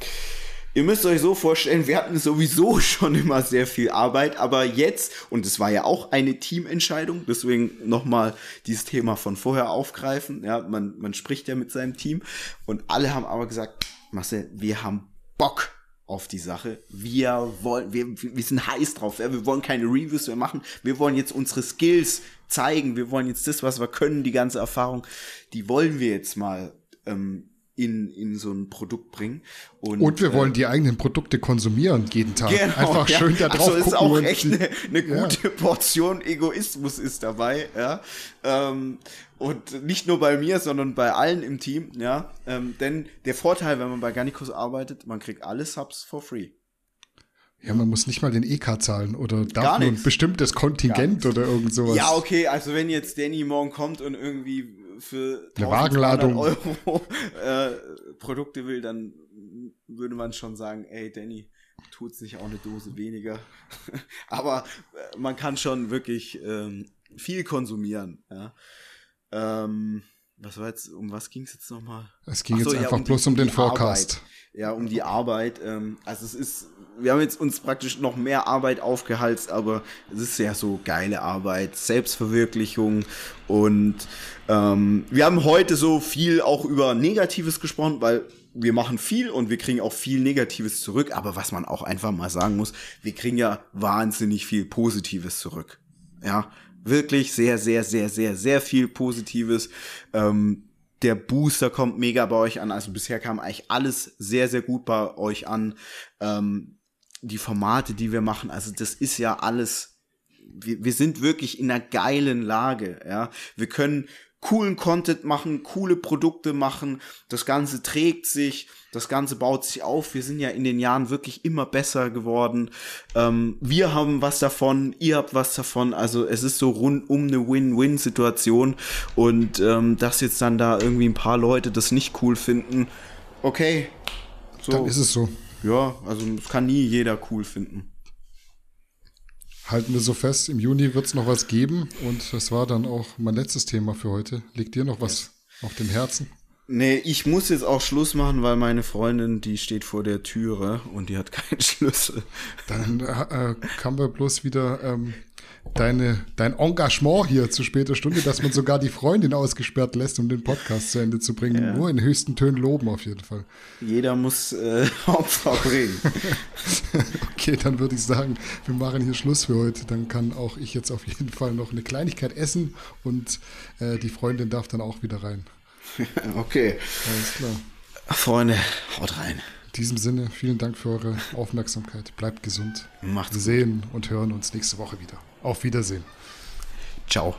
S4: Ihr müsst euch so vorstellen, wir hatten sowieso schon immer sehr viel Arbeit, aber jetzt, und es war ja auch eine Teamentscheidung, deswegen nochmal dieses Thema von vorher aufgreifen. Ja, man, man spricht ja mit seinem Team und alle haben aber gesagt, Marcel, wir haben Bock auf die Sache. Wir wollen, wir, wir sind heiß drauf. Ja? Wir wollen keine Reviews mehr machen. Wir wollen jetzt unsere Skills zeigen. Wir wollen jetzt das, was wir können, die ganze Erfahrung, die wollen wir jetzt mal ähm, in, in so ein Produkt bringen.
S3: Und, und wir äh, wollen die eigenen Produkte konsumieren jeden Tag. Genau,
S4: Einfach ja. schön da drauf also ist auch echt eine, eine gute ja. Portion Egoismus ist dabei, ja. Ähm, und nicht nur bei mir, sondern bei allen im Team, ja. Ähm, denn der Vorteil, wenn man bei Garnicus arbeitet, man kriegt alle Subs for free.
S3: Ja, man muss nicht mal den EK zahlen oder darf nur ein bestimmtes Kontingent oder irgend sowas.
S4: Ja, okay, also wenn jetzt Danny morgen kommt und irgendwie für
S3: eine Wagenladung
S4: Euro äh, Produkte will, dann würde man schon sagen, ey Danny, tut's nicht auch eine Dose weniger. Aber äh, man kann schon wirklich ähm, viel konsumieren. Ja. Ähm, was war jetzt, um was ging es jetzt nochmal?
S3: Es ging so, jetzt einfach ja, um bloß die, um den Forecast.
S4: Arbeit. Ja, um die Arbeit. Ähm, also es ist, wir haben jetzt uns praktisch noch mehr Arbeit aufgehalst, aber es ist ja so geile Arbeit, Selbstverwirklichung und ähm, wir haben heute so viel auch über Negatives gesprochen, weil wir machen viel und wir kriegen auch viel Negatives zurück, aber was man auch einfach mal sagen muss, wir kriegen ja wahnsinnig viel Positives zurück. Ja, wirklich sehr, sehr, sehr, sehr, sehr viel Positives. Ähm, der Booster kommt mega bei euch an. Also bisher kam eigentlich alles sehr, sehr gut bei euch an. Ähm, die Formate, die wir machen, also das ist ja alles wir, wir sind wirklich in einer geilen Lage, ja. Wir können coolen Content machen, coole Produkte machen, das Ganze trägt sich, das Ganze baut sich auf. Wir sind ja in den Jahren wirklich immer besser geworden. Ähm, wir haben was davon, ihr habt was davon. Also es ist so rundum eine Win-Win-Situation. Und ähm, dass jetzt dann da irgendwie ein paar Leute das nicht cool finden, okay.
S3: So. Dann ist es so.
S4: Ja, also es kann nie jeder cool finden
S3: halten wir so fest, im Juni wird es noch was geben und das war dann auch mein letztes Thema für heute. Liegt dir noch was auf dem Herzen?
S4: Nee, ich muss jetzt auch Schluss machen, weil meine Freundin, die steht vor der Türe und die hat keinen Schlüssel.
S3: Dann äh, kann wir bloß wieder ähm, deine, dein Engagement hier zu später Stunde, dass man sogar die Freundin ausgesperrt lässt, um den Podcast zu Ende zu bringen. Ja. Nur in höchsten Tönen loben auf jeden Fall.
S4: Jeder muss äh, Opfer bringen.
S3: okay, dann würde ich sagen, wir machen hier Schluss für heute. Dann kann auch ich jetzt auf jeden Fall noch eine Kleinigkeit essen und äh, die Freundin darf dann auch wieder rein.
S4: okay.
S3: Alles klar.
S4: Freunde, haut rein.
S3: In diesem Sinne, vielen Dank für eure Aufmerksamkeit. Bleibt gesund.
S4: Macht's
S3: Wir sehen und hören uns nächste Woche wieder. Auf Wiedersehen.
S4: Ciao.